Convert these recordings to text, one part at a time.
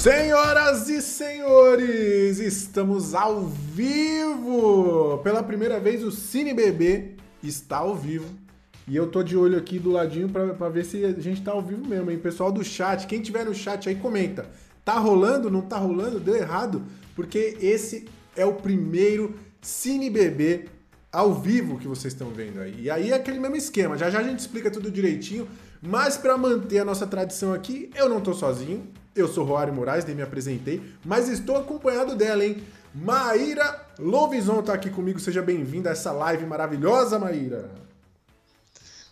Senhoras e senhores, estamos ao vivo! Pela primeira vez o Cine Bebê está ao vivo. E eu tô de olho aqui do ladinho para ver se a gente tá ao vivo mesmo, hein? Pessoal do chat, quem tiver no chat aí, comenta. Tá rolando? Não tá rolando? Deu errado? Porque esse é o primeiro Cine Bebê ao vivo que vocês estão vendo aí. E aí é aquele mesmo esquema. Já já a gente explica tudo direitinho. Mas para manter a nossa tradição aqui, eu não tô sozinho. Eu sou Roário Moraes, nem me apresentei, mas estou acompanhado dela, hein? Maíra Louvison tá aqui comigo. Seja bem-vinda a essa live maravilhosa, Maíra.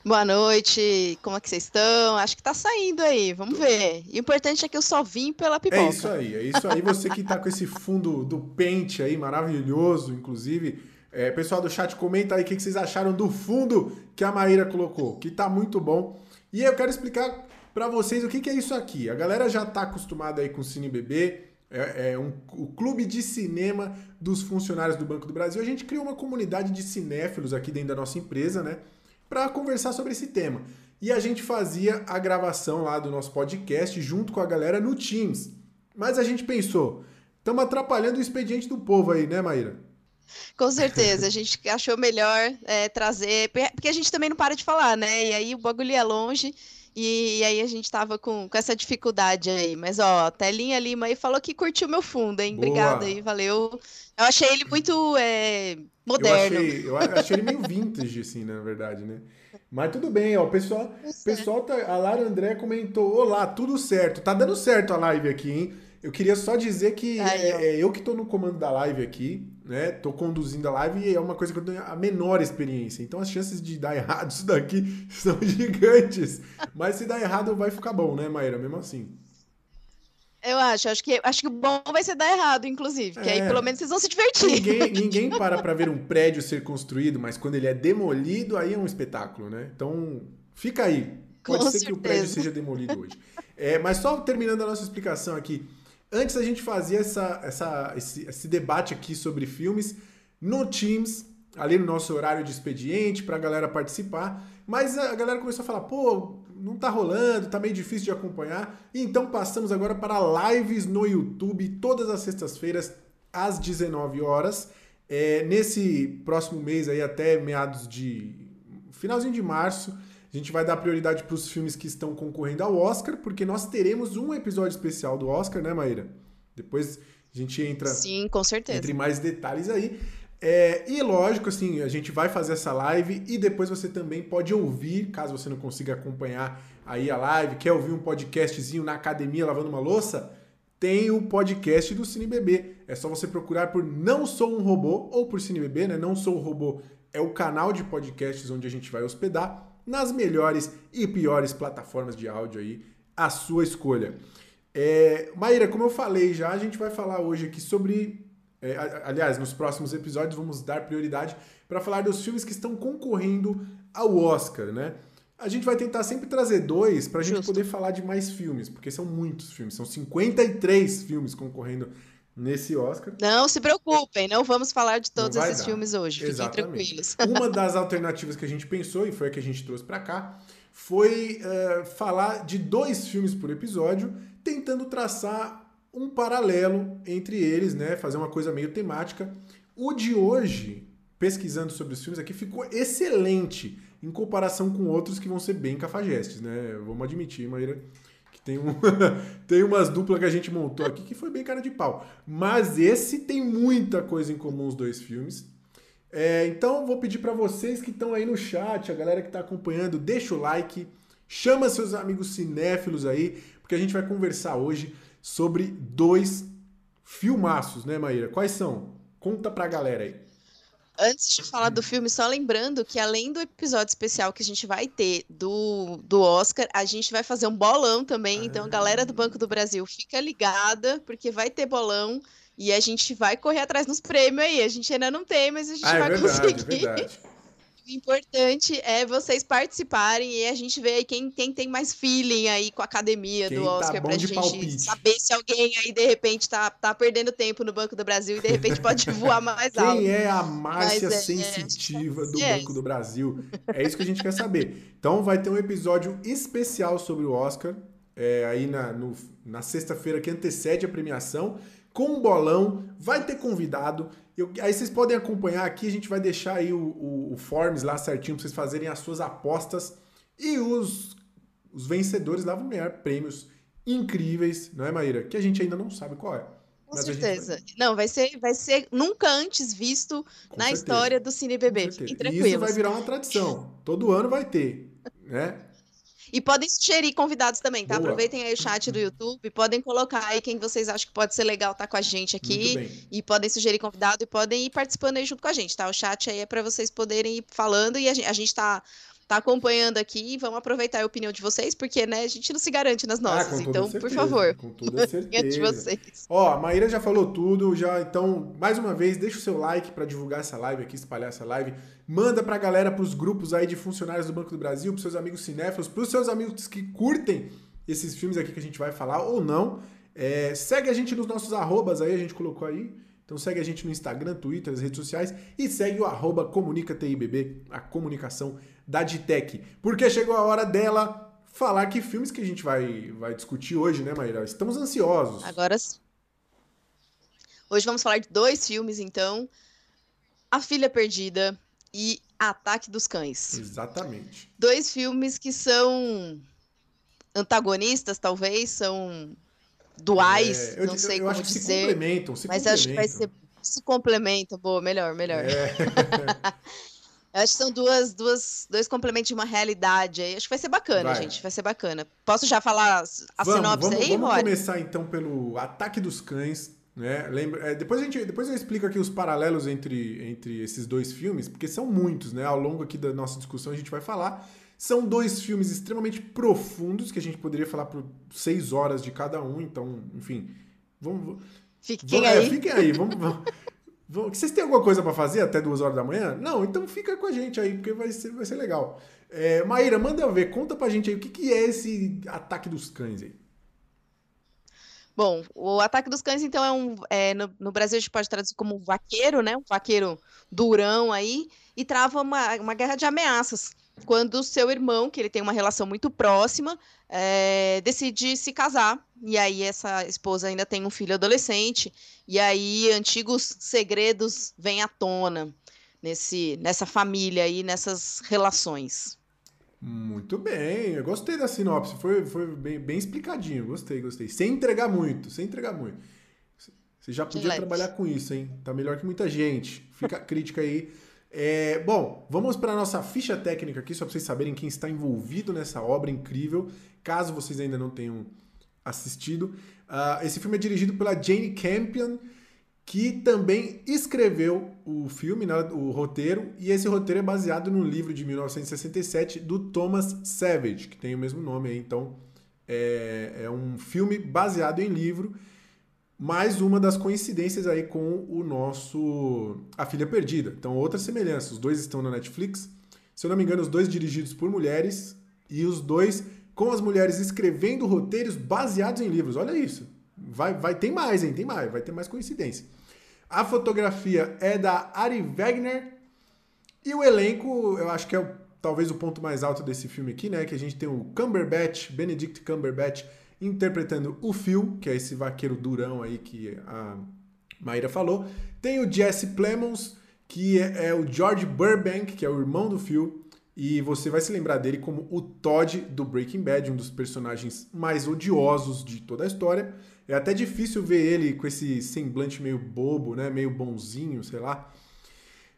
Boa noite, como é que vocês estão? Acho que tá saindo aí, vamos ver. O importante é que eu só vim pela pipoca. É isso aí, é isso aí. Você que tá com esse fundo do pente aí, maravilhoso, inclusive. É, pessoal do chat, comenta aí o que vocês acharam do fundo que a Maíra colocou, que tá muito bom. E eu quero explicar para vocês o que, que, é isso aqui. A galera já tá acostumada aí com o Cine Bebê, é, é um, o clube de cinema dos funcionários do Banco do Brasil. A gente criou uma comunidade de cinéfilos aqui dentro da nossa empresa, né? Para conversar sobre esse tema. E a gente fazia a gravação lá do nosso podcast junto com a galera no Teams. Mas a gente pensou, estamos atrapalhando o expediente do povo aí, né, Maíra? Com certeza, a gente achou melhor é, trazer, porque a gente também não para de falar, né? E aí o bagulho é longe e, aí a gente tava com, com essa dificuldade aí. Mas, ó, Telinha Lima aí falou que curtiu meu fundo, hein? Obrigada aí, valeu. Eu achei ele muito é, moderno. Eu achei, eu achei ele meio vintage, assim, na verdade, né? Mas tudo bem, ó. O pessoal, pessoal tá, a Lara André comentou: Olá, tudo certo. Tá dando certo a live aqui, hein? Eu queria só dizer que aí, é, é, eu que tô no comando da live aqui né? Tô conduzindo a live e é uma coisa que eu tenho a menor experiência. Então as chances de dar errado isso daqui são gigantes. Mas se dar errado vai ficar bom, né, Maíra? Mesmo assim. Eu acho, acho que acho que o bom vai ser dar errado, inclusive, que é, aí pelo menos vocês vão se divertir. Ninguém, ninguém para para ver um prédio ser construído, mas quando ele é demolido, aí é um espetáculo, né? Então, fica aí. Pode Com ser certeza. que o prédio seja demolido hoje. É, mas só terminando a nossa explicação aqui, Antes a gente fazia essa, essa, esse, esse debate aqui sobre filmes no Teams, ali no nosso horário de expediente, para a galera participar. Mas a galera começou a falar, pô, não tá rolando, tá meio difícil de acompanhar. Então passamos agora para lives no YouTube, todas as sextas-feiras, às 19 horas. É, nesse próximo mês aí, até meados de. finalzinho de março, a gente vai dar prioridade para os filmes que estão concorrendo ao Oscar, porque nós teremos um episódio especial do Oscar, né, Maíra? Depois a gente entra. Sim, com certeza. Entre mais detalhes aí. É, e lógico, assim, a gente vai fazer essa live e depois você também pode ouvir, caso você não consiga acompanhar aí a live, quer ouvir um podcastzinho na academia lavando uma louça, tem o podcast do Cine Bebê. É só você procurar por Não Sou um Robô ou por Cine Bebê, né? Não Sou um Robô é o canal de podcasts onde a gente vai hospedar nas melhores e piores plataformas de áudio aí, a sua escolha. É, Maíra, como eu falei já, a gente vai falar hoje aqui sobre. É, aliás, nos próximos episódios vamos dar prioridade para falar dos filmes que estão concorrendo ao Oscar, né? A gente vai tentar sempre trazer dois para a gente poder falar de mais filmes, porque são muitos filmes, são 53 filmes concorrendo nesse Oscar. Não se preocupem, não vamos falar de todos esses dar. filmes hoje, Exatamente. fiquem tranquilos. Uma das alternativas que a gente pensou, e foi a que a gente trouxe para cá, foi uh, falar de dois filmes por episódio, tentando traçar um paralelo entre eles, né? Fazer uma coisa meio temática. O de hoje, pesquisando sobre os filmes aqui, ficou excelente em comparação com outros que vão ser bem cafajestes, né? Vamos admitir, Maíra tem, um, tem umas duplas que a gente montou aqui que foi bem cara de pau. Mas esse tem muita coisa em comum os dois filmes. É, então vou pedir para vocês que estão aí no chat, a galera que está acompanhando, deixa o like, chama seus amigos cinéfilos aí, porque a gente vai conversar hoje sobre dois filmaços, né, Maíra? Quais são? Conta pra galera aí. Antes de falar do filme, só lembrando que além do episódio especial que a gente vai ter do, do Oscar, a gente vai fazer um bolão também. Então, galera do Banco do Brasil, fica ligada, porque vai ter bolão e a gente vai correr atrás nos prêmios aí. A gente ainda não tem, mas a gente ah, é vai é verdade, conseguir. É verdade. O importante é vocês participarem e a gente vê aí quem, quem tem mais feeling aí com a academia quem do tá Oscar tá pra gente palpite. saber se alguém aí de repente tá, tá perdendo tempo no Banco do Brasil e de repente pode voar mais quem alto. Quem é a Márcia é, sensitiva é, do é. Banco do Brasil? É isso que a gente quer saber. Então vai ter um episódio especial sobre o Oscar. é, aí na, no, na sexta-feira que antecede a premiação, com um bolão, vai ter convidado. Eu, aí vocês podem acompanhar aqui, a gente vai deixar aí o, o, o Forms lá certinho para vocês fazerem as suas apostas. E os, os vencedores lá vão ganhar prêmios incríveis, não é, Maíra? Que a gente ainda não sabe qual é. Com certeza. Vai... Não, vai ser, vai ser nunca antes visto Com na certeza. história do Cine Bebê. Fiquem tranquilos. E isso vai virar uma tradição. Todo ano vai ter, né? E podem sugerir convidados também, tá? Boa. Aproveitem aí o chat do YouTube, podem colocar aí quem vocês acham que pode ser legal estar tá com a gente aqui. E podem sugerir convidado e podem ir participando aí junto com a gente, tá? O chat aí é para vocês poderem ir falando e a gente, a gente tá tá acompanhando aqui. Vamos aproveitar a opinião de vocês, porque né, a gente não se garante nas ah, nossas. Ah, então, certeza, por favor. Com toda certeza. de vocês. Ó, a Maíra já falou tudo, já. Então, mais uma vez, deixa o seu like para divulgar essa live aqui, espalhar essa live. Manda pra galera, pros grupos aí de funcionários do Banco do Brasil, pros seus amigos cinéfilos, pros seus amigos que curtem esses filmes aqui que a gente vai falar ou não. É, segue a gente nos nossos arrobas aí, a gente colocou aí. Então segue a gente no Instagram, Twitter, nas redes sociais e segue o arroba ComunicaTIBB, a comunicação da Ditec. Porque chegou a hora dela falar que filmes que a gente vai, vai discutir hoje, né, Maíra? Estamos ansiosos. Agora Hoje vamos falar de dois filmes, então. A Filha Perdida e Ataque dos Cães. Exatamente. Dois filmes que são antagonistas, talvez, são duais, é, eu, não sei eu, eu como dizer. Se complementam, se mas complementam. acho que vai ser se complementa, boa, melhor, melhor. É. acho que são duas, duas, dois complementos de uma realidade aí. Acho que vai ser bacana, vai. gente. Vai ser bacana. Posso já falar a vamos, sinopse vamos, aí, Vamos começar então pelo Ataque dos Cães. Né? Lembra, é, depois, a gente, depois eu explico aqui os paralelos entre, entre esses dois filmes, porque são muitos, né? Ao longo aqui da nossa discussão a gente vai falar. São dois filmes extremamente profundos que a gente poderia falar por seis horas de cada um, então, enfim. Vamos. Fiquem vamos, aí. É, fiquem aí. Vamos, vamos, Vocês têm alguma coisa para fazer até duas horas da manhã? Não, então fica com a gente aí, porque vai ser, vai ser legal. É, Maíra, manda eu ver, conta pra gente aí o que, que é esse ataque dos cães aí. Bom, o ataque dos cães, então, é um. É, no, no, Brasil a gente pode traduzir como um vaqueiro, né? Um vaqueiro durão aí, e trava uma, uma guerra de ameaças quando o seu irmão, que ele tem uma relação muito próxima, é, decide se casar. E aí essa esposa ainda tem um filho adolescente. E aí antigos segredos vêm à tona nesse, nessa família aí, nessas relações. Muito bem, eu gostei da sinopse, foi, foi bem, bem explicadinho, gostei, gostei. Sem entregar muito, sem entregar muito. Você já podia trabalhar com isso, hein? Tá melhor que muita gente. Fica a crítica aí é, bom, vamos para a nossa ficha técnica aqui, só para vocês saberem quem está envolvido nessa obra incrível, caso vocês ainda não tenham assistido. Uh, esse filme é dirigido pela Jane Campion, que também escreveu o filme, né, o roteiro, e esse roteiro é baseado no livro de 1967 do Thomas Savage, que tem o mesmo nome aí, então é, é um filme baseado em livro mais uma das coincidências aí com o nosso A Filha Perdida. Então, outra semelhança. Os dois estão na Netflix. Se eu não me engano, os dois dirigidos por mulheres e os dois com as mulheres escrevendo roteiros baseados em livros. Olha isso. Vai, vai ter mais, hein? Tem mais. Vai ter mais coincidência. A fotografia é da Ari Wegner. E o elenco, eu acho que é talvez o ponto mais alto desse filme aqui, né? Que a gente tem o Cumberbatch, Benedict Cumberbatch, interpretando o Phil, que é esse vaqueiro durão aí que a Maíra falou. Tem o Jesse Plemons, que é, é, o George Burbank, que é o irmão do Phil. E você vai se lembrar dele como o Todd do Breaking Bad, um dos personagens mais odiosos de toda a história. É até difícil ver ele com esse semblante meio bobo, né? meio bonzinho, sei lá.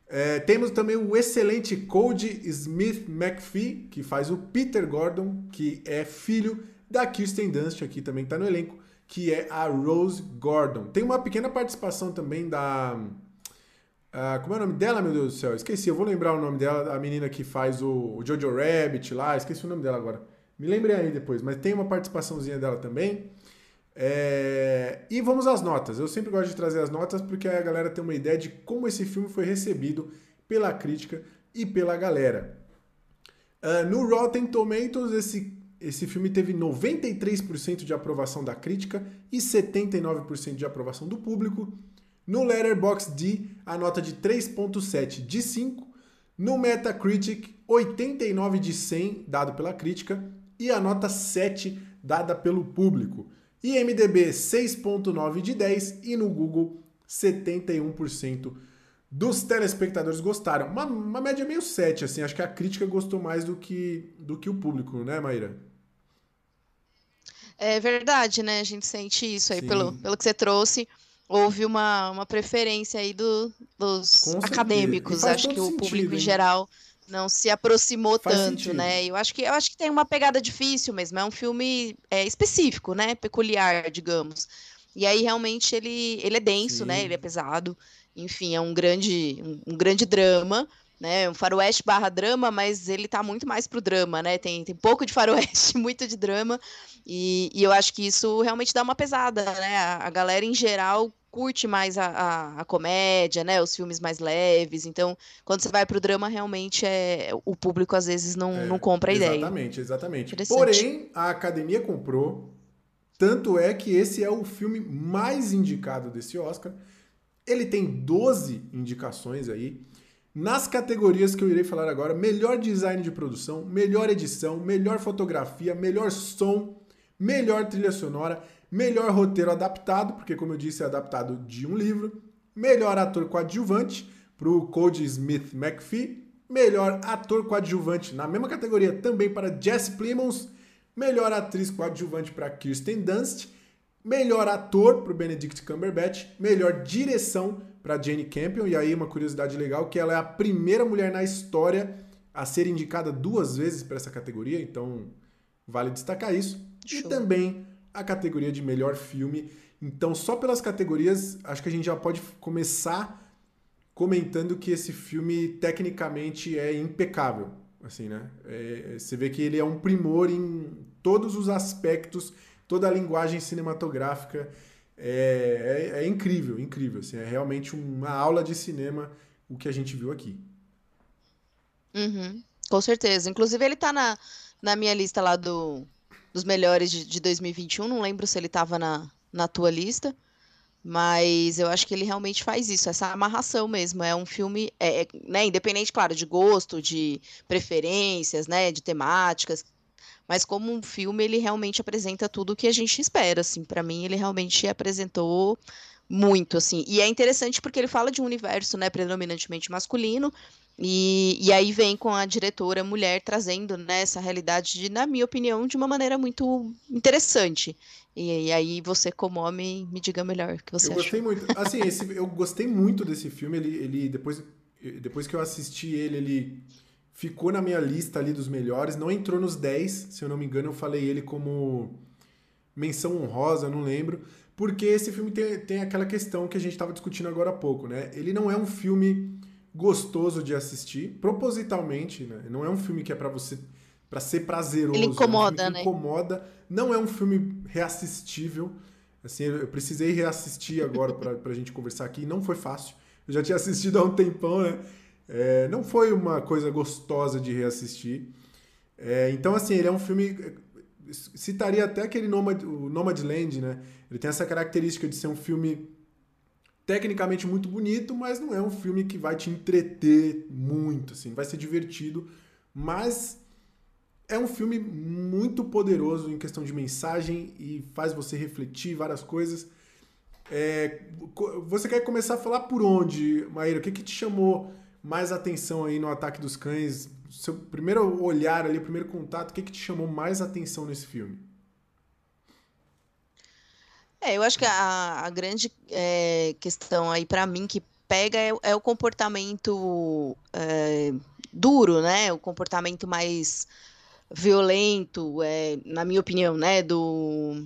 É, temos também o excelente Cody Smith McPhee, que faz o Peter Gordon, que é filho da Kirsten Dunst aqui também está no elenco, que é a Rose Gordon. Tem uma pequena participação também da. Uh, como é o nome dela, meu Deus do céu? Esqueci, eu vou lembrar o nome dela, a menina que faz o, o Jojo Rabbit lá, esqueci o nome dela agora. Me lembrei aí depois, mas tem uma participaçãozinha dela também. É... E vamos às notas. Eu sempre gosto de trazer as notas porque a galera tem uma ideia de como esse filme foi recebido pela crítica e pela galera. Uh, no Rotten Tomatoes, esse esse filme teve 93% de aprovação da crítica e 79% de aprovação do público. No Letterboxd, a nota de 3.7 de 5. No Metacritic, 89 de 100 dado pela crítica e a nota 7 dada pelo público. IMDB 6.9 de 10 e no Google 71% dos telespectadores gostaram. Uma, uma média meio 7, assim, acho que a crítica gostou mais do que, do que o público, né, Maíra? É verdade, né? A gente sente isso aí pelo, pelo que você trouxe. Houve uma, uma preferência aí do, dos acadêmicos. Acho que o público hein? em geral não se aproximou faz tanto, sentido. né? Eu acho que eu acho que tem uma pegada difícil mesmo. É um filme é, específico, né? Peculiar, digamos. E aí realmente ele, ele é denso, né? Sim. né? Ele é pesado. Enfim, é um grande um, um grande drama né? Um faroeste barra drama, mas ele tá muito mais pro drama, né? Tem, tem pouco de faroeste, muito de drama. E, e eu acho que isso realmente dá uma pesada, né? A, a galera em geral curte mais a, a, a, comédia, né? Os filmes mais leves. Então, quando você vai pro drama, realmente é o público às vezes não, é, não compra a ideia. Exatamente, exatamente. Porém, a academia comprou. Tanto é que esse é o filme mais indicado desse Oscar. Ele tem 12 indicações aí. Nas categorias que eu irei falar agora, melhor design de produção, melhor edição, melhor fotografia, melhor som, melhor trilha sonora, melhor roteiro adaptado, porque como eu disse é adaptado de um livro, melhor ator coadjuvante para o Cody Smith McPhee, melhor ator coadjuvante na mesma categoria também para Jesse Plimons, melhor atriz coadjuvante para Kirsten Dunst, melhor ator para o Benedict Cumberbatch, melhor direção para Jane Campion. E aí, uma curiosidade legal, que ela é a primeira mulher na história a ser indicada duas vezes para essa categoria, então vale destacar isso. Show. E também a categoria de melhor filme. Então, só pelas categorias, acho que a gente já pode começar comentando que esse filme tecnicamente é impecável. Assim, né? É, você vê que ele é um primor em todos os aspectos, toda a linguagem cinematográfica é, é, é, incrível, incrível. Assim, é realmente uma aula de cinema o que a gente viu aqui. Uhum, com certeza. Inclusive, ele tá na, na minha lista lá do, dos melhores de, de 2021. Não lembro se ele tava na, na tua lista. Mas eu acho que ele realmente faz isso, essa amarração mesmo. É um filme, é, é, né, independente, claro, de gosto, de preferências, né, de temáticas mas como um filme ele realmente apresenta tudo o que a gente espera, assim, para mim ele realmente apresentou muito, assim, e é interessante porque ele fala de um universo, né, predominantemente masculino, e, e aí vem com a diretora mulher trazendo né, essa realidade, de, na minha opinião, de uma maneira muito interessante. E, e aí você, como homem, me diga melhor o que você eu achou. gostei muito. Assim, esse, eu gostei muito desse filme. Ele, ele depois, depois que eu assisti ele, ele ficou na minha lista ali dos melhores, não entrou nos 10, se eu não me engano, eu falei ele como menção honrosa, não lembro, porque esse filme tem, tem aquela questão que a gente estava discutindo agora há pouco, né? Ele não é um filme gostoso de assistir, propositalmente, né? Não é um filme que é para você para ser prazeroso, ele incomoda, é um né? Incomoda, não é um filme reassistível. Assim, eu precisei reassistir agora para a gente conversar aqui, não foi fácil. Eu já tinha assistido há um tempão, né? É, não foi uma coisa gostosa de reassistir. É, então, assim, ele é um filme. Citaria até aquele Nomad, o Nomadland, né? Ele tem essa característica de ser um filme tecnicamente muito bonito, mas não é um filme que vai te entreter muito, assim, vai ser divertido, mas é um filme muito poderoso em questão de mensagem e faz você refletir várias coisas. É, você quer começar a falar por onde, Maíra? O que, que te chamou mais atenção aí no ataque dos cães? Seu primeiro olhar ali, primeiro contato, o que, que te chamou mais atenção nesse filme? É, eu acho que a, a grande é, questão aí para mim que pega é, é o comportamento é, duro, né? O comportamento mais violento, é, na minha opinião, né? Do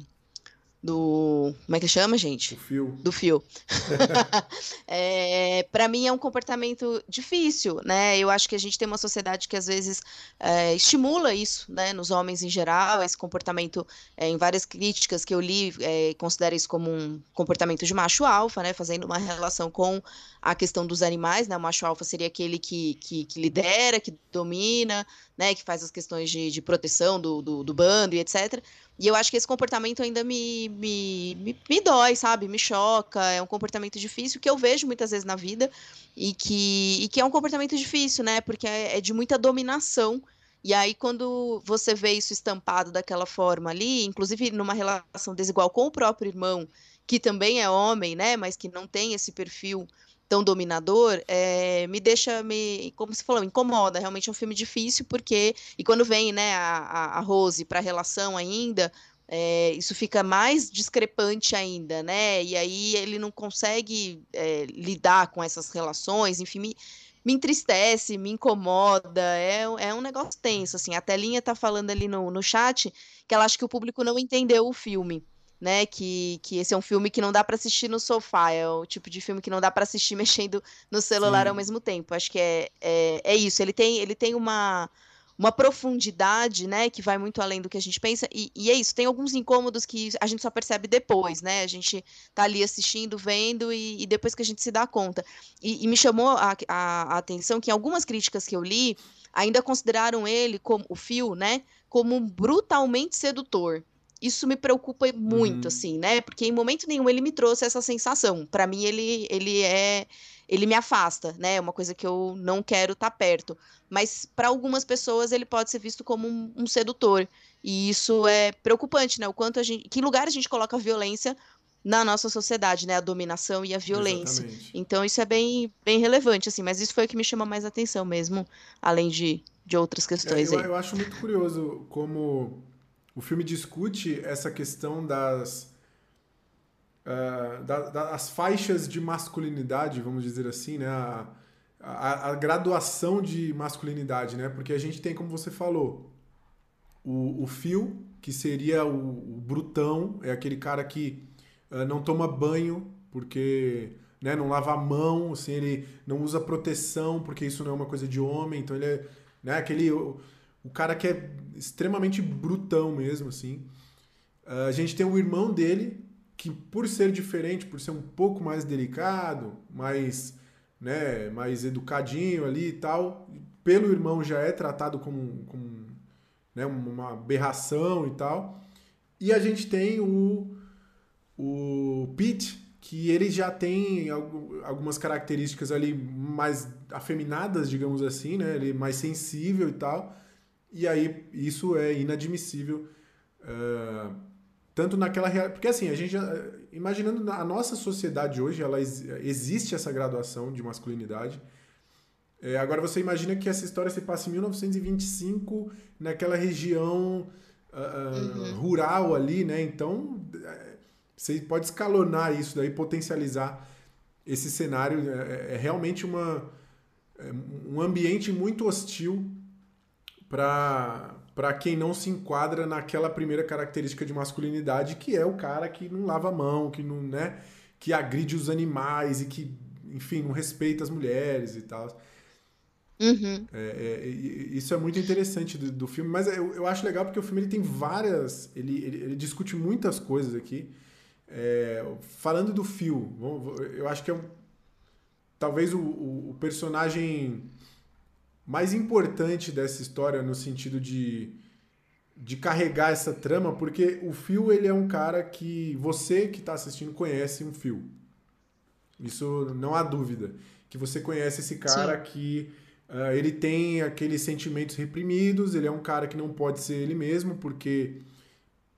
do. Como é que chama, gente? Do fio. Do fio. é, para mim é um comportamento difícil, né? Eu acho que a gente tem uma sociedade que às vezes é, estimula isso, né? Nos homens em geral, esse comportamento, é, em várias críticas que eu li, é, considera isso como um comportamento de macho alfa, né? Fazendo uma relação com a questão dos animais, né? O macho alfa seria aquele que, que, que lidera, que domina, né? Que faz as questões de, de proteção do, do, do bando e etc. E eu acho que esse comportamento ainda me, me, me, me, dói, sabe? Me choca. É um comportamento difícil que eu vejo muitas vezes na vida e que, e que é um comportamento difícil, né? Porque é, é de muita dominação. E aí, quando você vê isso estampado daquela forma ali, inclusive numa relação desigual com o próprio irmão, que também é homem, né, mas que não tem esse perfil tão dominador, é, me deixa, me, como você falou, incomoda. Realmente é um filme difícil, porque. E quando vem né, a, a Rose para a relação ainda, é, isso fica mais discrepante ainda, né? E aí ele não consegue é, lidar com essas relações, enfim, me, me entristece, me incomoda, é, é um negócio tenso, assim. A Telinha tá falando ali no, no chat que ela acha que o público não entendeu o filme né? Que, que esse é um filme que não dá para assistir no sofá, é o tipo de filme que não dá para assistir mexendo no celular Sim. ao mesmo tempo. Acho que é, é, é isso. Ele tem, ele tem uma, uma profundidade, né, que vai muito além do que a gente pensa, e, e, é isso, tem alguns incômodos que a gente só percebe depois, né, a gente tá ali assistindo, vendo, e, e depois que a gente se dá conta. E, e me chamou a, a, a, atenção que algumas críticas que eu li ainda consideraram ele, como o Phil, né, como brutalmente sedutor isso me preocupa muito, uhum. assim, né? Porque em momento nenhum ele me trouxe essa sensação. Para mim, ele, ele é. Ele me afasta, né? É uma coisa que eu não quero estar tá perto. Mas para algumas pessoas ele pode ser visto como um, um, sedutor. E isso é preocupante, né? O quanto a gente. Que lugar a gente coloca a violência na nossa sociedade, né? A dominação e a violência. Exatamente. Então isso é bem, bem relevante, assim. Mas isso foi o que me chama mais atenção mesmo, além de, de outras questões. É, eu, eu acho muito curioso como o filme discute essa questão das, uh, da, das faixas de masculinidade, vamos dizer assim, né? A, a, a, graduação de masculinidade, né? Porque a gente tem, como você falou, o, fio, que seria o, o brutão, é aquele cara que uh, não toma banho porque né, não lava a mão, assim, ele não usa proteção porque isso não é uma coisa de homem, então ele é né, aquele o cara que é extremamente brutão mesmo, assim. Uh, a gente tem o irmão dele, que por ser diferente, por ser um pouco mais delicado, mais, né, mais educadinho ali e tal, pelo irmão já é tratado como, como né, uma aberração e tal. E a gente tem o, o Pete, que ele já tem algumas características ali mais afeminadas, digamos assim, né? Ele é mais sensível e tal. E aí isso é inadmissível. Uh, tanto naquela porque assim a gente já, imaginando a nossa sociedade hoje ela existe essa graduação de masculinidade é, agora você imagina que essa história se passa em 1925 naquela região uh, uhum. rural ali né então é, você pode escalonar isso daí potencializar esse cenário é, é realmente uma é um ambiente muito hostil para quem não se enquadra naquela primeira característica de masculinidade, que é o cara que não lava a mão, que não, né, que agride os animais e que, enfim, não respeita as mulheres e tal. Uhum. É, é, isso é muito interessante do, do, filme, mas eu, eu acho legal porque o filme ele tem várias. Ele, ele, ele discute muitas coisas aqui. É, falando do fio, eu acho que é um, talvez o, o, o personagem mais importante dessa história no sentido de, de carregar essa trama, porque o Phil ele é um cara que você que está assistindo conhece um Phil. Isso não há dúvida. Que você conhece esse cara Sim. que uh, ele tem aqueles sentimentos reprimidos, ele é um cara que não pode ser ele mesmo, porque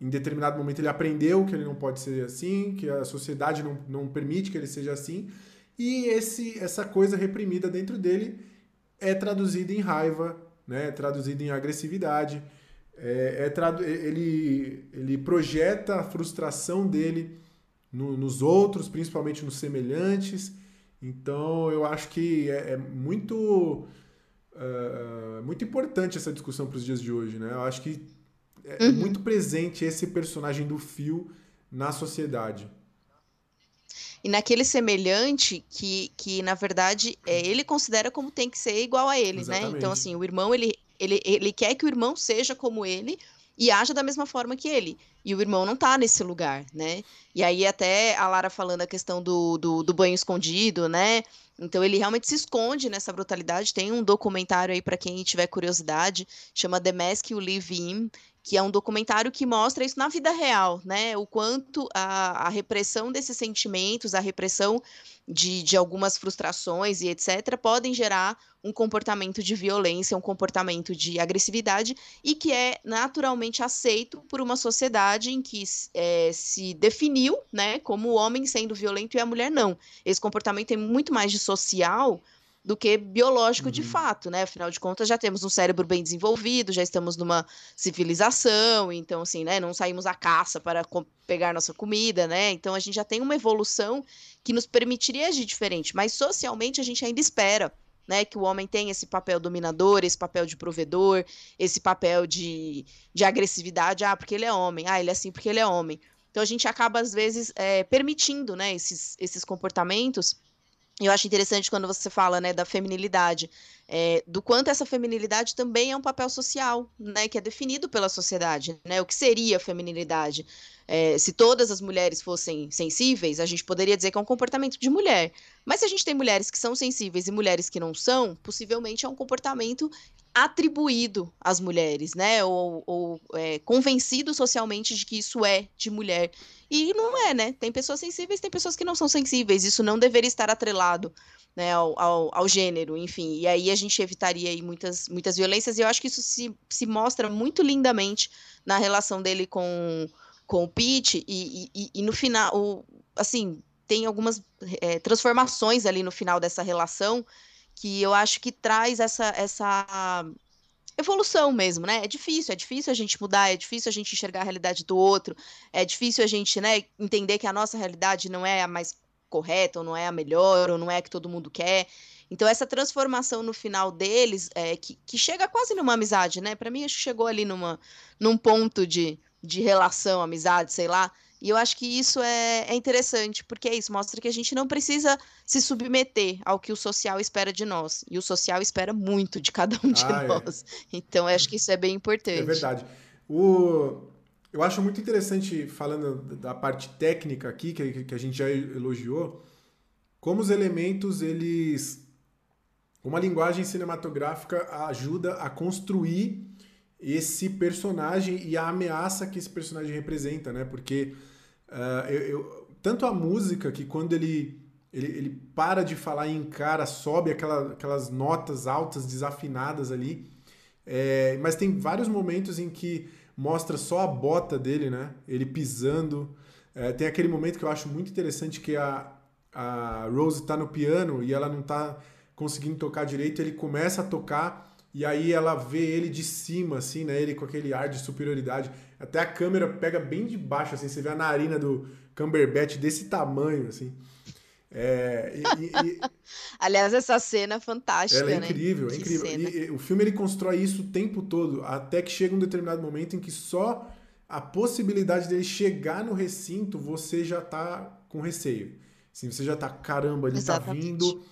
em determinado momento ele aprendeu que ele não pode ser assim, que a sociedade não, não permite que ele seja assim. E esse, essa coisa reprimida dentro dele é traduzido em raiva, né? é traduzido em agressividade, é, é tradu ele, ele projeta a frustração dele no, nos outros, principalmente nos semelhantes. Então eu acho que é, é muito, uh, muito importante essa discussão para os dias de hoje. Né? Eu acho que é, é uhum. muito presente esse personagem do fio na sociedade e naquele semelhante que, que na verdade, é, ele considera como tem que ser igual a ele, Exatamente. né? Então, assim, o irmão, ele, ele, ele quer que o irmão seja como ele e haja da mesma forma que ele. E o irmão não tá nesse lugar, né? E aí até a Lara falando a questão do, do, do banho escondido, né? Então ele realmente se esconde nessa brutalidade. Tem um documentário aí para quem tiver curiosidade, chama The Mask You Live In, que é um documentário que mostra isso na vida real, né? O quanto a, a repressão desses sentimentos, a repressão de, de algumas frustrações e etc., podem gerar um comportamento de violência, um comportamento de agressividade e que é naturalmente aceito por uma sociedade em que é, se definiu né, como o homem sendo violento e a mulher não. Esse comportamento é muito mais de social do que biológico uhum. de fato, né? Afinal de contas, já temos um cérebro bem desenvolvido, já estamos numa civilização, então assim, né, não saímos à caça para pegar nossa comida, né? Então a gente já tem uma evolução que nos permitiria agir diferente, mas socialmente a gente ainda espera né, que o homem tem esse papel dominador, esse papel de provedor, esse papel de, de agressividade, ah, porque ele é homem, ah, ele é assim porque ele é homem. Então a gente acaba, às vezes, é, permitindo né, esses, esses comportamentos eu acho interessante quando você fala, né, da feminilidade, é, do quanto essa feminilidade também é um papel social, né, que é definido pela sociedade, né, o que seria a feminilidade? É, se todas as mulheres fossem sensíveis, a gente poderia dizer que é um comportamento de mulher. Mas se a gente tem mulheres que são sensíveis e mulheres que não são, possivelmente é um comportamento atribuído às mulheres, né? Ou, ou é, convencido socialmente de que isso é de mulher. E não é, né? Tem pessoas sensíveis, tem pessoas que não são sensíveis. Isso não deveria estar atrelado né, ao, ao, ao, gênero, enfim. E aí a gente evitaria aí muitas, muitas violências. E eu acho que isso se, se mostra muito lindamente na relação dele com, com o Pete. E, e, e no final, o, assim, tem algumas é, transformações ali no final dessa relação que eu acho que traz essa, essa evolução mesmo, né? É difícil, é difícil a gente mudar, é difícil a gente enxergar a realidade do outro, é difícil a gente, né, entender que a nossa realidade não é a mais correta, ou não é a melhor, ou não é a que todo mundo quer. Então, essa transformação no final deles, é, que, que chega quase numa amizade, né? Para mim, acho que chegou ali numa, num ponto de, de relação, amizade, sei lá, e eu acho que isso é, é, interessante, porque é isso, mostra que a gente não precisa se submeter ao que o social espera de nós. E o social espera muito de cada um de ah, é. nós. É. Então, eu acho que isso é bem importante. É verdade. O... Eu acho muito interessante, falando da parte técnica aqui, que, que a gente já elogiou, como os elementos, eles. Uma linguagem cinematográfica ajuda a construir esse personagem e a ameaça que esse personagem representa, né? Porque uh, eu, eu, tanto a música que quando ele, ele, ele para de falar e encara, sobe aquela, aquelas notas altas, desafinadas ali. É, mas tem vários momentos em que mostra só a bota dele, né? Ele pisando. É, tem aquele momento que eu acho muito interessante que a, a Rose está no piano e ela não está conseguindo tocar direito, ele começa a tocar e aí ela vê ele de cima, assim, né? Ele com aquele ar de superioridade. Até a câmera pega bem de baixo, assim, você vê a narina do Cumberbatch desse tamanho, assim. É, e, e, Aliás, essa cena é fantástica, ela é né? incrível, é incrível. E, o filme ele constrói isso o tempo todo, até que chega um determinado momento em que só a possibilidade dele chegar no recinto, você já tá com receio. Assim, você já tá, caramba, ele tá Exatamente. tá vindo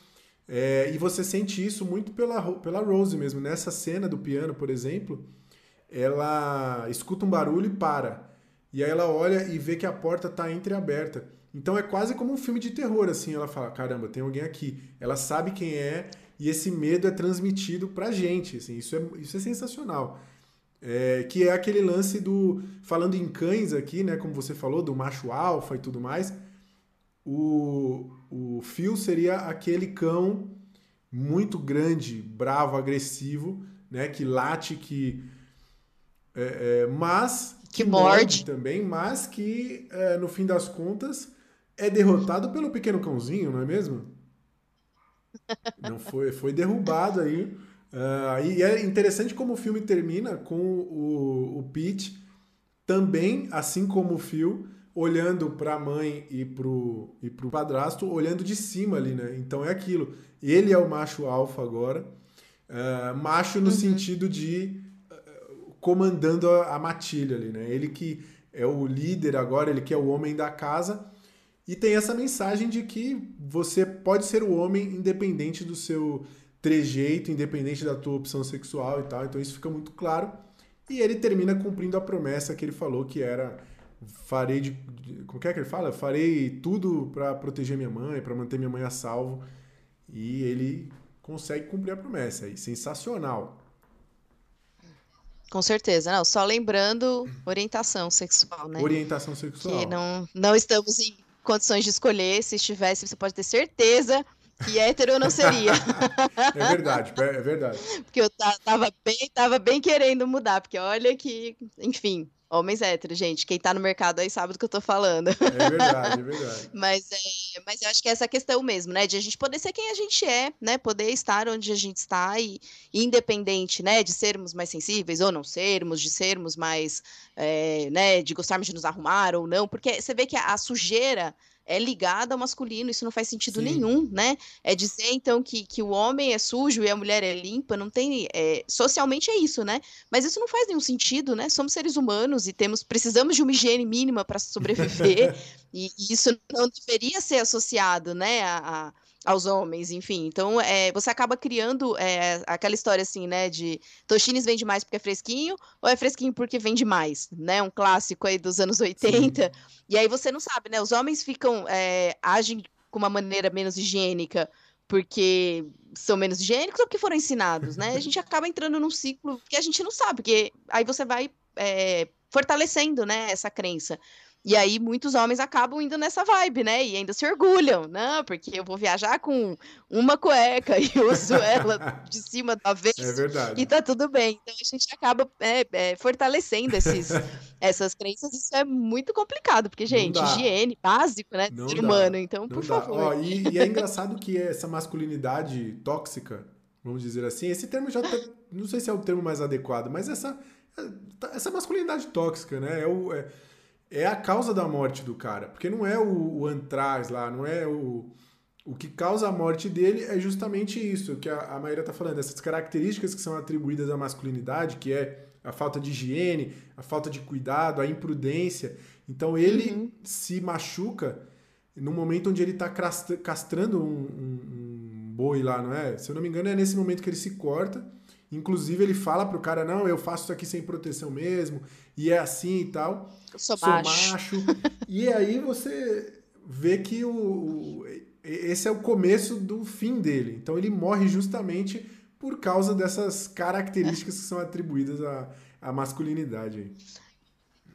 é, e você sente isso muito pela, pela Rose mesmo. Nessa cena do piano, por exemplo, ela escuta um barulho e para. E aí ela olha e vê que a porta está entreaberta. Então é quase como um filme de terror, assim. Ela fala, caramba, tem alguém aqui. Ela sabe quem é e esse medo é transmitido pra gente. Assim, isso, é, isso é sensacional. É, que é aquele lance do... Falando em cães aqui, né? Como você falou, do macho alfa e tudo mais o, o Phil seria aquele cão muito grande, bravo, agressivo, né? Que late, que. É, é, mas. Que, que morde. também, mas que, é, no fim das contas, é derrotado pelo pequeno cãozinho, não é mesmo? Não foi, foi derrubado aí. Uh, e é interessante como o filme termina com o, o Pete também, assim como o Phil, olhando para a mãe e pro, e pro padrasto, olhando de cima ali, né? Então é aquilo. Ele é o macho alfa agora. Uh, macho no uhum. sentido de uh, comandando a, a, matilha ali, né? Ele que é o líder agora, ele que é o homem da casa. E tem essa mensagem de que você pode ser o homem independente do seu trejeito, independente da tua opção sexual e tal. Então isso fica muito claro. E ele termina cumprindo a promessa que ele falou que era farei de, de, como é que ele fala? Farei tudo para proteger minha mãe, para manter minha mãe a salvo. E ele consegue cumprir a promessa aí, sensacional. Com certeza, não. Só lembrando orientação sexual, né? Orientação sexual. Que não, não estamos em condições de escolher. Se estivesse, você pode ter certeza que hétero não seria. é verdade, é verdade. Porque eu tava bem, tava bem querendo mudar, porque olha que, enfim, Homens héteros, gente. Quem tá no mercado aí sabe do que eu tô falando. É verdade, é verdade. mas, é, mas eu acho que é essa questão mesmo, né? De a gente poder ser quem a gente é, né? Poder estar onde a gente está e, independente, né? De sermos mais sensíveis ou não sermos, de sermos mais, é, né? De gostarmos de nos arrumar ou não. Porque você vê que a, a sujeira é ligada ao masculino, isso não faz sentido Sim. nenhum, né? É dizer, então, que, que o homem é sujo e a mulher é limpa, não tem. É, socialmente é isso, né? Mas isso não faz nenhum sentido, né? Somos seres humanos e temos, precisamos de uma higiene mínima para sobreviver, e, e, isso não deveria ser associado, né? A, a aos homens, enfim. Então, é, você acaba criando é, aquela história assim, né, de Toshines vende mais porque é fresquinho ou é fresquinho porque vende mais, né? Um clássico aí dos anos 80. Sim. E aí você não sabe, né? Os homens ficam, é, agem com uma maneira menos higiênica porque são menos higiênicos ou porque foram ensinados, né? A gente acaba entrando num ciclo que a gente não sabe, porque aí você vai é, fortalecendo, né, essa crença. E aí muitos homens acabam indo nessa vibe, né? E ainda se orgulham, não, porque eu vou viajar com uma cueca e uso ela de cima da vez. É verdade. E tá tudo bem. Então a gente acaba é, é, fortalecendo esses, essas crenças. Isso é muito complicado, porque, gente, higiene, básico, né? Não ser humano. Então, Não por dá. favor. Ó, e, e, é engraçado que essa masculinidade tóxica, vamos dizer assim, esse termo já tá, não sei se é o termo mais adequado, mas essa, essa masculinidade tóxica, né? É o. É, é a causa da morte do cara. Porque não é o, o antraz lá, não é o. O que causa a morte dele é justamente isso que a, a Maíra está falando, essas características que são atribuídas à masculinidade, que é a falta de higiene, a falta de cuidado, a imprudência. Então ele uhum. se machuca no momento onde ele está castrando um, um, um, boi lá, não é? Se eu não me engano, é nesse momento que ele se corta. Inclusive, ele fala pro cara: não, eu faço isso aqui sem proteção mesmo, e é assim e tal. Eu sou, sou macho. macho. e aí você vê que o, o, esse é o começo do fim dele. Então ele morre justamente por causa dessas características que são atribuídas à, à masculinidade.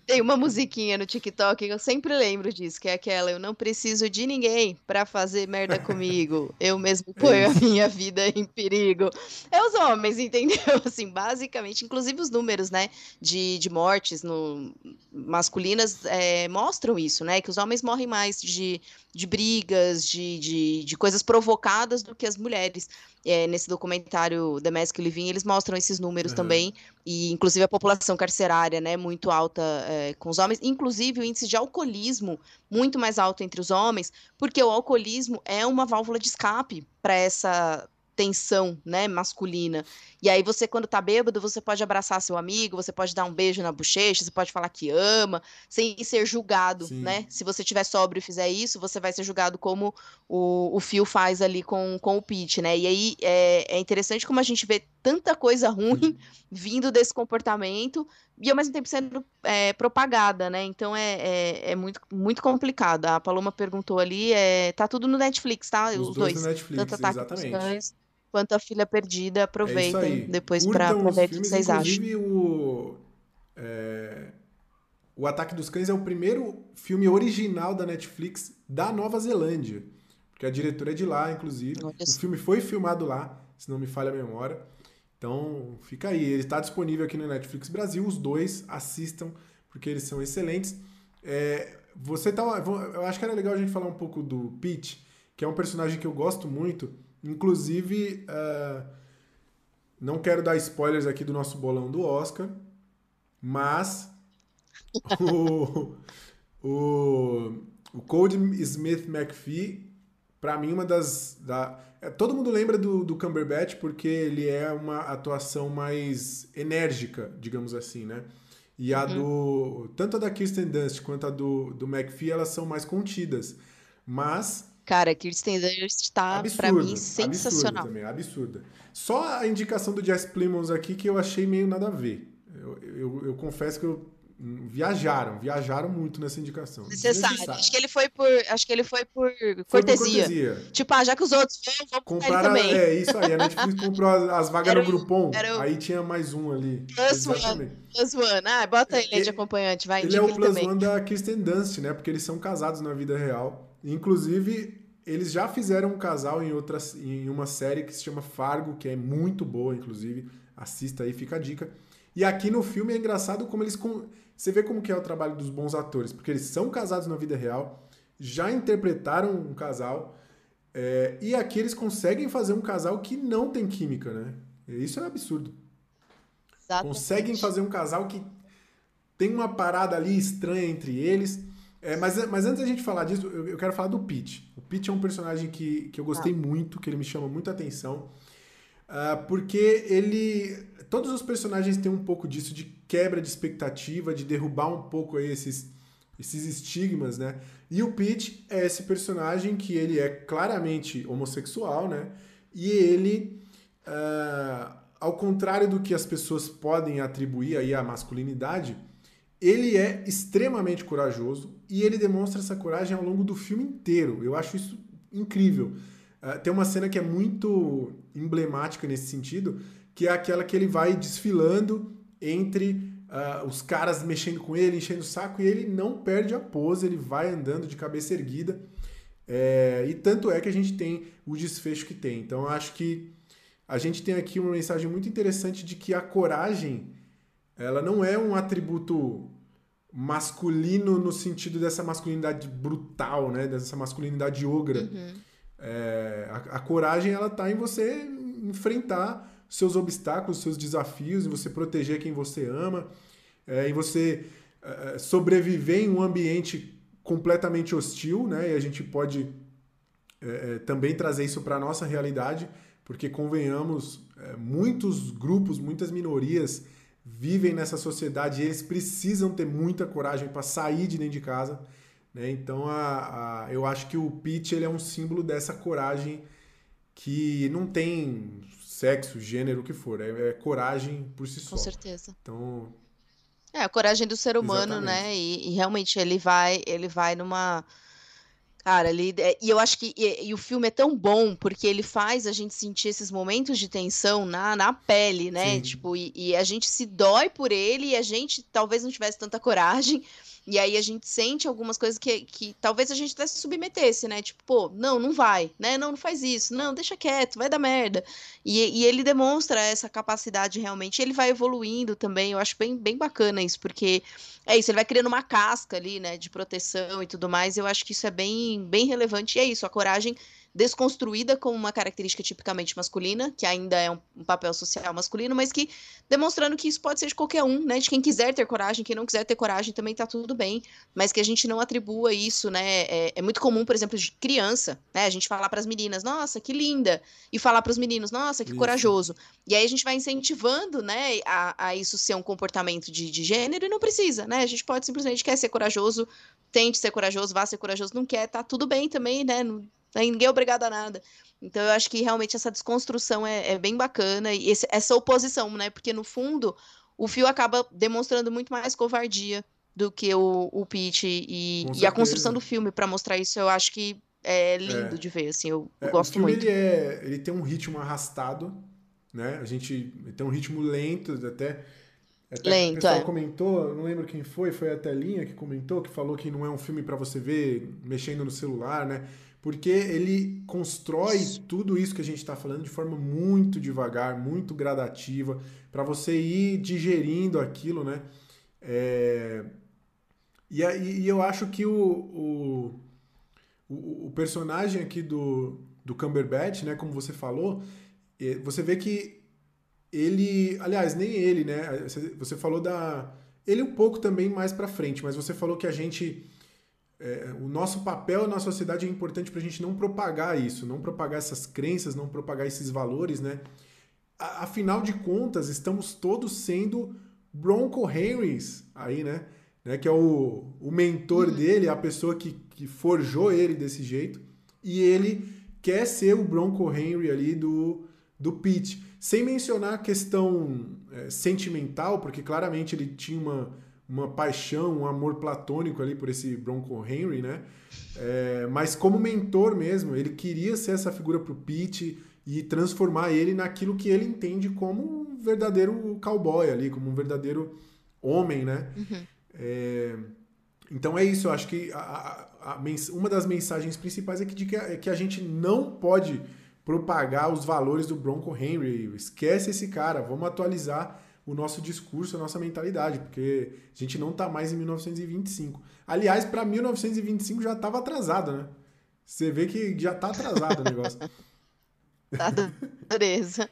Tem uma musiquinha no TikTok que eu sempre lembro disso, que é aquela: Eu não preciso de ninguém para fazer merda comigo. Eu mesmo ponho é a minha vida em perigo. É os homens, entendeu? Assim, basicamente, inclusive os números, né, de, de mortes no, masculinas é, mostram isso, né? Que os homens morrem mais de, de brigas, de, de, de coisas provocadas do que as mulheres é, nesse documentário The Mask Living, eles mostram esses números uhum. também, e inclusive a população carcerária, né, muito alta é, com os homens, inclusive o índice de alcoolismo muito mais alto entre os homens, porque o alcoolismo é uma válvula de escape para essa tensão, né, masculina. E aí você, quando tá bêbado, você pode abraçar seu amigo, você pode dar um beijo na bochecha, você pode falar que ama, sem ser julgado, Sim. né? Se você tiver sóbrio e fizer isso, você vai ser julgado como o, o Phil faz ali com, com o Pete, né? E aí é, é interessante como a gente vê tanta coisa ruim vindo desse comportamento e ao mesmo tempo sendo é, propagada, né? Então é, é, é, muito, muito complicado. A Paloma perguntou ali, é, tá tudo no Netflix, tá? Os, Os dois, dois no Netflix, exatamente quanto a Filha Perdida. Aproveitem é depois para ver o que vocês acham. O, é, o Ataque dos Cães é o primeiro filme original da Netflix da Nova Zelândia. Porque a diretora é de lá, inclusive. Olha o filme foi filmado lá, se não me falha a memória. Então, fica aí. Ele está disponível aqui no Netflix Brasil. Os dois assistam, porque eles são excelentes. É, você tá. Eu acho que era legal a gente falar um pouco do Pete, que é um personagem que eu gosto muito Inclusive, uh, não quero dar spoilers aqui do nosso bolão do Oscar, mas o, o, o Code Smith McPhee, para mim, uma das. Da, é, todo mundo lembra do, do Cumberbatch porque ele é uma atuação mais enérgica, digamos assim, né? E a uhum. do. Tanto a da Kirsten Dunst quanto a do, do McPhee, elas são mais contidas. Mas Cara, Kirsten Dunst está, para mim, sensacional. Absurda também, absurda. Só a indicação do Jess Plimons aqui que eu achei meio nada a ver. Eu, eu, eu confesso que eu viajaram, viajaram muito nessa indicação. Necessário. Acho que ele foi por, acho que ele foi por, foi cortesia. por cortesia. Tipo, ah, já que os outros vão, vamos Compraram, também. É isso aí, a Netflix comprou as, as vagas era no Groupon, o... aí tinha mais um ali. Plus One. Plus One. Ah, bota ele é, de acompanhante, vai. Ele é o Plus também. One da Kristen Dunst, né? Porque eles são casados na vida real. Inclusive, eles já fizeram um casal em, outras, em uma série que se chama Fargo, que é muito boa, inclusive. Assista aí, fica a dica. E aqui no filme é engraçado como eles. Você vê como que é o trabalho dos bons atores, porque eles são casados na vida real, já interpretaram um casal, é, e aqui eles conseguem fazer um casal que não tem química, né? Isso é um absurdo. Exatamente. Conseguem fazer um casal que tem uma parada ali estranha entre eles. É, mas, mas antes da gente falar disso, eu, eu, quero falar do Pete. O Pete é um personagem que, que eu gostei ah. muito, que ele me chama muita atenção. Uh, porque ele. Todos os personagens têm um pouco disso de quebra de expectativa, de derrubar um pouco aí esses, esses estigmas, né? E o Pete é esse personagem que ele é claramente homossexual, né? E ele, uh, ao contrário do que as pessoas podem atribuir aí à masculinidade, ele é extremamente corajoso e ele demonstra essa coragem ao longo do filme inteiro. Eu acho isso incrível. Uh, tem uma cena que é muito emblemática nesse sentido, que é aquela que ele vai desfilando entre uh, os caras mexendo com ele, enchendo o saco, e ele não perde a pose, ele vai andando de cabeça erguida. É, e tanto é que a gente tem o desfecho que tem. Então eu acho que a gente tem aqui uma mensagem muito interessante de que a coragem ela não é um atributo masculino no sentido dessa masculinidade brutal, né? Dessa masculinidade ogra. Uhum. É, a, a, coragem ela tá em você enfrentar seus obstáculos, seus desafios, em você proteger quem você ama, é, em você é, sobreviver em um ambiente completamente hostil, né? E a gente pode é, é também trazer isso para a nossa realidade, porque convenhamos, é, muitos grupos, muitas minorias vivem nessa sociedade e eles precisam ter muita coragem para sair de dentro de casa. Né? Então a, a, eu acho que o Pete ele é um símbolo dessa coragem que não tem sexo, gênero, o que for. É, é coragem por si só. Com certeza. Então. É, a coragem do ser humano, Exatamente. né? E, e, realmente ele vai, ele vai numa Cara, ele, é, e eu acho que e, e, o filme é tão bom porque ele faz a gente sentir esses momentos de tensão na, na pele, né? Sim. Tipo, e, e, a gente se dói por ele e a gente talvez não tivesse tanta coragem e aí a gente sente algumas coisas que, que talvez a gente até se submetesse, né? Tipo, pô, não, não vai, né? Não, não faz isso, não, deixa quieto, vai dar merda. E, e ele demonstra essa capacidade realmente. Ele vai evoluindo também, eu acho bem, bem bacana isso, porque é isso, ele vai criando uma casca ali, né, de proteção e tudo mais. Eu acho que isso é bem, bem relevante. E é isso, a coragem desconstruída como uma característica tipicamente masculina, que ainda é um, um, papel social masculino, mas que demonstrando que isso pode ser de qualquer um, né? De quem quiser ter coragem, quem não quiser ter coragem também tá tudo bem, mas que a gente não atribua isso, né? É, é muito comum, por exemplo, de criança, né? A gente falar para as meninas, nossa, que linda, e falar para os meninos, nossa, que isso. corajoso. E aí a gente vai incentivando, né, a, a isso ser um comportamento de, de gênero e não precisa, né? A gente pode simplesmente quer ser corajoso, tente ser corajoso, vá ser corajoso, não quer, tá tudo bem também, né? Não, né? Ninguém é obrigado a nada. Então eu acho que realmente essa desconstrução é, é bem bacana e esse, essa oposição, né? Porque no fundo o Fio acaba demonstrando muito mais covardia do que o, o Pete e, e a construção do filme para mostrar isso eu acho que é lindo é. de ver, assim, eu, é, gosto o filme, muito. Ele, é, ele tem um ritmo arrastado, né? A gente tem um ritmo lento, até até Lento, o pessoal é. comentou, não lembro quem foi, foi a Telinha que comentou, que falou que não é um filme para você ver mexendo no celular, né? Porque ele constrói tudo isso que a gente está falando de forma muito devagar, muito gradativa, para você ir digerindo aquilo, né? É... E, e, eu acho que o, o, o, personagem aqui do, do Cumberbatch, né, como você falou, é, você vê que ele, aliás, nem ele, né? Você falou da ele um pouco também mais para frente, mas você falou que a gente é, o nosso papel na sociedade é importante para a gente não propagar isso, não propagar essas crenças, não propagar esses valores, né? Afinal de contas, estamos todos sendo Bronco Henrys aí, né? né? Que é o, o mentor uhum. dele, a pessoa que, que forjou ele desse jeito. E ele quer ser o Bronco Henry ali do, do Pete. Sem mencionar a questão é, sentimental, porque claramente ele tinha uma uma paixão, um amor platônico ali por esse Bronco Henry, né? É, mas como mentor mesmo, ele queria ser essa figura pro Pete e transformar ele naquilo que ele entende como um verdadeiro cowboy ali, como um verdadeiro homem, né? Uhum. É, então é isso, eu acho que a, a, a, uma das mensagens principais é que, que, é que a gente não pode propagar os valores do Bronco Henry. Esquece esse cara, vamos atualizar o nosso discurso, a nossa mentalidade, porque a gente não está mais em 1925. Aliás, para 1925 já estava atrasado, né? Você vê que já está atrasado o negócio. Tá dureza.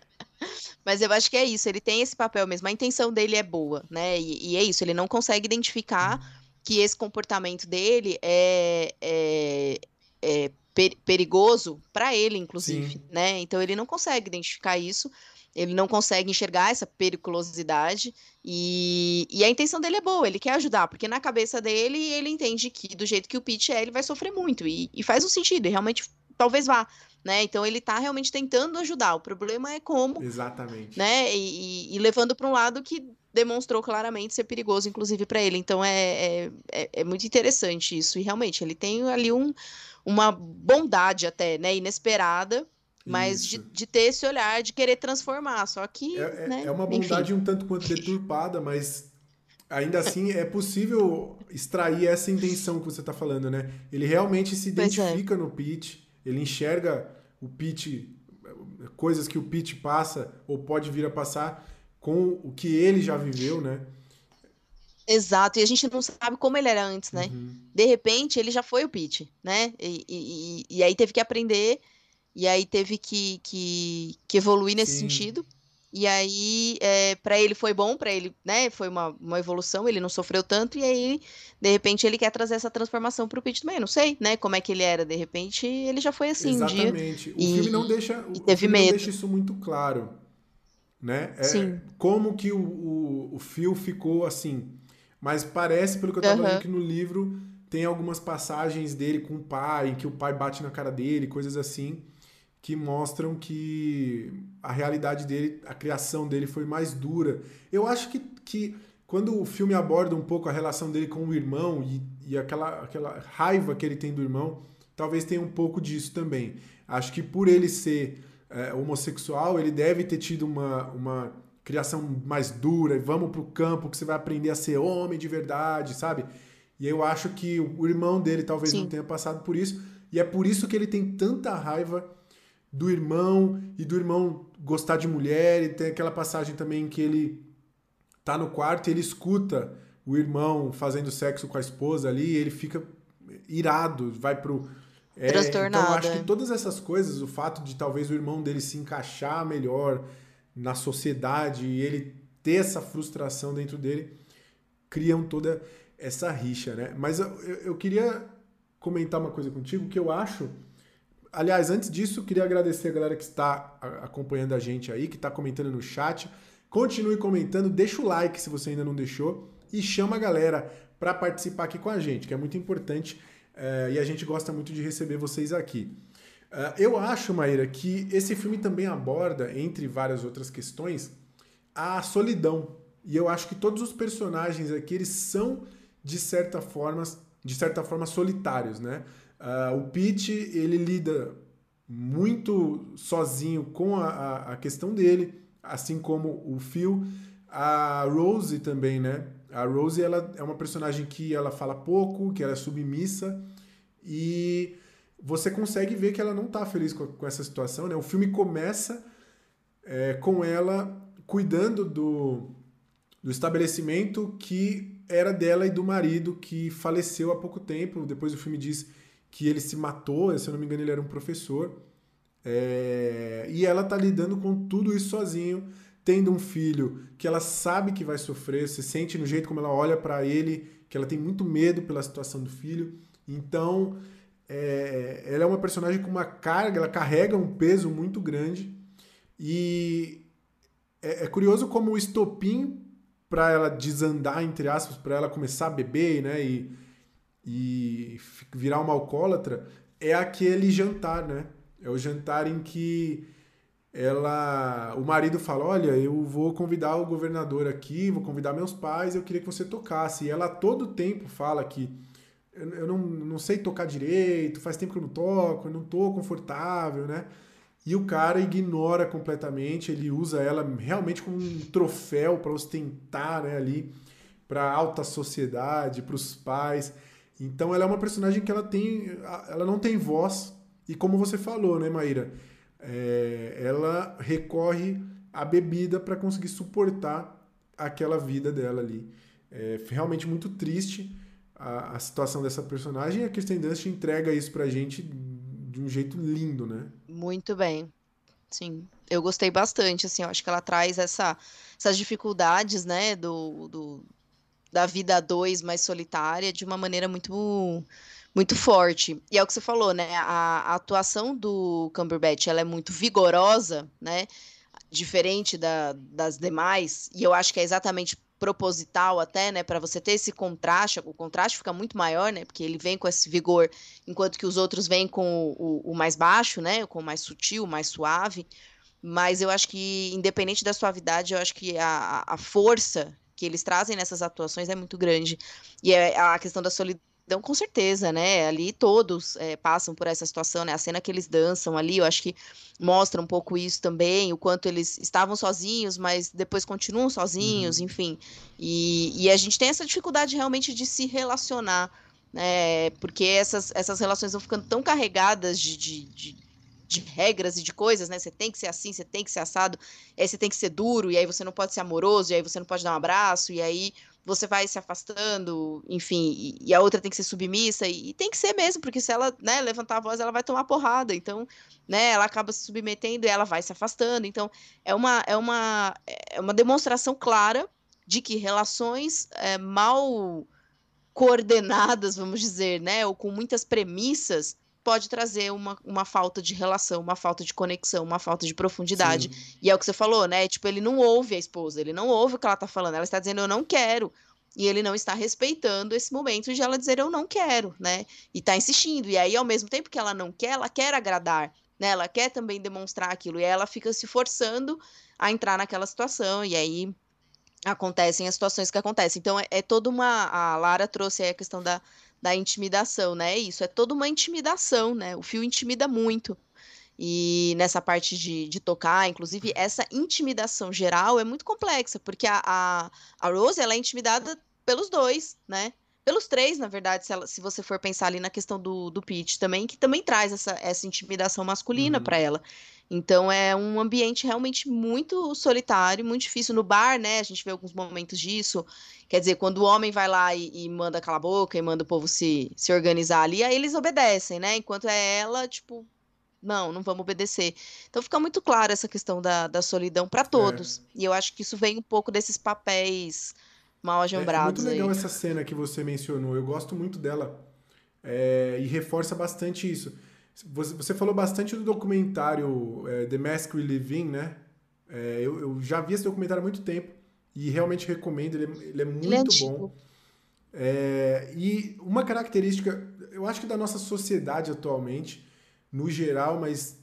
Mas eu acho que é isso, ele tem esse papel mesmo, a intenção dele é boa, né? E, e é isso, ele não consegue identificar que esse comportamento dele é, é, é per perigoso para ele, inclusive, Sim. né? Então ele não consegue identificar isso, ele não consegue enxergar essa periculosidade e, e, a intenção dele é boa, ele quer ajudar, porque na cabeça dele ele entende que do jeito que o Pete é, ele vai sofrer muito e, e faz um sentido, e realmente talvez vá, né? Então ele está realmente tentando ajudar. O problema é como, exatamente, né? E, e levando para um lado que demonstrou claramente ser perigoso, inclusive para ele. Então é, é, é, é muito interessante isso e realmente ele tem ali um uma bondade até, né, inesperada, mas de, de, ter esse olhar de querer transformar, só que... É, é, né, é uma bondade enfim. um tanto quanto deturpada, mas ainda assim é possível extrair essa intenção que você está falando, né? Ele realmente se é. identifica é. no Pete, ele enxerga o Pete, coisas que o Pete passa ou pode vir a passar com o que ele já viveu, né? Exato, e a gente não sabe como ele era antes, né? Uhum. De repente, ele já foi o Pete, né? E, e, e, aí teve que aprender, e aí teve que, que, que evoluir nesse Sim. sentido. E aí, é, para ele foi bom, para ele, né? Foi uma, uma evolução, ele não sofreu tanto, e aí, de repente, ele quer trazer essa transformação pro Pete também. Não sei, né? Como é que ele era, de repente, ele já foi assim Exatamente. um dia. O filme não deixa. O, teve medo. não deixa isso muito claro. Né? É, Sim. Como que o, o, o Phil ficou assim mas parece, pelo que eu tava uhum. lendo que no livro, tem algumas passagens dele com o pai, em que o pai bate na cara dele, coisas assim, que mostram que a realidade dele, a criação dele foi mais dura. Eu acho que, que quando o filme aborda um pouco a relação dele com o irmão e, e aquela, aquela raiva que ele tem do irmão, talvez tenha um pouco disso também. Acho que por ele ser é, homossexual, ele deve ter tido uma, uma criação mais dura, e vamos pro campo que você vai aprender a ser homem de verdade, sabe? E eu acho que o irmão dele talvez Sim. não tenha passado por isso, e é por isso que ele tem tanta raiva do irmão e do irmão gostar de mulher, e tem aquela passagem também que ele tá no quarto e ele escuta o irmão fazendo sexo com a esposa ali, e ele fica irado, vai pro é, Transtornado. Então eu acho que todas essas coisas, o fato de talvez o irmão dele se encaixar melhor, na sociedade e ele ter essa frustração dentro dele, criam toda essa rixa, né? Mas eu, eu queria comentar uma coisa contigo que eu acho. Aliás, antes disso, queria agradecer a galera que está acompanhando a gente aí, que está comentando no chat. Continue comentando, deixa o like se você ainda não deixou e chama a galera para participar aqui com a gente, que é muito importante é, e a gente gosta muito de receber vocês aqui. Uh, eu acho, Maíra, que esse filme também aborda, entre várias outras questões, a solidão. E eu acho que todos os personagens aqui, eles são, de certa forma, de certa forma solitários, né? Uh, o Pete, ele lida muito sozinho com a, a, a questão dele, assim como o Phil. A Rose também, né? A Rose, ela é uma personagem que ela fala pouco, que ela é submissa e você consegue ver que ela não está feliz com, com, essa situação. Né? O filme começa é, com ela cuidando do, do estabelecimento que era dela e do marido que faleceu há pouco tempo. Depois o filme diz que ele se matou, se eu não me engano, ele era um professor. É, e ela está lidando com tudo isso sozinho, tendo um filho que ela sabe que vai sofrer, se sente no jeito como ela olha para ele, que ela tem muito medo pela situação do filho. Então, é, ela é uma personagem com uma carga, ela carrega um peso muito grande. E é, é curioso como o estopim para ela desandar, entre aspas, para ela começar a beber né, e, e virar uma alcoólatra, é aquele jantar, né? É o jantar em que ela, o marido fala, olha, eu vou convidar o governador aqui, vou convidar meus pais, eu queria que você tocasse. E ela todo tempo fala que eu não, não sei tocar direito, faz tempo que eu não toco, eu não tô confortável, né? E o cara ignora completamente, ele usa ela realmente como um troféu para ostentar né, ali para alta sociedade, para os pais. Então ela é uma personagem que ela tem, ela não tem voz e como você falou, né, Maíra, é, ela recorre à bebida para conseguir suportar aquela vida dela ali. É realmente muito triste a, a situação dessa personagem e a Kirsten Dunst entrega isso pra gente de um jeito lindo, né? Muito bem. Sim, eu gostei bastante, assim, eu acho que ela traz essa, essas dificuldades, né, do, do da vida a dois mais solitária de uma maneira muito muito forte. E é o que você falou, né, a, a atuação do Cumberbatch, ela é muito vigorosa, né, diferente da, das demais, e eu acho que é exatamente proposital até, né, para você ter esse contraste, o contraste fica muito maior, né, porque ele vem com esse vigor, enquanto que os outros vêm com o, o, o mais baixo, né, com o mais sutil, o mais suave, mas eu acho que, independente da suavidade, eu acho que a, a força que eles trazem nessas atuações é muito grande, e é a questão da solidão então, com certeza, né? Ali todos é, passam por essa situação, né? A cena que eles dançam ali, eu acho que mostra um pouco isso também, o quanto eles estavam sozinhos, mas depois continuam sozinhos, uhum. enfim. E, e, a gente tem essa dificuldade realmente de se relacionar, né? Porque essas, essas relações vão ficando tão carregadas de, de, de de regras e de coisas, né? Você tem que ser assim, você tem que ser assado, você tem que ser duro, e aí você não pode ser amoroso, e aí você não pode dar um abraço, e aí você vai se afastando, enfim, e, e, a outra tem que ser submissa, e, e, tem que ser mesmo, porque se ela, né, levantar a voz, ela vai tomar porrada, então, né, ela acaba se submetendo e ela vai se afastando, então, é uma, é uma, é uma demonstração clara de que relações é, mal coordenadas, vamos dizer, né, ou com muitas premissas, pode trazer uma, uma falta de relação, uma falta de conexão, uma falta de profundidade. Sim. E é o que você falou, né? Tipo, ele não ouve a esposa, ele não ouve o que ela tá falando, ela está dizendo eu não quero. E ele não está respeitando esse momento de ela dizer eu não quero, né? E tá insistindo. E aí, ao mesmo tempo que ela não quer, ela quer agradar, né? Ela quer também demonstrar aquilo. E aí ela fica se forçando a entrar naquela situação. E aí acontecem as situações que acontecem. Então, é, é toda uma. A Lara trouxe aí a questão da, da intimidação, né? Isso é toda uma intimidação, né? O fio intimida muito. E nessa parte de, de tocar, inclusive, essa intimidação geral é muito complexa, porque a, a, a Rose ela é intimidada pelos dois, né? Pelos três, na verdade, se, ela, se você for pensar ali na questão do, do Pete também, que também traz essa, essa intimidação masculina uhum. para ela. Então é um ambiente realmente muito solitário, muito difícil. No bar, né? A gente vê alguns momentos disso. Quer dizer, quando o homem vai lá e, e manda calar a boca e manda o povo se, se organizar ali, aí eles obedecem, né? Enquanto é ela, tipo, não, não vamos obedecer. Então fica muito claro essa questão da, da solidão para todos. É. E eu acho que isso vem um pouco desses papéis mal ajambrados. É, é muito legal aí. essa cena que você mencionou. Eu gosto muito dela. É, e reforça bastante isso. Você, você falou bastante do documentário é, The Mask We Live In, né? É, eu, eu, já vi esse documentário há muito tempo e realmente recomendo, ele, é, ele é muito ele é bom. É, e uma característica, eu acho que da nossa sociedade atualmente, no geral, mas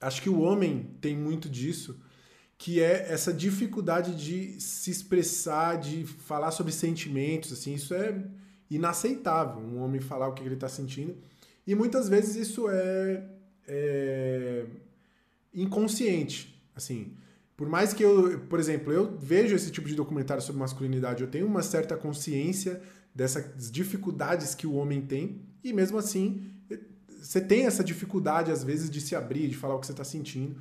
acho que o homem tem muito disso, que é essa dificuldade de se expressar, de falar sobre sentimentos, assim, isso é inaceitável, um homem falar o que ele está sentindo. E muitas vezes isso é, é inconsciente, assim. Por mais que eu, por exemplo, eu vejo esse tipo de documentário sobre masculinidade, eu tenho uma certa consciência dessas dificuldades que o homem tem, e mesmo assim, você tem essa dificuldade, às vezes, de se abrir, de falar o que você está sentindo.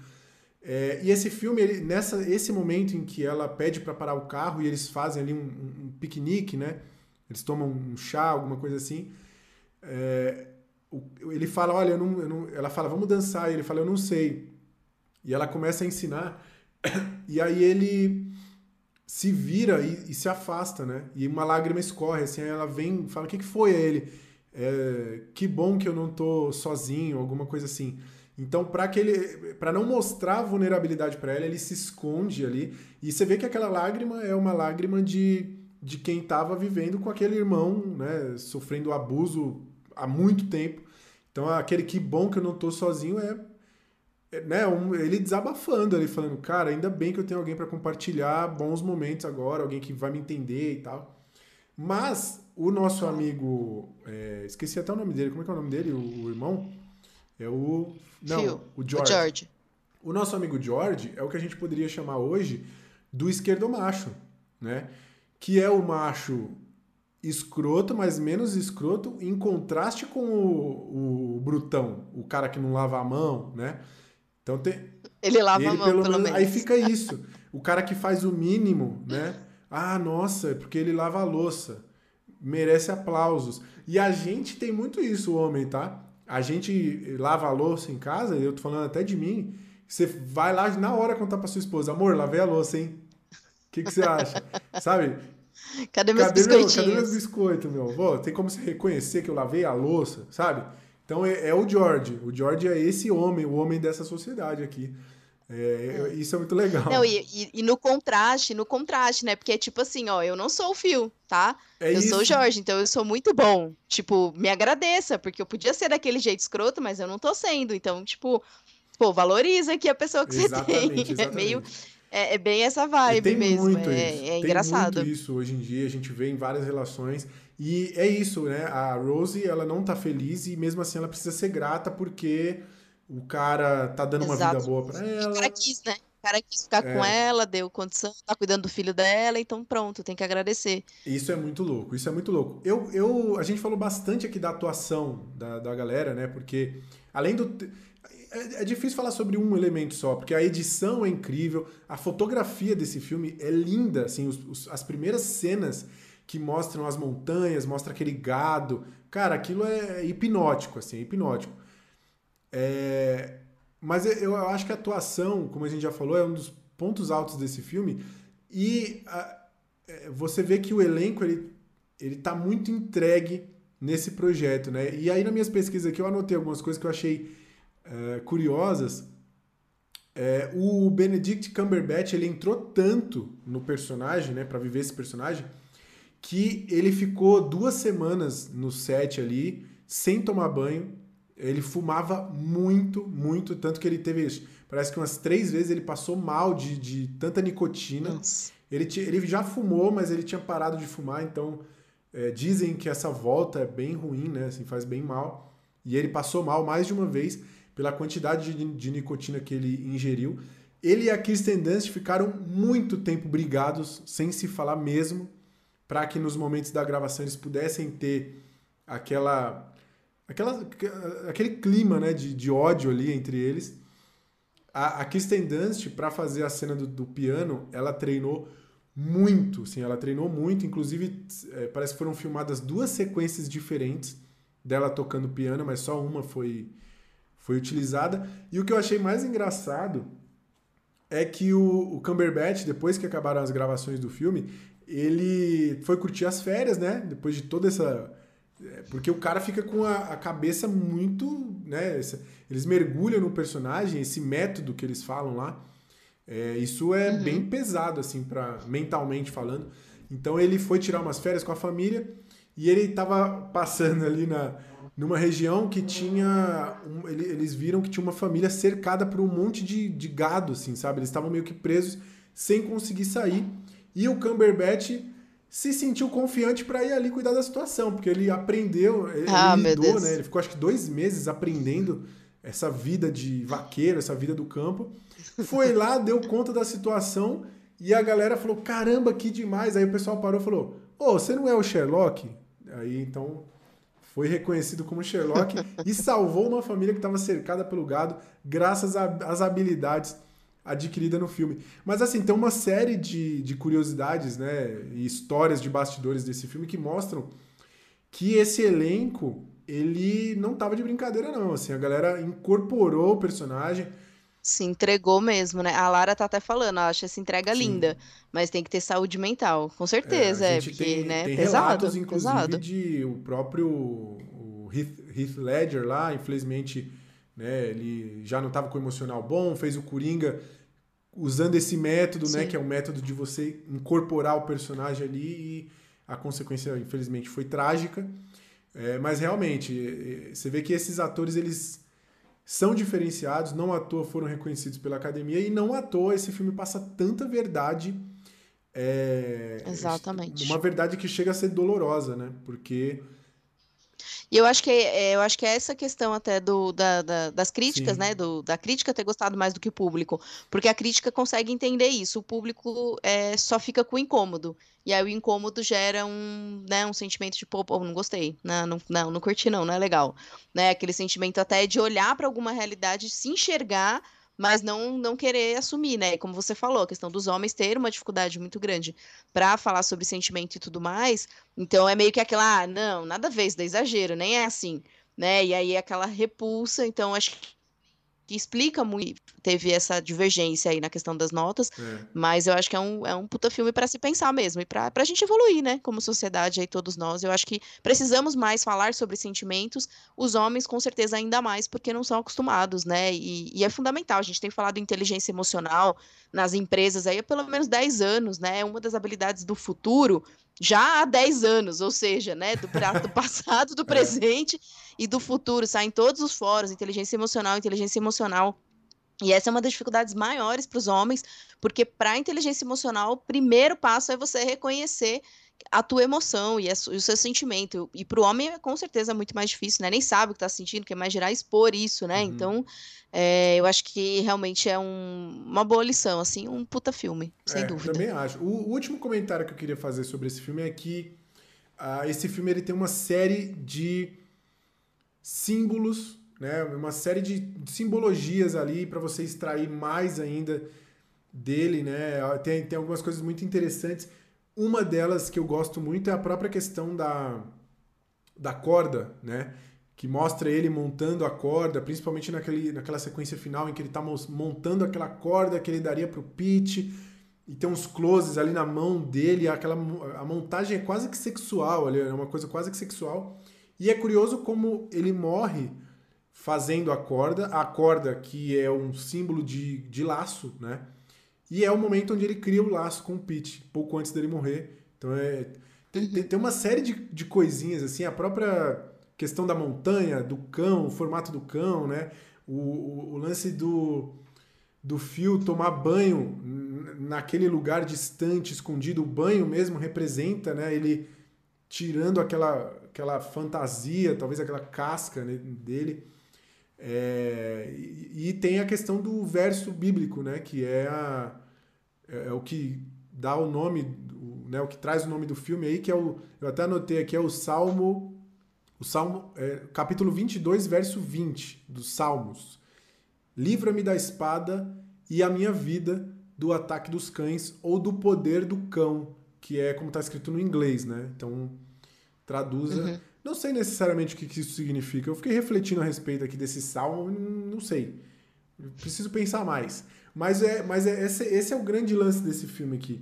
É, e esse filme, ele, nessa, esse momento em que ela pede para parar o carro e eles fazem ali um, um, piquenique, né? Eles tomam um chá, alguma coisa assim. É, ele fala, olha, eu não, eu não, ela fala, vamos dançar. E ele fala, eu não sei. E ela começa a ensinar. E aí ele se vira e, e se afasta, né? E uma lágrima escorre, assim, aí ela vem fala, o que, que foi? Aí ele, é, que bom que eu não tô sozinho, alguma coisa assim. Então, para que ele, para não mostrar vulnerabilidade para ela, ele se esconde ali. E você vê que aquela lágrima é uma lágrima de, de quem estava vivendo com aquele irmão, né, sofrendo abuso há muito tempo. Então, aquele que bom que eu não tô sozinho é né, um, ele desabafando ali, falando, cara, ainda bem que eu tenho alguém para compartilhar bons momentos agora, alguém que vai me entender e tal. Mas o nosso amigo, é, esqueci até o nome dele, como é que é o nome dele, o, o irmão? É o... Não, Phil, o George. O George. O nosso amigo George é o que a gente poderia chamar hoje do esquerdomacho, né? Que é o macho escroto, mas menos escroto, em contraste com o, o brutão, o cara que não lava a mão, né? Então tem. Ele lava ele, a mão, pelo, pelo menos. Aí fica isso. O cara que faz o mínimo, né? Ah, nossa, é porque ele lava a louça. Merece aplausos. E a gente tem muito isso, o homem, tá? A gente lava a louça em casa, eu tô falando até de mim. Você vai lá na hora contar pra sua esposa, amor, lavei a louça, hein? O que, que você acha? Sabe? Cadê meus cadê biscoitinhos? Meu, cadê meus biscoitos, meu? Pô, tem como você reconhecer que eu lavei a louça, sabe? Então é, é, o George. O George é esse homem, o homem dessa sociedade aqui. É, é. Isso é muito legal. Não, e, e, e, no contraste, no contraste, né? Porque é tipo assim, ó, eu não sou o Phil, tá? É eu isso. sou o Jorge, então eu sou muito bom. Tipo, me agradeça, porque eu podia ser daquele jeito escroto, mas eu não tô sendo. Então, tipo, pô, valoriza aqui a pessoa que exatamente, você tem. Exatamente. É meio. É, é, bem essa vibe mesmo. Muito é, isso. é engraçado. Tem muito isso hoje em dia, a gente vê em várias relações. E é isso, né? A Rose, ela não tá feliz e mesmo assim ela precisa ser grata porque o cara tá dando Exato. uma vida boa para ela. O cara quis, né? O cara quis ficar é. com ela, deu condição, tá cuidando do filho dela, então pronto, tem que agradecer. Isso é muito louco, isso é muito louco. Eu, eu, a gente falou bastante aqui da atuação da, da galera, né? Porque além do é, é, difícil falar sobre um elemento só, porque a edição é incrível, a fotografia desse filme é linda, assim, os, os, as primeiras cenas que mostram as montanhas, mostra aquele gado, cara, aquilo é hipnótico, assim, é hipnótico. É, mas eu, eu acho que a atuação, como a gente já falou, é um dos pontos altos desse filme e a, é, você vê que o elenco ele, ele tá muito entregue nesse projeto, né? E aí nas minhas pesquisas aqui eu anotei algumas coisas que eu achei é, curiosas, é, o Benedict Cumberbatch ele entrou tanto no personagem, né, para viver esse personagem, que ele ficou duas semanas no set ali sem tomar banho. Ele fumava muito, muito, tanto que ele teve, parece que umas três vezes ele passou mal de, de tanta nicotina. Nossa. Ele, ele já fumou, mas ele tinha parado de fumar, então é, dizem que essa volta é bem ruim, né? Assim, faz bem mal. E ele passou mal mais de uma vez pela quantidade de, de nicotina que ele ingeriu. Ele e a Kirsten Dunst ficaram muito tempo brigados, sem se falar mesmo, para que nos momentos da gravação eles pudessem ter aquela, aquela aquele clima né, de, de ódio ali entre eles. A, a Kirsten Dunst, para fazer a cena do, do, piano, ela treinou muito, sim, ela treinou muito, inclusive é, parece que foram filmadas duas sequências diferentes dela tocando piano, mas só uma foi foi utilizada. E o que eu achei mais engraçado é que o, o Cumberbatch, depois que acabaram as gravações do filme, ele foi curtir as férias, né? Depois de toda essa. É, porque o cara fica com a, a cabeça muito. Né? Eles mergulham no personagem, esse método que eles falam lá. É, isso é uhum. bem pesado, assim, para mentalmente falando. Então ele foi tirar umas férias com a família e ele estava passando ali na, numa região que tinha. Um, eles viram que tinha uma família cercada por um monte de, de gado, assim, sabe? Eles estavam meio que presos sem conseguir sair. E o Cumberbatch se sentiu confiante para ir ali cuidar da situação, porque ele aprendeu, ele ah, lidou, né? Ele ficou acho que dois meses aprendendo essa vida de vaqueiro, essa vida do campo. Foi lá, deu conta da situação e a galera falou: caramba, que demais. Aí o pessoal parou e falou: Ô, oh, você não é o Sherlock? Aí então foi reconhecido como Sherlock e salvou uma família que estava cercada pelo gado, graças às habilidades adquiridas no filme. Mas assim, tem uma série de, de curiosidades né, e histórias de bastidores desse filme que mostram que esse elenco ele não tava de brincadeira, não. Assim, a galera incorporou o personagem. Se entregou mesmo, né? A Lara tá até falando, acha essa entrega Sim. linda, mas tem que ter saúde mental, com certeza, é, é porque, tem, né, tem pesado, relatos, inclusive, pesado. de o próprio o Heath, Heath Ledger lá, infelizmente, né, ele já não estava com o emocional bom, fez o Coringa usando esse método, né, Sim. né, que é o método de você incorporar o personagem ali e a consequência, infelizmente, foi trágica. É, mas realmente, você vê que esses atores, eles são diferenciados, não à toa foram reconhecidos pela academia e não à toa esse filme passa tanta verdade. É, Exatamente. Uma verdade que chega a ser dolorosa, né? Porque e eu acho que é, eu acho que é essa questão até do, da, da, das críticas, Sim. né? Do, da crítica ter gostado mais do que o público. Porque a crítica consegue entender isso. O público é, só fica com o incômodo. E aí o incômodo gera um, né, um sentimento de, pô, pô não gostei. Não, não, não, não curti, não, não é legal. Né? Aquele sentimento até de olhar para alguma realidade, se enxergar mas não não querer assumir, né? Como você falou, a questão dos homens ter uma dificuldade muito grande para falar sobre sentimento e tudo mais. Então é meio que aquela, ah, não, nada a ver, isso é exagero, nem é assim, né? E aí aquela repulsa, então acho que que explica muito, teve essa divergência aí na questão das notas, é. mas eu acho que é um, é um puta filme para se pensar mesmo, e pra, pra gente evoluir, né, como sociedade aí, todos nós, eu acho que precisamos mais falar sobre sentimentos, os homens com certeza ainda mais, porque não são acostumados, né, e, e é fundamental, a gente tem falado de inteligência emocional nas empresas aí há pelo menos 10 anos, né, é uma das habilidades do futuro, já há 10 anos, ou seja, né, do, do passado, do é. presente e do futuro, saem todos os fóruns, inteligência emocional, inteligência emocional. E essa é uma das dificuldades maiores para os homens, porque para a inteligência emocional, o primeiro passo é você reconhecer a tua emoção e, a, e o seu sentimento. E para o homem é com certeza muito mais difícil, né? Nem sabe o que está sentindo, quer mais gerar expor isso, né? Uhum. Então, é, eu acho que realmente é um, uma boa lição, assim, um puta filme, sem é, dúvida. Também acho. O, o, último comentário que eu queria fazer sobre esse filme é que uh, esse filme ele tem uma série de símbolos, né? Uma série de simbologias ali para você extrair mais ainda dele, né? Tem, tem algumas coisas muito interessantes. Uma delas que eu gosto muito é a própria questão da, da corda, né? Que mostra ele montando a corda, principalmente naquele, naquela sequência final em que ele está montando aquela corda que ele daria para o Pete. E tem uns closes ali na mão dele, aquela, a montagem é quase que sexual, ali, é uma coisa quase que sexual. E é curioso como ele morre fazendo a corda, a corda que é um símbolo de, de laço, né? E é o momento onde ele cria o laço com o Pete, pouco antes dele morrer. Então é. Tem, tem uma série de, de coisinhas, assim, a própria questão da montanha, do cão, o formato do cão, né? O, o, o lance do, do fio tomar banho naquele lugar distante, escondido, o banho mesmo representa, né? Ele tirando aquela, aquela fantasia, talvez aquela casca né, dele. É, e, e, tem a questão do verso bíblico, né? Que é a, é, é o que dá o nome, o, né, o que traz o nome do filme aí, que é o. Eu até anotei aqui, é o Salmo. O Salmo, é, capítulo 22, verso 20 dos Salmos. Livra-me da espada e a minha vida do ataque dos cães ou do poder do cão, que é como está escrito no inglês, né? Então, traduza. Uhum. Não sei necessariamente o que isso significa. Eu fiquei refletindo a respeito aqui desse salmo, não sei. Preciso pensar mais. Mas, é, mas é, esse, esse é o grande lance desse filme aqui.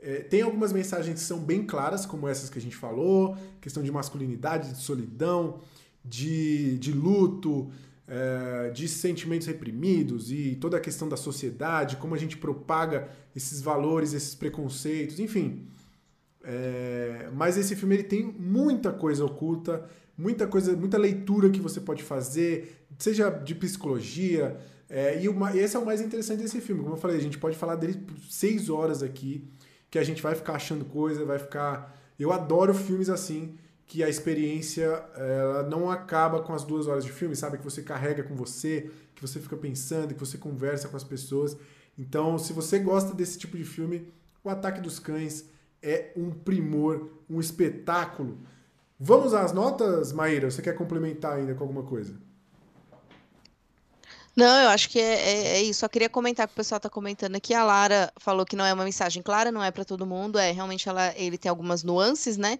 É, tem algumas mensagens que são bem claras, como essas que a gente falou, questão de masculinidade, de solidão, de, de luto, é, de sentimentos reprimidos e toda a questão da sociedade, como a gente propaga esses valores, esses preconceitos, enfim. É, mas esse filme ele tem muita coisa oculta, muita coisa, muita leitura que você pode fazer, seja de psicologia, é, e uma, esse é o mais interessante desse filme. Como eu falei, a gente pode falar dele por seis horas aqui, que a gente vai ficar achando coisa, vai ficar. Eu adoro filmes assim, que a experiência ela não acaba com as duas horas de filme, sabe? Que você carrega com você, que você fica pensando, que você conversa com as pessoas. Então, se você gosta desse tipo de filme, O Ataque dos Cães é um primor, um espetáculo. Vamos às notas, Maíra? Você quer complementar ainda com alguma coisa? Não, eu acho que é, é, é isso. Só queria comentar que o pessoal está comentando aqui. A Lara falou que não é uma mensagem clara, não é para todo mundo. É realmente ela, ele tem algumas nuances, né?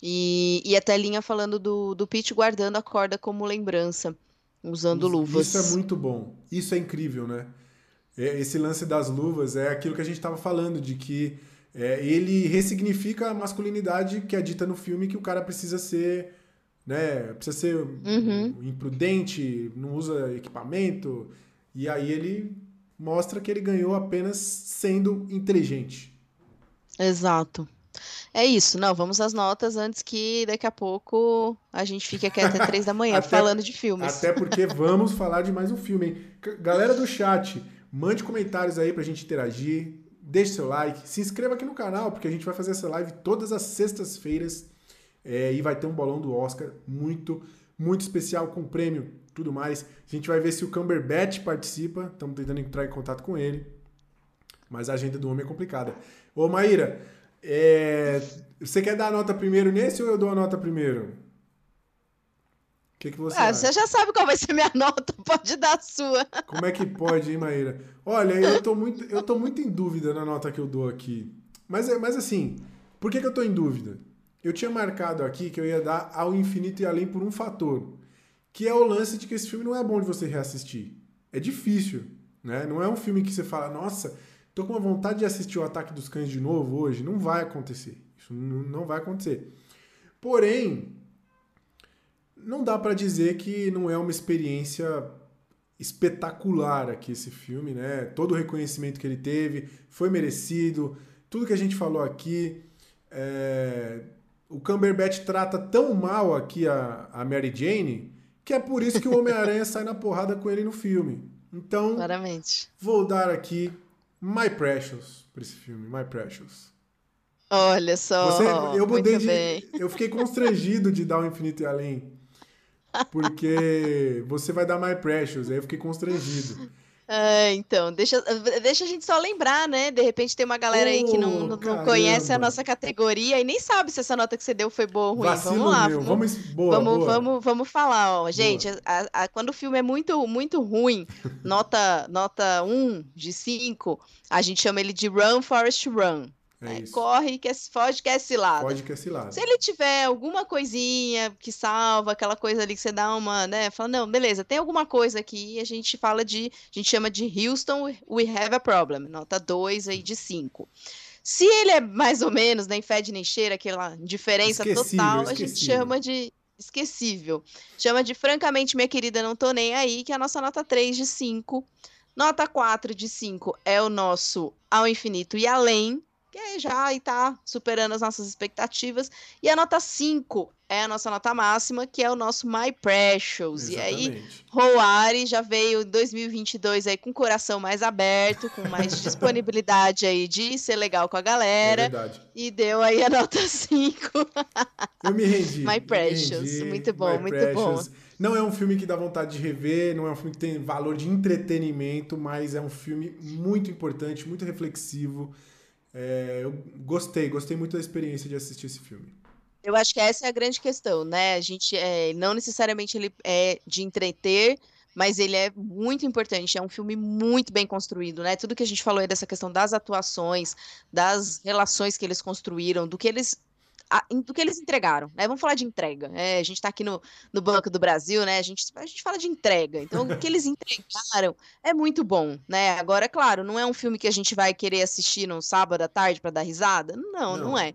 E, e a telinha falando do, do Pete guardando a corda como lembrança, usando isso, luvas. Isso é muito bom. Isso é incrível, né? É, esse lance das luvas é aquilo que a gente estava falando, de que é, ele ressignifica a masculinidade que é dita no filme, que o cara precisa ser né? Precisa ser uhum. imprudente, não usa equipamento. E aí ele mostra que ele ganhou apenas sendo inteligente. Exato. É isso, não, vamos às notas antes que daqui a pouco a gente fique aqui até três da manhã até, falando de filmes. Até porque vamos falar de mais um filme, hein? Galera do chat, mande comentários aí pra gente interagir, deixe seu like, se inscreva aqui no canal, porque a gente vai fazer essa live todas as sextas-feiras é, e vai ter um bolão do Oscar muito, muito especial com prêmio, tudo mais. A gente vai ver se o Cumberbatch participa, estamos tentando entrar em contato com ele, mas a agenda do homem é complicada. Ô Maíra, é, você quer dar a nota primeiro nesse ou eu dou a nota primeiro? O que, que você ah, Você já sabe qual vai ser minha nota, pode dar a sua. Como é que pode, hein, Maíra? Olha, eu tô muito, eu tô muito em dúvida na nota que eu dou aqui. Mas, mas assim, por que, que eu tô em dúvida? Eu tinha marcado aqui que eu ia dar ao infinito e além por um fator, que é o lance de que esse filme não é bom de você reassistir. É difícil, né? Não é um filme que você fala, nossa, tô com uma vontade de assistir o Ataque dos Cães de novo hoje. Não vai acontecer. Isso não vai acontecer. Porém, não dá para dizer que não é uma experiência espetacular aqui esse filme, né? Todo o reconhecimento que ele teve foi merecido. Tudo que a gente falou aqui, é... o Cumberbatch trata tão mal aqui a, a Mary Jane que é por isso que o Homem-Aranha sai na porrada com ele no filme. Então, Claramente. vou dar aqui My Precious para esse filme, My Precious. Olha só. Você, eu mudei de. Bem. Eu fiquei constrangido de dar o Infinito e Além. Porque você vai dar My Precious, aí eu fiquei constrangido. É, então, deixa, deixa a gente só lembrar, né? De repente tem uma galera aí que não, não, conhece a nossa categoria e nem sabe se essa nota que você deu foi boa ou ruim. Vacilo vamos lá. Meu. Vamos, boa, vamos, boa. vamos, vamos falar, ó. Gente, a, a, quando o filme é muito, muito ruim, nota, nota 1 de 5, a gente chama ele de Run Forest Run. É Corre, que foge, que é cilada. Foge, que é cilada. Se ele tiver alguma coisinha que salva, aquela coisa ali que você dá uma, né? Fala, não, beleza, tem alguma coisa aqui, a gente fala de, a gente chama de Houston, we have a problem. Nota 2 aí de 5. Se ele é mais ou menos, nem fede nem cheira, aquela diferença total, esquecível. a gente chama de esquecível. Chama de francamente, minha querida, não tô nem aí, que é a nossa nota 3 de 5. Nota 4 de 5 é o nosso Ao Infinito e Além, que já está superando as nossas expectativas. E a nota 5 é a nossa nota máxima, que é o nosso My Precious. Exatamente. E aí, Roari já veio em 2022 aí com o coração mais aberto, com mais disponibilidade aí de ser legal com a galera. É verdade. E deu aí a nota 5. Eu me rendi. My Precious. Rendi, muito bom, My muito Precious. bom. Não é um filme que dá vontade de rever, não é um filme que tem valor de entretenimento, mas é um filme muito importante, muito reflexivo. É, eu gostei, gostei muito da experiência de assistir esse filme. Eu acho que essa é a grande questão, né? A gente é, não necessariamente ele é de entreter, mas ele é muito importante. É um filme muito bem construído, né? Tudo que a gente falou aí dessa questão das atuações, das relações que eles construíram, do que eles a, do que eles entregaram, né? Vamos falar de entrega. É, a gente está aqui no, no Banco do Brasil, né? A gente, a gente fala de entrega. Então, o que eles entregaram é muito bom, né? Agora, é claro, não é um filme que a gente vai querer assistir no sábado à tarde para dar risada. Não, não, não, é.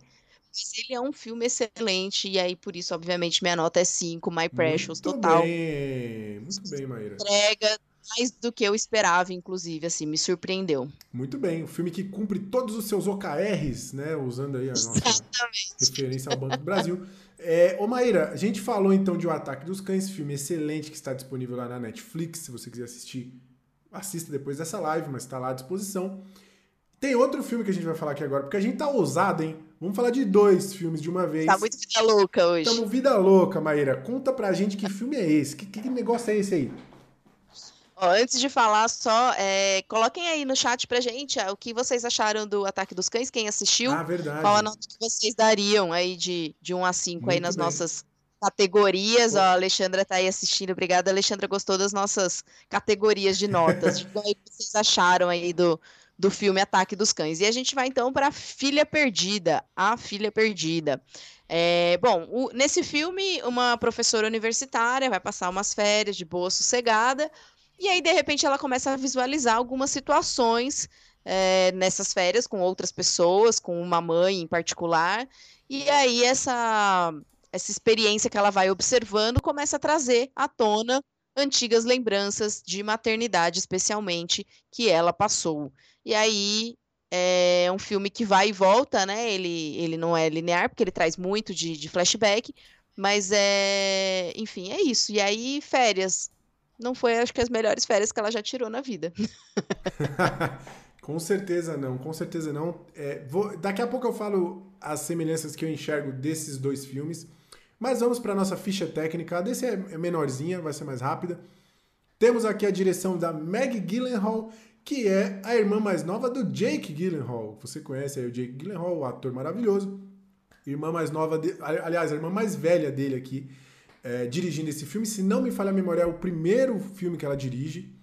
Mas ele é um filme excelente, e aí, por isso, obviamente, minha nota é 5, My Precious, muito total. Bem. Muito bem, Maíra. Entrega mais do que eu esperava, inclusive, assim, me surpreendeu. Muito bem, um filme que cumpre todos os seus OKRs, né, usando aí a nossa Exatamente. referência ao Banco do Brasil. É, ô Maíra, a gente falou então de O Ataque dos Cães, filme excelente que está disponível lá na Netflix, se você quiser assistir, assista depois dessa live, mas está lá à disposição. Tem outro filme que a gente vai falar aqui agora, porque a gente tá ousado, hein? Vamos falar de dois filmes de uma vez. Tá muito vida louca hoje. Tamo vida louca, Maíra. Conta pra gente que filme é esse, que, que negócio é esse aí? Ó, antes de falar só, é, coloquem aí no chat pra gente o que vocês acharam do Ataque dos Cães, quem assistiu. Ah, verdade. Qual a nota que vocês dariam aí de, de 1 a 5 Muito aí nas bem. nossas categorias. Ó, a Alexandra tá aí assistindo. Obrigada, Alexandra. Gostou das nossas categorias de notas. o que vocês acharam aí do, do filme Ataque dos Cães. E a gente vai então para Filha Perdida, A Filha Perdida. É, bom, o, nesse filme, uma professora universitária vai passar umas férias de boa sossegada, e aí, de repente, ela começa a visualizar algumas situações é, nessas férias com outras pessoas, com uma mãe em particular. E aí, essa, essa experiência que ela vai observando começa a trazer à tona antigas lembranças de maternidade, especialmente, que ela passou. E aí É um filme que vai e volta, né? Ele, ele não é linear, porque ele traz muito de, de flashback, mas é. Enfim, é isso. E aí, férias. Não foi, acho que, as melhores férias que ela já tirou na vida. com certeza não, com certeza não. É, vou, daqui a pouco eu falo as semelhanças que eu enxergo desses dois filmes. Mas vamos para nossa ficha técnica. A desse é, é menorzinha, vai ser mais rápida. Temos aqui a direção da Meg Gyllenhaal, que é a irmã mais nova do Jake Gyllenhaal. Você conhece aí o Jake Gyllenhaal, o ator maravilhoso. Irmã mais nova, de, aliás, a irmã mais velha dele aqui, é, dirigindo esse filme. Se não me falha a memória, é o primeiro filme que ela dirige.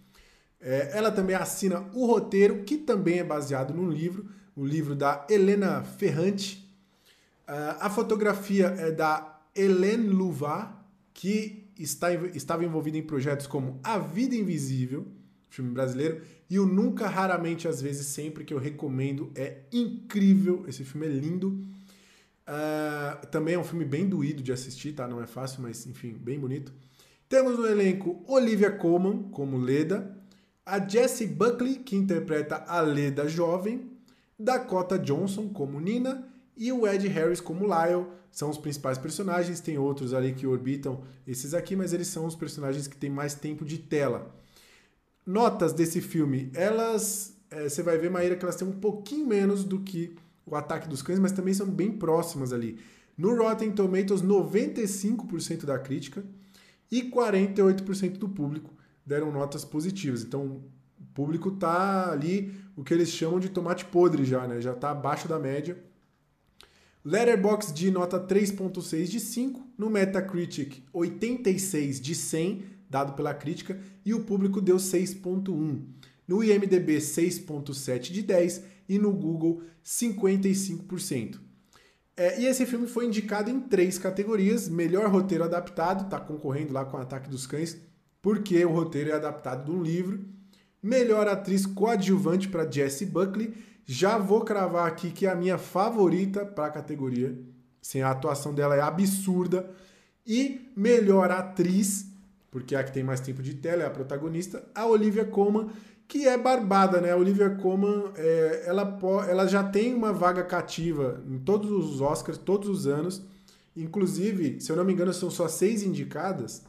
É, ela também assina o roteiro, que também é baseado num livro, o livro da Helena Ferrante. Uh, a fotografia é da Hélène Louvat, que está, estava envolvida em projetos como A Vida Invisível, filme brasileiro, e o Nunca, Raramente, Às vezes, Sempre, que eu recomendo. É incrível, esse filme é lindo. Uh, também é um filme bem doído de assistir, tá? Não é fácil, mas enfim, bem bonito. Temos no elenco Olivia Colman como Leda, a Jessie Buckley, que interpreta a Leda jovem, Dakota Johnson como Nina e o Ed Harris como Lyle. São os principais personagens, tem outros ali que orbitam esses aqui, mas eles são os personagens que têm mais tempo de tela. Notas desse filme, elas. É, você vai ver, Maíra, que elas têm um pouquinho menos do que o Ataque dos Cães, mas também são bem próximas ali. No Rotten Tomatoes, 95% da crítica e 48% do público deram notas positivas. Então, o público tá ali, o que eles chamam de tomate podre já, né? Já tá abaixo da média. Letterboxd de nota 3.6 de 5, no Metacritic 86 de 100, dado pela crítica, e o público deu 6.1. No IMDb 6.7 de 10 e no Google 55%. É, e esse filme foi indicado em três categorias: melhor roteiro adaptado, está concorrendo lá com o Ataque dos Cães, porque o roteiro é adaptado de um livro. Melhor atriz coadjuvante para Jessie Buckley. Já vou cravar aqui que é a minha favorita para a categoria. Sim, a atuação dela é absurda. E melhor atriz, porque é a que tem mais tempo de tela, é a protagonista, a Olivia Colman que é barbada, né? A Olivia Colman, é, ela, ela já tem uma vaga cativa em todos os Oscars, todos os anos. Inclusive, se eu não me engano, são só seis indicadas.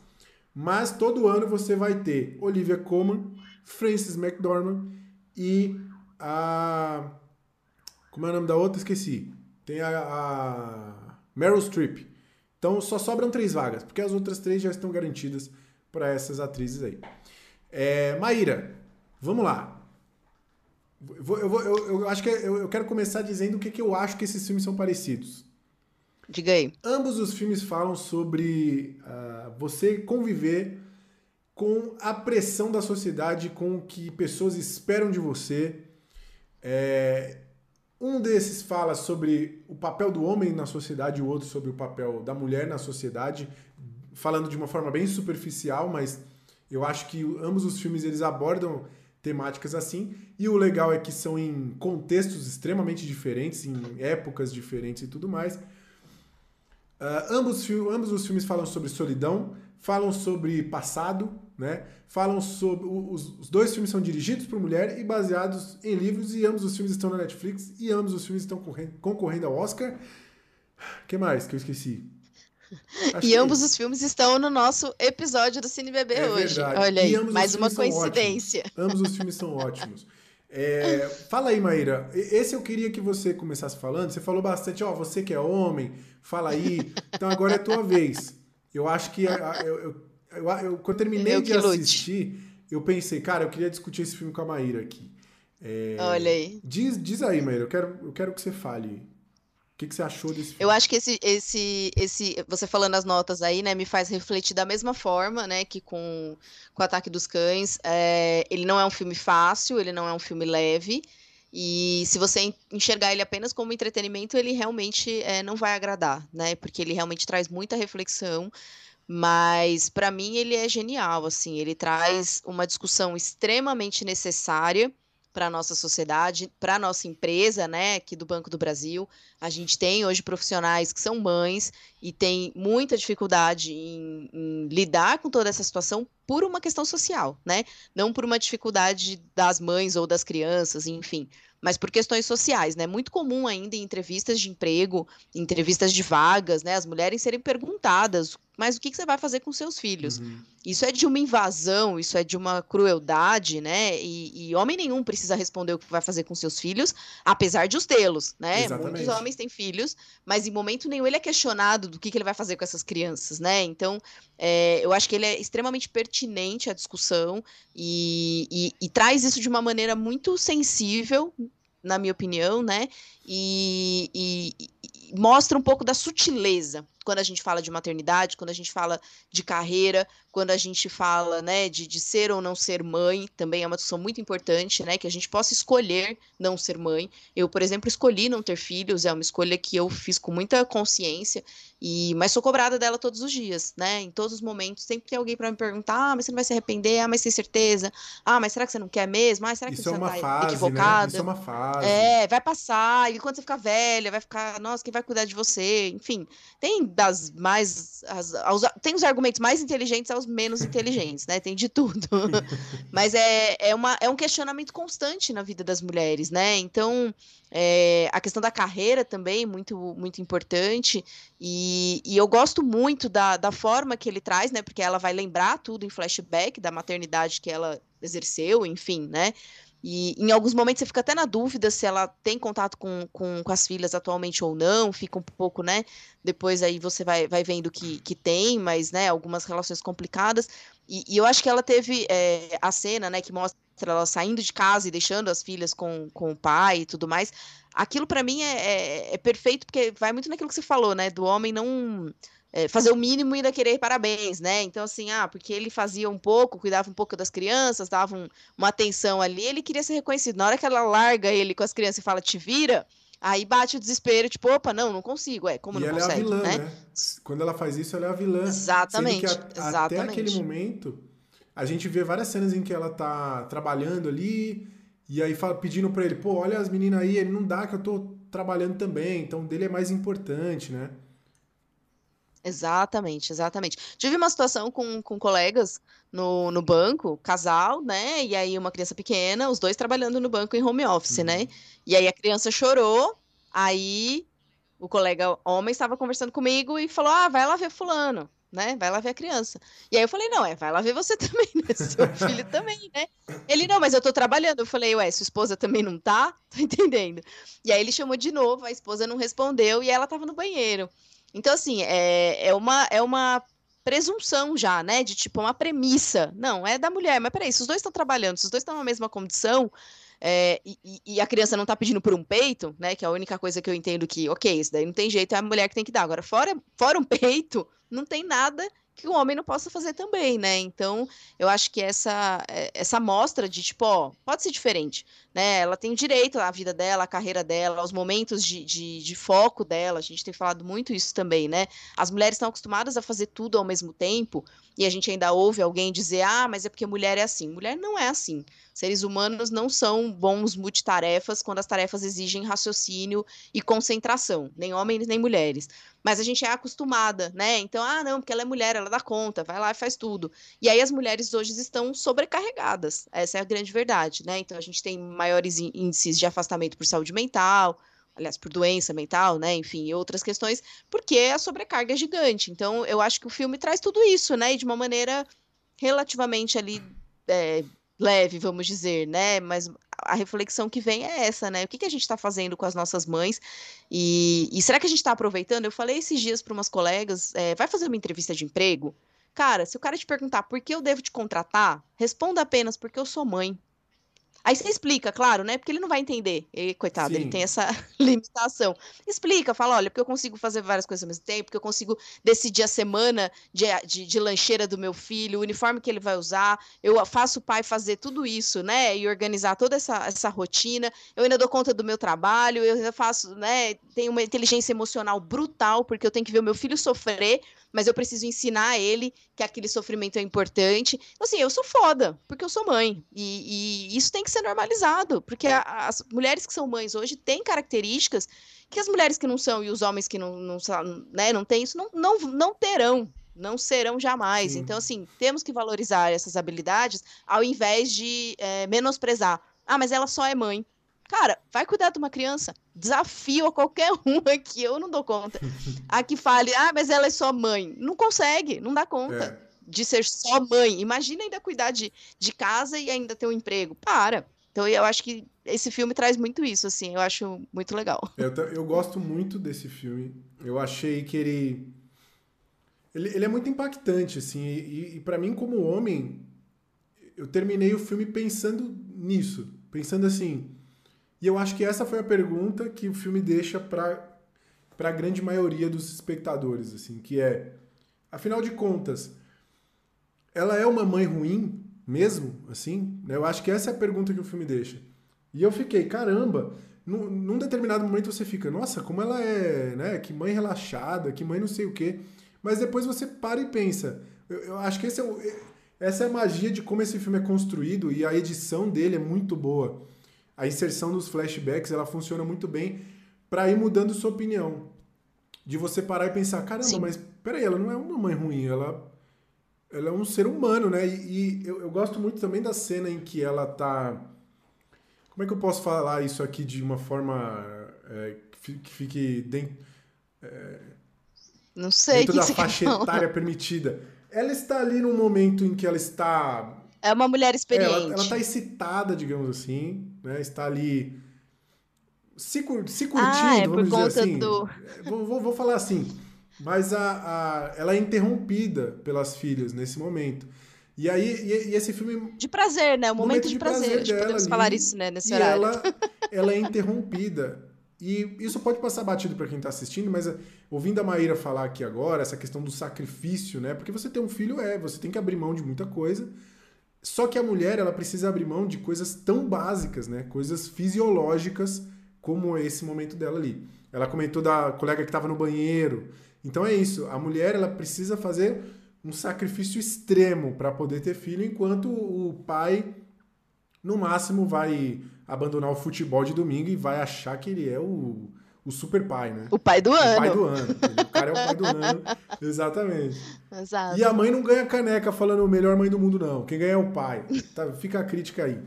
Mas todo ano você vai ter Olivia Colman, Frances McDormand e a. Como é o nome da outra? Esqueci. Tem a, a Meryl Streep. Então só sobram três vagas, porque as outras três já estão garantidas para essas atrizes aí. É, Maíra, Vamos lá. Eu, vou, eu, vou, eu, eu acho que eu, eu, quero começar dizendo o que, que eu acho que esses filmes são parecidos. Diga aí. Ambos os filmes falam sobre uh, você conviver com a pressão da sociedade, com o que pessoas esperam de você. É, um desses fala sobre o papel do homem na sociedade, o outro sobre o papel da mulher na sociedade, falando de uma forma bem superficial, mas eu acho que ambos os filmes eles abordam temáticas assim. E o legal é que são em contextos extremamente diferentes, em épocas diferentes e tudo mais. Uh, ambos, ambos os filmes falam sobre solidão, falam sobre passado, né? Falam sobre. Os, os dois filmes são dirigidos por mulher e baseados em livros, e ambos os filmes estão na Netflix, e ambos os filmes estão concorrendo ao Oscar. O que mais que eu esqueci? Acho e ambos é os filmes estão no nosso episódio do Cine Bebê é hoje. Verdade. Olha aí, mais uma coincidência. Ambos os filmes são ótimos. É, fala aí, Maíra. Esse eu queria que você começasse falando. Você falou bastante, ó, você que é homem, fala aí. Então agora é tua vez. Eu acho que eu, eu, eu, eu quando terminei eu de assistir, lute. eu pensei, cara, eu queria discutir esse filme com a Maíra aqui. É, Olha aí. Diz, diz aí, Maíra, eu quero, eu quero que você fale que, que você achou desse filme? Eu acho que esse, esse, esse, você falando as notas aí, né, me faz refletir da mesma forma, né, que com, com o Ataque dos Cães. É, ele não é um filme fácil, ele não é um filme leve. E se você enxergar ele apenas como entretenimento, ele realmente é, não vai agradar, né? Porque ele realmente traz muita reflexão. Mas para mim ele é genial, assim. Ele traz uma discussão extremamente necessária para a nossa sociedade, para a nossa empresa, né, aqui do Banco do Brasil. A gente tem hoje profissionais que são mães e tem muita dificuldade em, em, lidar com toda essa situação por uma questão social, né? Não por uma dificuldade das mães ou das crianças, enfim, mas por questões sociais, né? Muito comum ainda em entrevistas de emprego, em entrevistas de vagas, né? As mulheres serem perguntadas mas o que, que você vai fazer com seus filhos? Uhum. Isso é de uma invasão, isso é de uma crueldade, né? E, e, homem nenhum precisa responder o que vai fazer com seus filhos, apesar de os tê-los, né? Exatamente. Muitos homens têm filhos, mas em momento nenhum ele é questionado do que, que ele vai fazer com essas crianças, né? Então, é, eu acho que ele é extremamente pertinente à discussão e, e, e traz isso de uma maneira muito sensível, na minha opinião, né? E, e, e, mostra um pouco da sutileza quando a gente fala de maternidade, quando a gente fala de carreira, quando a gente fala, né, de, de ser ou não ser mãe, também é uma discussão muito importante, né, que a gente possa escolher não ser mãe. Eu, por exemplo, escolhi não ter filhos, é uma escolha que eu fiz com muita consciência, e mas sou cobrada dela todos os dias, né, em todos os momentos, sempre tem alguém para me perguntar, ah, mas você não vai se arrepender, ah, mas tem certeza, ah, mas será que você não quer mesmo, ah, será que Isso você é uma tá fase, equivocada? Né? Isso é uma fase. É, vai passar, e quando você ficar velha, vai ficar, nossa, quem vai cuidar de você, enfim, tem das mais. As, aos, tem os argumentos mais inteligentes aos menos inteligentes, né? Tem de tudo. Mas é, é, uma, é um questionamento constante na vida das mulheres, né? Então, é, a questão da carreira também, muito, muito importante. E, e eu gosto muito da, da forma que ele traz, né? Porque ela vai lembrar tudo em flashback da maternidade que ela exerceu, enfim, né? E em alguns momentos você fica até na dúvida se ela tem contato com, com, com, as filhas atualmente ou não, fica um pouco, né? Depois aí você vai, vai vendo que, que tem, mas, né, algumas relações complicadas. E, e eu acho que ela teve é, a cena, né, que mostra ela saindo de casa e deixando as filhas com, com o pai e tudo mais. Aquilo para mim é, é, é perfeito, porque vai muito naquilo que você falou, né? Do homem não é, fazer o mínimo e ainda querer parabéns, né? Então, assim, ah, porque ele fazia um pouco, cuidava um pouco das crianças, dava um, uma atenção ali, ele queria ser reconhecido. Na hora que ela larga ele com as crianças e fala, te vira, aí bate o desespero, tipo, opa, não, não consigo, é, como e não ela consegue, é a vilã, né? né? Quando ela faz isso, ela é a vilã. Exatamente, a, exatamente. Até aquele momento, a gente vê várias cenas em que ela tá trabalhando ali, e aí fala, pedindo para ele, pô, olha as meninas aí, ele não dá que eu tô trabalhando também, então dele é mais importante, né? Exatamente, exatamente. Tive uma situação com, com colegas no, no banco, casal, né? E aí uma criança pequena, os dois trabalhando no banco em home office, né? uhum. né? E aí a criança chorou, aí o colega homem estava conversando comigo e falou: Ah, vai lá ver fulano, né? Vai lá ver a criança. E aí eu falei: Não, é, vai lá ver você também, né? Seu filho também, né? Ele, não, mas eu tô trabalhando. Eu falei: Ué, sua esposa também não tá? Tô entendendo. E aí ele chamou de novo, a esposa não respondeu e ela tava no banheiro. Então, assim, é, é, uma, é uma presunção já, né? De tipo, uma premissa. Não, é da mulher, mas peraí, se os dois estão trabalhando, se os dois estão na mesma condição, é, e, e, a criança não está pedindo por um peito, né? Que é a única coisa que eu entendo que, ok, isso daí não tem jeito, é a mulher que tem que dar. Agora, fora, fora um peito, não tem nada que o homem não possa fazer também, né? Então, eu acho que essa é, essa mostra de tipo, ó, pode ser diferente, né? Ela tem o direito à vida dela, à carreira dela, aos momentos de, de, de foco dela. A gente tem falado muito isso também, né? As mulheres estão acostumadas a fazer tudo ao mesmo tempo e a gente ainda ouve alguém dizer, ah, mas é porque mulher é assim. Mulher não é assim. Seres humanos não são bons multitarefas quando as tarefas exigem raciocínio e concentração, nem homens nem mulheres. Mas a gente é acostumada, né? Então, ah, não, porque ela é mulher, ela dá conta, vai lá e faz tudo. E aí as mulheres hoje estão sobrecarregadas. Essa é a grande verdade, né? Então a gente tem maiores índices de afastamento por saúde mental, aliás, por doença mental, né? Enfim, e outras questões, porque a sobrecarga é gigante. Então, eu acho que o filme traz tudo isso, né? E de uma maneira relativamente ali é, leve, vamos dizer, né? Mas a reflexão que vem é essa, né? O que, que a gente está fazendo com as nossas mães? E, e será que a gente está aproveitando? Eu falei esses dias para umas colegas: é, vai fazer uma entrevista de emprego? Cara, se o cara te perguntar por que eu devo te contratar, responda apenas porque eu sou mãe. Aí você explica, claro, né? Porque ele não vai entender. E, coitado, Sim. ele tem essa limitação. Explica, fala, olha, porque eu consigo fazer várias coisas ao mesmo tempo, porque eu consigo decidir a semana de, de, de, lancheira do meu filho, o uniforme que ele vai usar, eu faço o pai fazer tudo isso, né? E organizar toda essa, essa rotina. Eu ainda dou conta do meu trabalho, eu ainda faço, né? Tenho uma inteligência emocional brutal, porque eu tenho que ver o meu filho sofrer mas eu preciso ensinar ele que aquele sofrimento é importante. Então, assim, eu sou foda, porque eu sou mãe. E, e isso tem que ser normalizado, porque a, as mulheres que são mães hoje têm características que as mulheres que não são e os homens que não, não, né, não têm isso não, não, não terão não serão jamais. Sim. Então, assim, temos que valorizar essas habilidades ao invés de é, menosprezar. Ah, mas ela só é mãe. Cara, vai cuidar de uma criança. Desafio a qualquer um aqui, eu não dou conta. A que fale, ah, mas ela é só mãe. Não consegue, não dá conta é. de ser só mãe. Imagina ainda cuidar de, de casa e ainda ter um emprego. Para. Então eu acho que esse filme traz muito isso, assim, eu acho muito legal. Eu, eu gosto muito desse filme. Eu achei que ele ele, ele é muito impactante, assim, e, e para mim, como homem, eu terminei o filme pensando nisso, pensando assim. E eu acho que essa foi a pergunta que o filme deixa para a grande maioria dos espectadores, assim, que é, afinal de contas, ela é uma mãe ruim mesmo, assim? Eu acho que essa é a pergunta que o filme deixa. E eu fiquei, caramba, num, num determinado momento você fica, nossa, como ela é, né? Que mãe relaxada, que mãe não sei o quê. Mas depois você para e pensa. Eu, eu acho que é o, essa é a magia de como esse filme é construído e a edição dele é muito boa. A inserção dos flashbacks ela funciona muito bem para ir mudando sua opinião. De você parar e pensar, caramba, Sim. mas peraí, ela não é uma mãe ruim, ela, ela é um ser humano, né? E, e eu, eu, gosto muito também da cena em que ela tá. Como é que eu posso falar isso aqui de uma forma é, que fique dentro. É, não sei. Dentro que da faixa etária permitida. Ela está ali num momento em que ela está. É uma mulher experiente. É, ela, está excitada, digamos assim, né? Está ali se, se curtindo, ah, é vamos dizer assim. Do... É, vou, vou, vou, falar assim. Mas a, a, ela é interrompida pelas filhas nesse momento. E aí, e, e esse filme. De prazer, né? Um momento, momento de, de prazer. prazer podemos ali, falar isso, né? Nesse e horário. Ela, ela é interrompida. E isso pode passar batido para quem está assistindo, mas eh, ouvindo a Maíra falar aqui agora, essa questão do sacrifício, né? Porque você ter um filho é, você tem que abrir mão de muita coisa. Só que a mulher, ela precisa abrir mão de coisas tão básicas, né? Coisas fisiológicas como esse momento dela ali. Ela comentou da colega que estava no banheiro. Então é isso, a mulher ela precisa fazer um sacrifício extremo para poder ter filho, enquanto o pai no máximo vai abandonar o futebol de domingo e vai achar que ele é o, o super pai, né? O pai do o ano. O pai do ano. O cara é o pai do ano. Exatamente. Exato. E a mãe não ganha caneca falando o melhor mãe do mundo, não. Quem ganha é o pai. Tá, fica a crítica aí.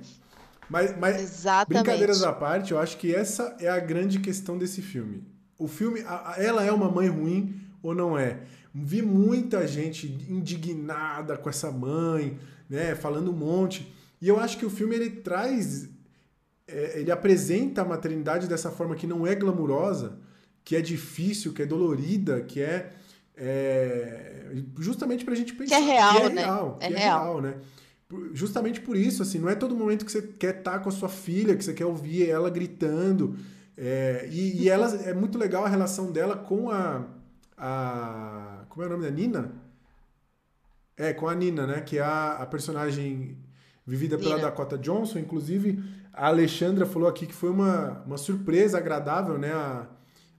Mas, mas Exatamente. brincadeiras à parte, eu acho que essa é a grande questão desse filme. O filme, ela é uma mãe ruim ou não é? Vi muita gente indignada com essa mãe, né, falando um monte. E eu acho que o filme ele traz, é, ele apresenta a maternidade dessa forma que não é glamurosa, que é difícil, que é dolorida, que é, é justamente pra gente pensar. Que é real, que é né? Real, é que real. é real, né? Justamente por isso, assim, não é todo momento que você quer estar tá com a sua filha, que você quer ouvir ela gritando. É, e, e ela é muito legal a relação dela com a, a. Como é o nome da Nina? É, com a Nina, né? Que é a, a personagem vivida pela Nina. Dakota Johnson. Inclusive, a Alexandra falou aqui que foi uma, uma surpresa agradável, né? A,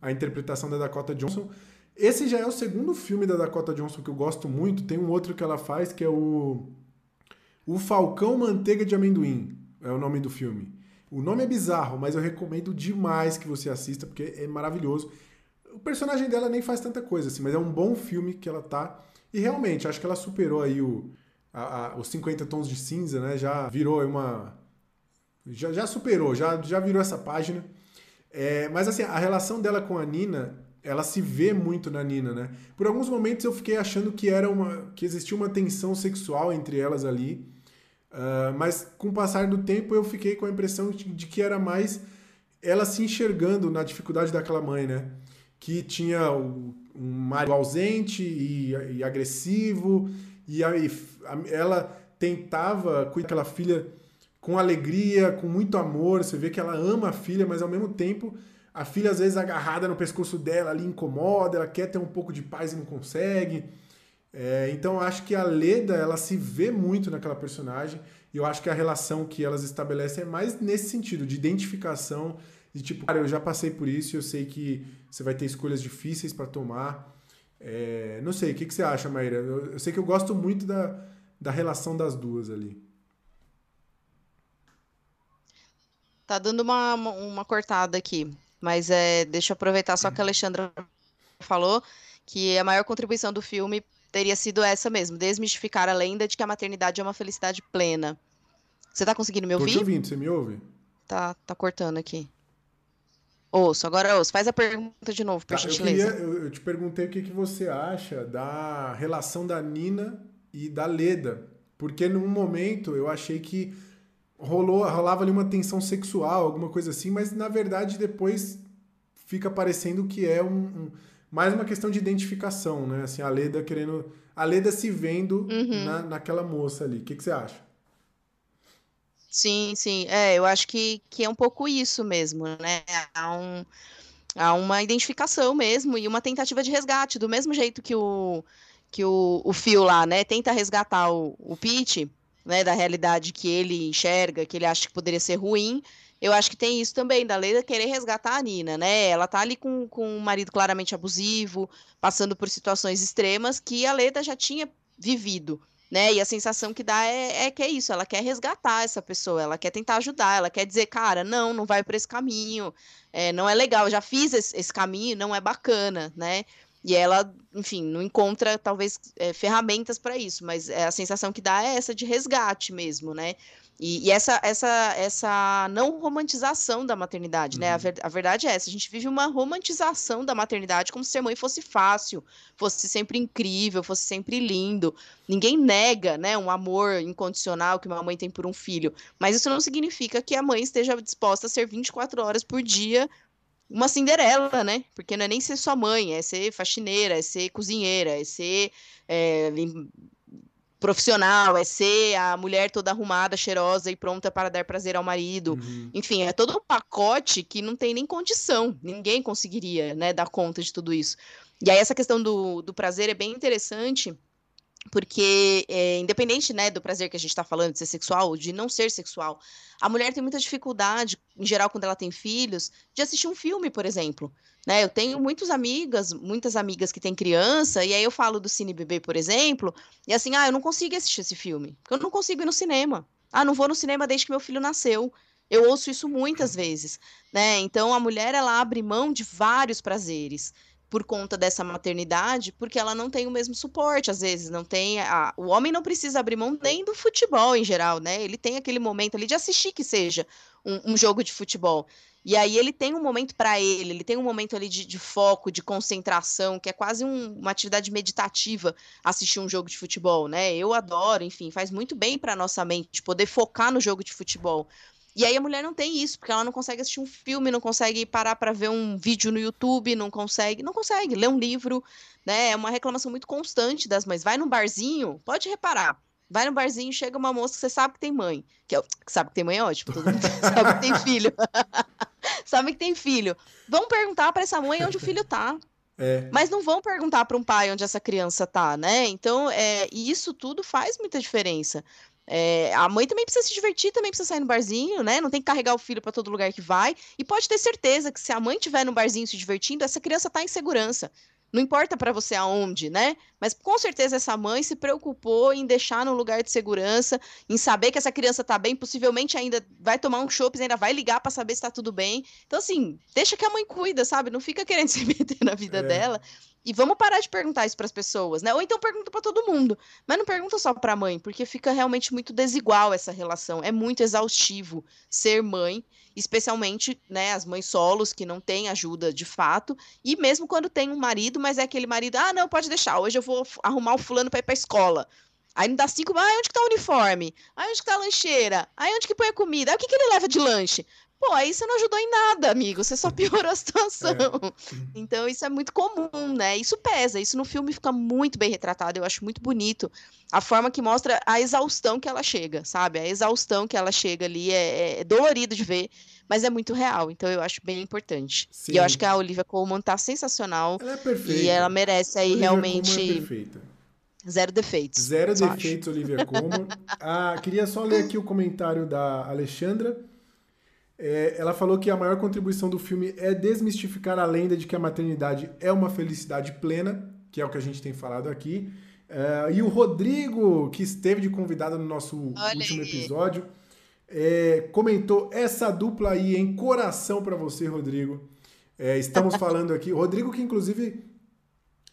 a interpretação da Dakota Johnson. Esse já é o segundo filme da Dakota Johnson que eu gosto muito. Tem um outro que ela faz que é o. O Falcão Manteiga de Amendoim. É o nome do filme. O nome é bizarro, mas eu recomendo demais que você assista, porque é maravilhoso. O personagem dela nem faz tanta coisa assim, mas é um bom filme que ela tá. E realmente, acho que ela superou aí o, a, a, os 50 tons de cinza, né? Já virou uma. Já, já superou, já, já virou essa página. É, mas assim, a relação dela com a Nina, ela se vê muito na Nina, né? Por alguns momentos eu fiquei achando que era uma. que existia uma tensão sexual entre elas ali. Uh, mas com o passar do tempo eu fiquei com a impressão de, que era mais ela se enxergando na dificuldade daquela mãe, né? Que tinha um marido ausente e, e agressivo, e aí ela tentava cuidar daquela filha com alegria, com muito amor. Você vê que ela ama a filha, mas ao mesmo tempo a filha às vezes agarrada no pescoço dela ali incomoda, ela quer ter um pouco de paz e não consegue. É, então eu acho que a Leda ela se vê muito naquela personagem e eu acho que a relação que elas estabelecem é mais nesse sentido de identificação de tipo, cara, eu já passei por isso, eu sei que você vai ter escolhas difíceis para tomar É, não sei, o que, que você acha, Maíra? Eu, eu sei que eu gosto muito da, da relação das duas ali. Tá dando uma, uma cortada aqui, mas é, deixa eu aproveitar só que a Alexandra falou que a maior contribuição do filme teria sido essa mesmo, desmistificar a lenda de que a maternidade é uma felicidade plena. Você tá conseguindo me ouvir? Tô te ouvindo, você me ouve? Tá, tá cortando aqui. Ouço, agora ouço. Faz a pergunta de novo, por tá, gentileza. Eu, queria, eu, eu, te perguntei o que, que você acha da relação da Nina e da Leda. Porque num momento eu achei que rolou, rolava ali uma tensão sexual, alguma coisa assim, mas na verdade depois fica parecendo que é um, um mais uma questão de identificação, né? Assim, a Leda querendo. A Leda se vendo uhum. na, naquela moça ali. O que, que você acha? Sim, sim. É, eu acho que, que é um pouco isso mesmo, né? Há, um, há uma identificação mesmo e uma tentativa de resgate, do mesmo jeito que o, que o, o Phil lá, né, tenta resgatar o, o Pete, né, da realidade que ele enxerga, que ele acha que poderia ser ruim. Eu acho que tem isso também, da Leila querer resgatar a Nina, né? Ela tá ali com, com um marido claramente abusivo, passando por situações extremas que a Leda já tinha vivido, né? E a sensação que dá é, é, que é isso, ela quer resgatar essa pessoa, ela quer tentar ajudar, ela quer dizer, cara, não, não vai por esse caminho, é, não é legal, já fiz esse, esse caminho, não é bacana, né? E ela, enfim, não encontra talvez é, ferramentas para isso, mas é, a sensação que dá é essa de resgate mesmo, né? E, e, essa, essa, essa não romantização da maternidade, uhum. né? A, uhum. ver, a, verdade é essa: a gente vive uma romantização da maternidade como se ser mãe fosse fácil, fosse sempre incrível, fosse sempre lindo. Ninguém nega, né, um amor incondicional que uma mãe tem por um filho, mas isso não significa que a mãe esteja disposta a ser 24 horas por dia uma Cinderela, né? Porque não é nem ser sua mãe, é ser faxineira, é ser cozinheira, é ser é, profissional, é ser a mulher toda arrumada, cheirosa e pronta para dar prazer ao marido. Uhum. Enfim, é todo um pacote que não tem nem condição. Ninguém conseguiria, né, dar conta de tudo isso. E aí essa questão do, do prazer é bem interessante porque é, independente né, do prazer que a gente está falando de ser sexual ou de não ser sexual, a mulher tem muita dificuldade, em geral, quando ela tem filhos, de assistir um filme, por exemplo. Né? Eu tenho muitas amigas, muitas amigas que têm criança, e aí eu falo do Cine Bebê, por exemplo, e assim, ah, eu não consigo assistir esse filme, porque eu não consigo ir no cinema. Ah, não vou no cinema desde que meu filho nasceu. Eu ouço isso muitas vezes, né? Então a mulher ela abre mão de vários prazeres por conta dessa maternidade, porque ela não tem o mesmo suporte, às vezes, não tem a... o homem não precisa abrir mão nem do futebol em geral, né? Ele tem aquele momento ali de assistir que seja um, um jogo de futebol. E aí ele tem um momento para ele, ele tem um momento ali de, de foco, de concentração, que é quase um, uma atividade meditativa assistir um jogo de futebol, né? Eu adoro, enfim, faz muito bem para nossa mente poder focar no jogo de futebol. E aí a mulher não tem isso, porque ela não consegue assistir um filme, não consegue parar para ver um vídeo no YouTube, não consegue, não consegue ler um livro, né? É uma reclamação muito constante das mães. Vai num barzinho, pode reparar. Vai no barzinho, chega uma moça que você sabe que tem mãe. Que, é, que sabe que tem mãe é ótimo, todo mundo sabe que tem filho. sabe que tem filho. Vão perguntar para essa mãe onde o filho tá. É. Mas não vão perguntar para um pai onde essa criança tá, né? Então, é, isso tudo faz muita diferença. É, a mãe também precisa se divertir, também precisa sair no barzinho, né? Não tem que carregar o filho para todo lugar que vai. E pode ter certeza que se a mãe estiver no barzinho se divertindo, essa criança está em segurança. Não importa para você aonde, né? Mas com certeza essa mãe se preocupou em deixar num lugar de segurança, em saber que essa criança tá bem, possivelmente ainda vai tomar um chopp, ainda vai ligar para saber se tá tudo bem. Então assim, deixa que a mãe cuida, sabe? Não fica querendo se meter na vida é. dela. E vamos parar de perguntar isso para as pessoas, né? Ou então pergunta para todo mundo, mas não pergunta só para a mãe, porque fica realmente muito desigual essa relação. É muito exaustivo ser mãe, especialmente, né, as mães solos que não têm ajuda de fato, e mesmo quando tem um marido, mas é aquele marido, ah, não, pode deixar, hoje eu vou arrumar o fulano para ir para escola. Aí não dá cinco, ah, onde que tá o uniforme? Aí onde que tá a lancheira? Aí onde que põe a comida? Aí o que, que ele leva de lanche? Pô, aí você não ajudou em nada, amigo. Você só piorou a situação. É. Então, isso é muito comum, né? Isso pesa. Isso no filme fica muito bem retratado. Eu acho muito bonito a forma que mostra a exaustão que ela chega, sabe? A exaustão que ela chega ali é, é dolorido de ver, mas é muito real. Então, eu acho bem importante. Sim. E eu acho que a Olivia Colman tá sensacional. Ela é perfeita. E ela merece aí Olivia realmente. É perfeita. Zero defeitos. Zero defeitos, acho. Olivia Colman. ah, queria só ler aqui o comentário da Alexandra. É, ela falou que a maior contribuição do filme é desmistificar a lenda de que a maternidade é uma felicidade plena, que é o que a gente tem falado aqui. Uh, e o Rodrigo, que esteve de convidado no nosso Olha último aí. episódio, é, comentou essa dupla aí em coração para você, Rodrigo. É, estamos falando aqui. Rodrigo, que inclusive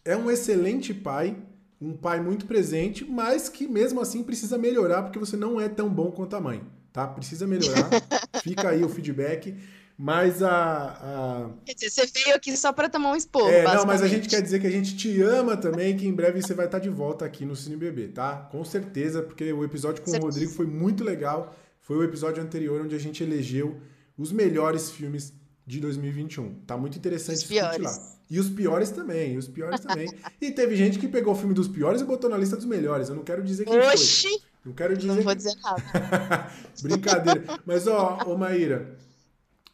é um excelente pai, um pai muito presente, mas que mesmo assim precisa melhorar, porque você não é tão bom quanto a mãe, tá? Precisa melhorar. Fica aí o feedback. Mas a, a... Quer dizer, você veio aqui só para tomar um esporro. É, não, mas a gente quer dizer que a gente te ama também, que em breve você vai estar de volta aqui no Cine Bebê, tá? Com certeza, porque o episódio com o Rodrigo foi muito legal. Foi o episódio anterior onde a gente elegeu os melhores filmes de 2021. Tá muito interessante os discutir lá. E os piores também, os piores também. e teve gente que pegou o filme dos piores e botou na lista dos melhores. Eu não quero dizer quem Oxi! foi. Não quero dizer. Não vou dizer nada. Brincadeira. Mas, ó, ô Maíra,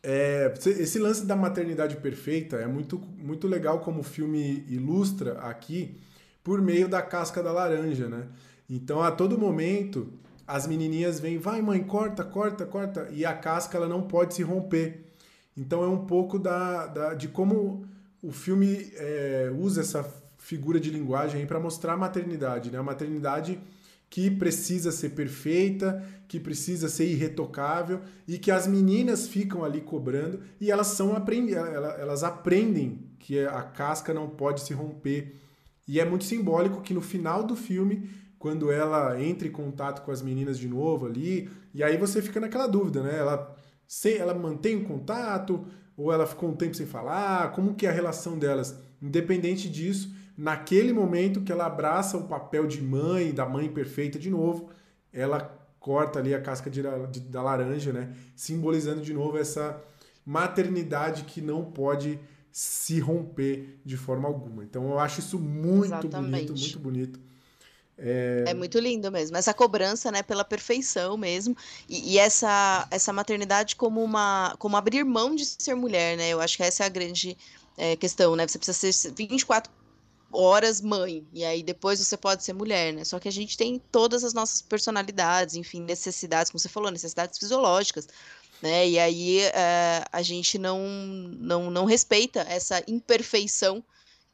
é, esse lance da maternidade perfeita é muito, muito legal como o filme ilustra aqui por meio da casca da laranja, né? Então, a todo momento, as menininhas vêm, vai mãe, corta, corta, corta, e a casca ela não pode se romper. Então, é um pouco da, da de como o filme é, usa essa figura de linguagem para mostrar a maternidade, né? A maternidade que precisa ser perfeita, que precisa ser irretocável e que as meninas ficam ali cobrando e elas são elas aprendem que a casca não pode se romper. E é muito simbólico que no final do filme, quando ela entra em contato com as meninas de novo ali, e aí você fica naquela dúvida, né? Ela, ela mantém o contato ou ela ficou um tempo sem falar? Como que é a relação delas? Independente disso, naquele momento que ela abraça o papel de mãe, da mãe perfeita de novo, ela corta ali a casca de, de, da laranja, né? Simbolizando de novo essa maternidade que não pode se romper de forma alguma. Então eu acho isso muito Exatamente. bonito, muito bonito. É... é... muito lindo mesmo. Essa cobrança, né, pela perfeição mesmo. E, e, essa, essa maternidade como uma como abrir mão de ser mulher, né? Eu acho que essa é a grande é, questão, né? Você precisa ser 24 horas mãe, e aí depois você pode ser mulher, né? Só que a gente tem todas as nossas personalidades, enfim, necessidades, como você falou, necessidades fisiológicas, né? E aí é, a gente não, não, não respeita essa imperfeição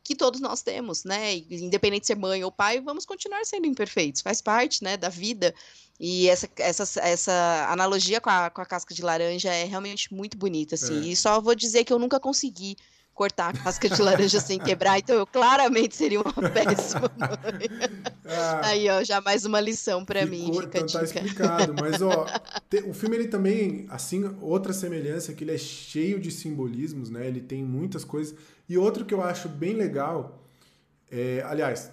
que todos nós temos, né? Independente de ser mãe ou pai, vamos continuar sendo imperfeitos, faz parte, né, da vida. E essa, essa, essa analogia com a, com a casca de laranja é realmente muito bonita, assim. É. E só vou dizer que eu nunca consegui cortar a casca de laranja sem quebrar, então eu claramente seria uma péssima mãe. Ah, Aí, ó, já mais uma lição para mim. Fica então tá explicado, mas ó, te, o filme ele também, assim, outra semelhança é que ele é cheio de simbolismos, né? Ele tem muitas coisas. E outro que eu acho bem legal, é, aliás,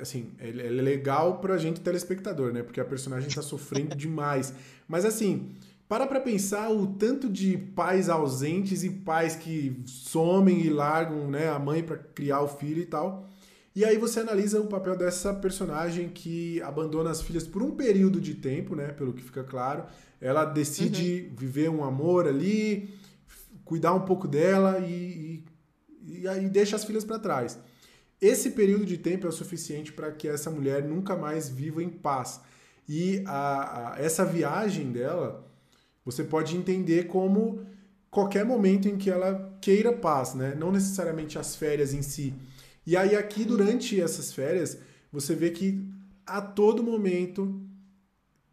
assim, ele é legal pra gente telespectador, né? Porque a personagem tá sofrendo demais. Mas assim, para para pensar o tanto de pais ausentes e pais que somem e largam né, a mãe para criar o filho e tal. E aí você analisa o papel dessa personagem que abandona as filhas por um período de tempo, né? Pelo que fica claro. Ela decide uhum. viver um amor ali, cuidar um pouco dela e, e, e aí deixa as filhas para trás. Esse período de tempo é o suficiente para que essa mulher nunca mais viva em paz. E a, a, essa viagem dela você pode entender como qualquer momento em que ela queira paz, né? Não necessariamente as férias em si. E aí aqui durante essas férias, você vê que a todo momento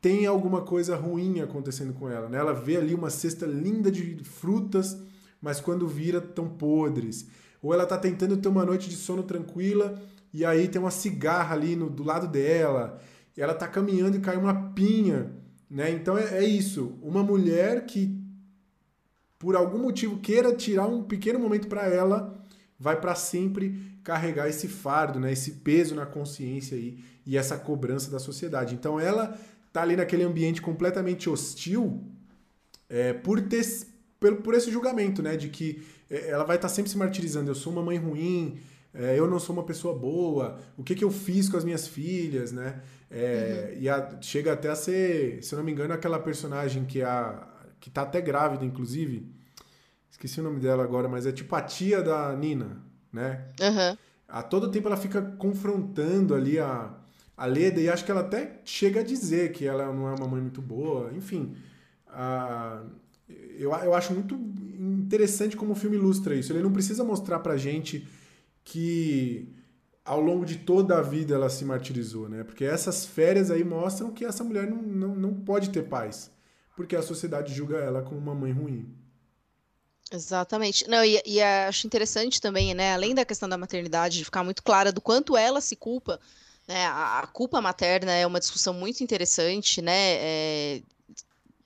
tem alguma coisa ruim acontecendo com ela, né? Ela vê ali uma cesta linda de frutas, mas quando vira tão podres. Ou ela tá tentando ter uma noite de sono tranquila e aí tem uma cigarra ali no, do lado dela. E ela tá caminhando e cai uma pinha né? Então é, é isso. Uma mulher que, por algum motivo, queira tirar um pequeno momento para ela, vai para sempre carregar esse fardo, né? esse peso na consciência aí, e essa cobrança da sociedade. Então ela tá ali naquele ambiente completamente hostil é, por ter por, por esse julgamento, né? De que é, ela vai estar tá sempre se martirizando. Eu sou uma mãe ruim, é, eu não sou uma pessoa boa, o que, que eu fiz com as minhas filhas, né? É, uhum. E a, chega até a ser, se eu não me engano, aquela personagem que, é a, que tá até grávida, inclusive. Esqueci o nome dela agora, mas é tipo a tia da Nina, né? Uhum. A todo tempo ela fica confrontando ali a, a Leda e acho que ela até chega a dizer que ela não é uma mãe muito boa. Enfim, a, eu, eu acho muito interessante como o filme ilustra isso. Ele não precisa mostrar pra gente que ao longo de toda a vida ela se martirizou, né? Porque essas férias aí mostram que essa mulher não, não, não pode ter paz, porque a sociedade julga ela como uma mãe ruim. Exatamente. Não, e, e acho interessante também, né? Além da questão da maternidade, de ficar muito clara do quanto ela se culpa, né? A, a culpa materna é uma discussão muito interessante, né? É,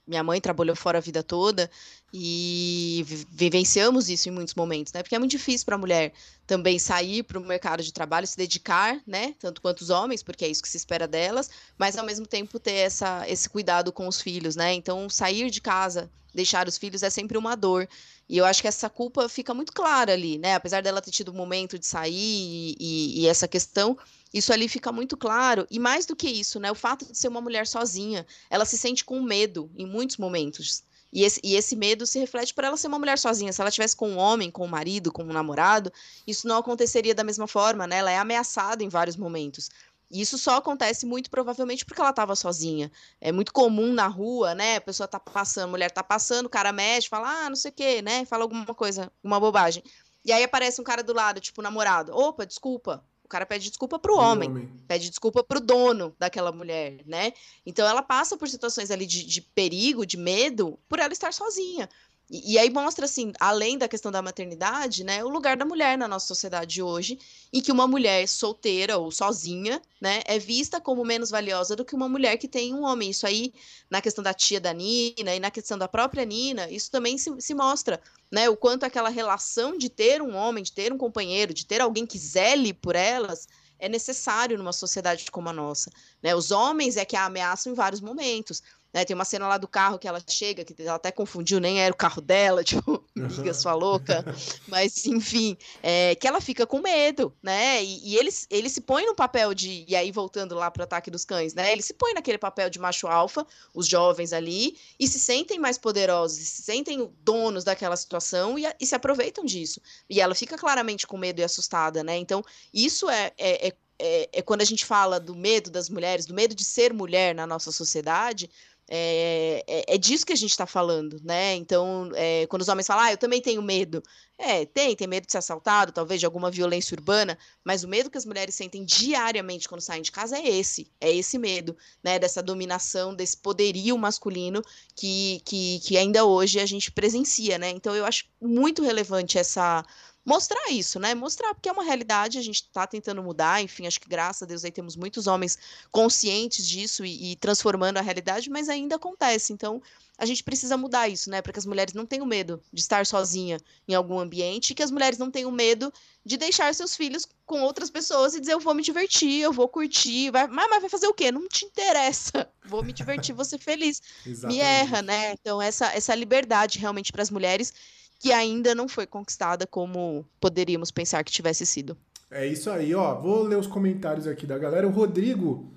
minha mãe trabalhou fora a vida toda e vivenciamos isso em muitos momentos, né? Porque é muito difícil para a mulher também sair para o mercado de trabalho, se dedicar, né? Tanto quanto os homens, porque é isso que se espera delas, mas ao mesmo tempo ter essa, esse cuidado com os filhos, né? Então, sair de casa, deixar os filhos é sempre uma dor. E eu acho que essa culpa fica muito clara ali, né? Apesar dela ter tido o um momento de sair e, e, e essa questão, isso ali fica muito claro. E mais do que isso, né? O fato de ser uma mulher sozinha, ela se sente com medo em muitos momentos. E esse, e esse medo se reflete por ela ser uma mulher sozinha. Se ela tivesse com um homem, com um marido, com um namorado, isso não aconteceria da mesma forma, né? Ela é ameaçada em vários momentos. E isso só acontece muito provavelmente porque ela estava sozinha. É muito comum na rua, né? A pessoa tá passando, a mulher tá passando, o cara mexe, fala, ah, não sei o quê, né? Fala alguma coisa, uma bobagem. E aí aparece um cara do lado, tipo, namorado. Opa, desculpa cara pede desculpa pro homem, homem, pede desculpa pro dono daquela mulher, né? Então ela passa por situações ali de, de perigo, de medo, por ela estar sozinha. E, e, aí mostra, assim, além da questão da maternidade, né, o lugar da mulher na nossa sociedade hoje, em que uma mulher solteira ou sozinha, né, é vista como menos valiosa do que uma mulher que tem um homem. Isso aí, na questão da tia da Nina e na questão da própria Nina, isso também se, se mostra, né, o quanto aquela relação de ter um homem, de ter um companheiro, de ter alguém que zele por elas, é necessário numa sociedade como a nossa. Né? Os homens é que a ameaçam em vários momentos. Né, tem uma cena lá do carro que ela chega, que ela até confundiu, nem era o carro dela, tipo, amiga sua louca. Mas, enfim, é, que ela fica com medo, né? E, e ele, ele se põe no papel de. E aí, voltando lá pro ataque dos cães, né? Ele se põe naquele papel de macho alfa, os jovens ali, e se sentem mais poderosos, se sentem donos daquela situação e, e se aproveitam disso. E ela fica claramente com medo e assustada, né? Então, isso é, é, é é, é, quando a gente fala do medo das mulheres, do medo de ser mulher na nossa sociedade, é, é, é, disso que a gente está falando, né? Então, é, quando os homens falam, ah, eu também tenho medo. É, tem, tem medo de ser assaltado, talvez de alguma violência urbana, mas o medo que as mulheres sentem diariamente quando saem de casa é esse, é esse medo, né? Dessa dominação, desse poderio masculino que, que, que ainda hoje a gente presencia, né? Então, eu acho muito relevante essa mostrar isso, né? Mostrar, porque é uma realidade, a gente está tentando mudar, enfim, acho que graças a Deus aí temos muitos homens conscientes disso e, e, transformando a realidade, mas ainda acontece. Então, a gente precisa mudar isso, né? Para que as mulheres não tenham medo de estar sozinha em algum ambiente e que as mulheres não tenham medo de deixar seus filhos com outras pessoas e dizer eu vou me divertir, eu vou curtir, vai, mas, mas vai fazer o quê? Não te interessa. Vou me divertir, vou ser feliz. me erra, né? Então, essa, essa liberdade realmente para as mulheres que ainda não foi conquistada como poderíamos pensar que tivesse sido. É isso aí, ó. Vou ler os comentários aqui da galera. O Rodrigo,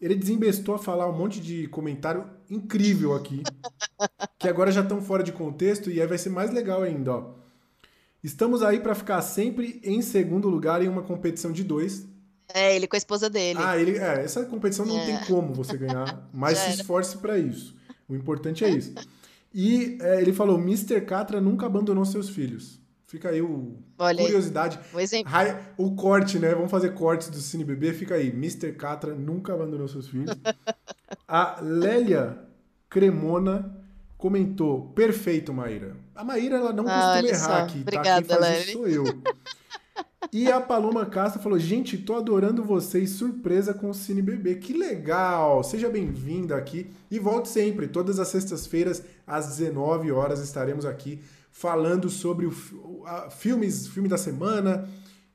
ele desembestou a falar um monte de comentário incrível aqui, que agora já estão fora de contexto e aí vai ser mais legal ainda, ó. Estamos aí para ficar sempre em segundo lugar em uma competição de dois. É, ele com a esposa dele. Ah, ele, é, essa competição não é. tem como você ganhar, mas se esforce para isso. O importante é isso. E é, ele falou: Mr. Catra nunca abandonou seus filhos. Fica aí o Olha curiosidade. Aí, um exemplo. o corte, né? Vamos fazer cortes do Cine Bebê. Fica aí. Mr. Catra nunca abandonou seus filhos. A Lélia Cremona comentou: perfeito, Maíra. A Maíra ela não ah, costuma errar só. aqui, Obrigada, tá? Quem faz Lélia. isso sou eu. E a Paloma Castro falou: Gente, tô adorando vocês, surpresa com o Cine Bebê. Que legal! Seja bem-vinda aqui e volte sempre. Todas as sextas-feiras, às 19 horas, estaremos aqui falando sobre o a, filmes, filme da semana.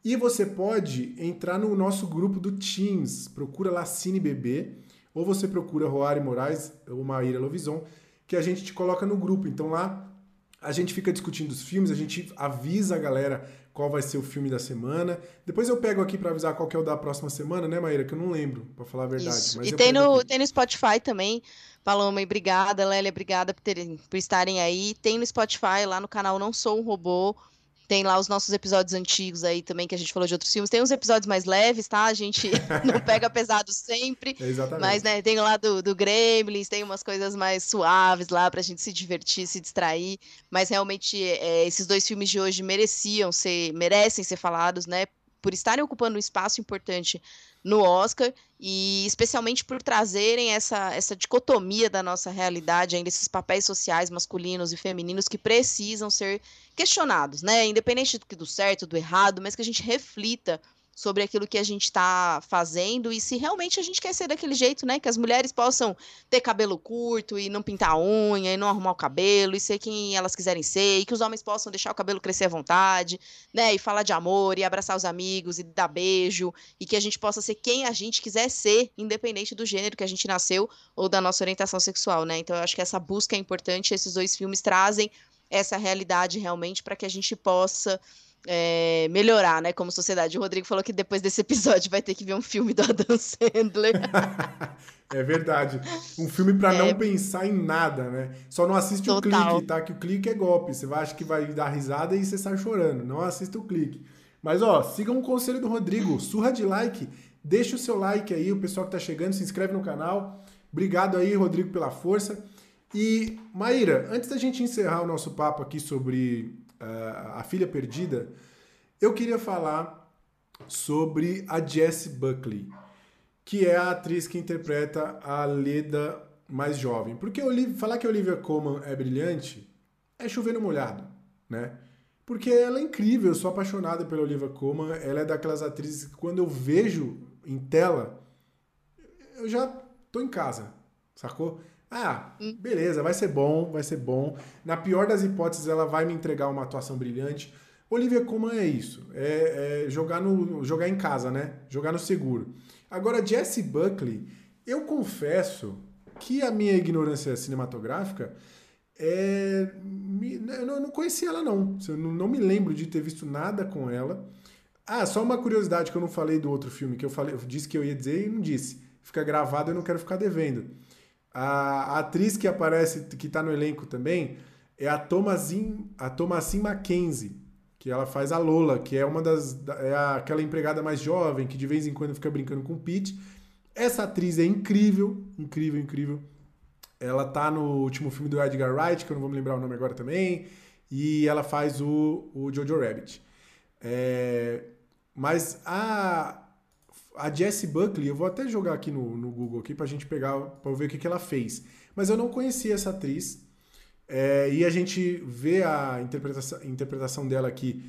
E você pode entrar no nosso grupo do Teams. Procura lá Cine Bebê, ou você procura Roari Moraes ou Maíra Lovison, que a gente te coloca no grupo. Então lá a gente fica discutindo os filmes, a gente avisa a galera qual vai ser o filme da semana. Depois eu pego aqui para avisar qual que é o da próxima semana, né, Maíra? Que eu não lembro, para falar a verdade. e tem no, tem no Spotify também. Paloma, e obrigada, Lélia, obrigada por, terem, por estarem aí. Tem no Spotify, lá no canal Não Sou um Robô. Tem lá os nossos episódios antigos aí também, que a gente falou de outros filmes. Tem uns episódios mais leves, tá? A gente não pega pesado sempre. Exatamente. Mas, né, tem lá do, do Gremlins, tem umas coisas mais suaves lá pra gente se divertir, se distrair. Mas realmente, é, esses dois filmes de hoje mereciam ser, merecem ser falados, né? Por estarem ocupando um espaço importante no Oscar e especialmente por trazerem essa, essa dicotomia da nossa realidade, ainda esses papéis sociais masculinos e femininos que precisam ser questionados, né? Independente do, do certo, do errado, mas que a gente reflita sobre aquilo que a gente está fazendo e se realmente a gente quer ser daquele jeito, né? Que as mulheres possam ter cabelo curto e não pintar a unha e não arrumar o cabelo e ser quem elas quiserem ser e que os homens possam deixar o cabelo crescer à vontade, né? E falar de amor e abraçar os amigos e dar beijo e que a gente possa ser quem a gente quiser ser, independente do gênero que a gente nasceu ou da nossa orientação sexual, né? Então eu acho que essa busca é importante, esses dois filmes trazem essa realidade realmente para que a gente possa é, melhorar, né, como sociedade. O Rodrigo falou que depois desse episódio vai ter que ver um filme do Adam Sandler. é verdade. Um filme para é... não pensar em nada, né? Só não assiste Total. o clique, tá? Que o clique é golpe. Você vai, acha que vai dar risada e você sai chorando. Não assista o clique. Mas, ó, sigam o conselho do Rodrigo. Surra de like. Deixa o seu like aí, o pessoal que tá chegando, se inscreve no canal. Obrigado aí, Rodrigo, pela força. E, Maíra, antes da gente encerrar o nosso papo aqui sobre a Filha Perdida, eu queria falar sobre a Jessie Buckley, que é a atriz que interpreta a Leda mais jovem. Porque falar que a Olivia Colman é brilhante é chover no molhado, né? Porque ela é incrível, eu sou apaixonado pela Olivia Colman, ela é daquelas atrizes que quando eu vejo em tela, eu já tô em casa, sacou? Ah, hum. beleza, vai ser bom, vai ser bom. Na pior das hipóteses, ela vai me entregar uma atuação brilhante. Olivia Colman é isso, é, é, jogar, no, jogar em casa, né? Jogar no seguro. Agora, Jessie Buckley, eu confesso que a minha ignorância cinematográfica é, eu não conhecia ela não. Eu não me lembro de ter visto nada com ela. Ah, só uma curiosidade que eu não falei do outro filme que eu falei, eu disse que eu ia dizer e não disse. Fica gravado, eu não quero ficar devendo. A, atriz que aparece, que está no elenco também, é a Thomasin, a Thomasin Mackenzie, que ela faz a Lola, que é uma das é aquela empregada mais jovem que de vez em quando fica brincando com o Pete. Essa atriz é incrível, incrível, incrível. Ela tá no último filme do Edgar Wright, que eu não vou me lembrar o nome agora também, e ela faz o, o Jojo Rabbit. É, mas a a Jessie Buckley, eu vou até jogar aqui no, no Google aqui pra gente pegar, pra ver o que, que ela fez. Mas eu não conhecia essa atriz. É, e a gente vê a interpretação, interpretação dela aqui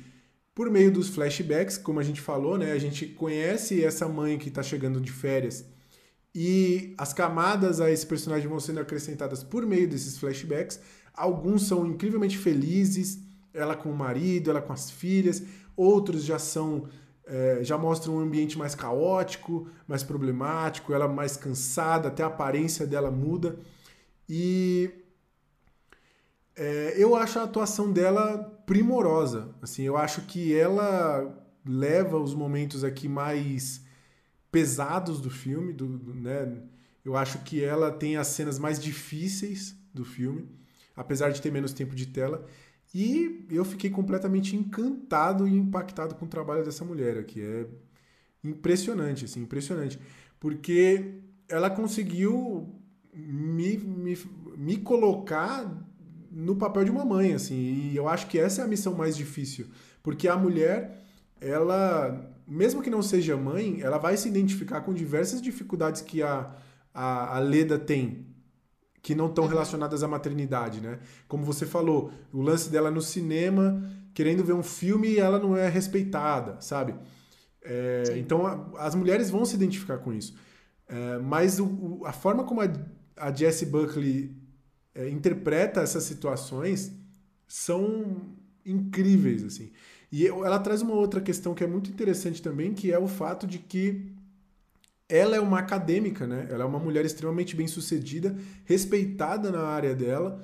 por meio dos flashbacks, como a gente falou, né? A gente conhece essa mãe que está chegando de férias e as camadas a esse personagem vão sendo acrescentadas por meio desses flashbacks. Alguns são incrivelmente felizes, ela com o marido, ela com as filhas, outros já são é, já mostra um ambiente mais caótico, mais problemático, ela mais cansada, até a aparência dela muda. E é, eu acho a atuação dela primorosa. Assim, eu acho que ela leva os momentos aqui mais pesados do filme, do, do, né? Eu acho que ela tem as cenas mais difíceis do filme, apesar de ter menos tempo de tela. E eu fiquei completamente encantado e impactado com o trabalho dessa mulher aqui. É impressionante, assim, impressionante. Porque ela conseguiu me, me, me colocar no papel de uma mãe, assim. E eu acho que essa é a missão mais difícil. Porque a mulher, ela, mesmo que não seja mãe, ela vai se identificar com diversas dificuldades que a, a, a Leda tem que não estão relacionadas à maternidade, né? Como você falou, o lance dela no cinema, querendo ver um filme e ela não é respeitada, sabe? É, então a, as mulheres vão se identificar com isso. É, mas o, o, a forma como a, a Jessie Buckley é, interpreta essas situações são incríveis, assim. E ela traz uma outra questão que é muito interessante também, que é o fato de que ela é uma acadêmica, né? Ela é uma mulher extremamente bem sucedida, respeitada na área dela.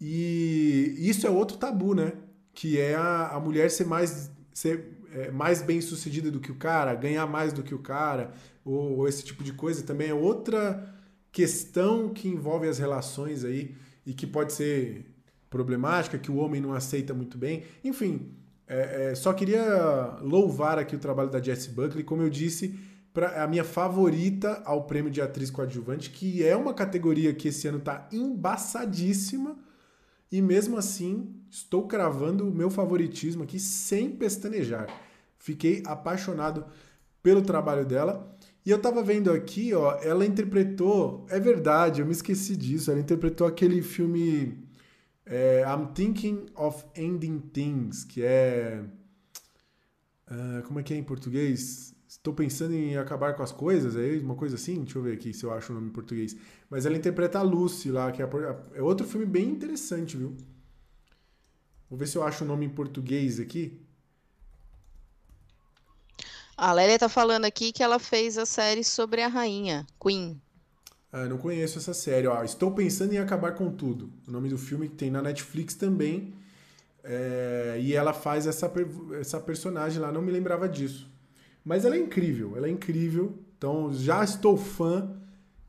E isso é outro tabu, né? Que é a, a mulher ser mais, ser, é, mais bem sucedida do que o cara, ganhar mais do que o cara, ou, ou esse tipo de coisa. Também é outra questão que envolve as relações aí e que pode ser problemática, que o homem não aceita muito bem. Enfim, é, é, só queria louvar aqui o trabalho da Jessie Buckley. Como eu disse, pra, a minha favorita ao prêmio de atriz coadjuvante, que é uma categoria que esse ano está embaçadíssima. E mesmo assim, estou cravando o meu favoritismo aqui sem pestanejar. Fiquei apaixonado pelo trabalho dela. E eu tava vendo aqui, ó, ela interpretou, é verdade, eu me esqueci disso, ela interpretou aquele filme é, I'm Thinking of Ending Things, que é. Uh, como é que é em português? Estou pensando em acabar com as coisas, é uma coisa assim? Deixa eu ver aqui se eu acho o nome em português. Mas ela interpreta a Lucy lá, que é, é outro filme bem interessante, viu? Vou ver se eu acho o nome em português aqui. A Lélia tá falando aqui que ela fez a série sobre a rainha, Queen. Ah, não conheço essa série. Ó, Estou pensando em acabar com tudo. O nome do filme que tem na Netflix também. É, e ela faz essa, essa personagem lá, não me lembrava disso. Mas ela é incrível, ela é incrível. Então já estou fã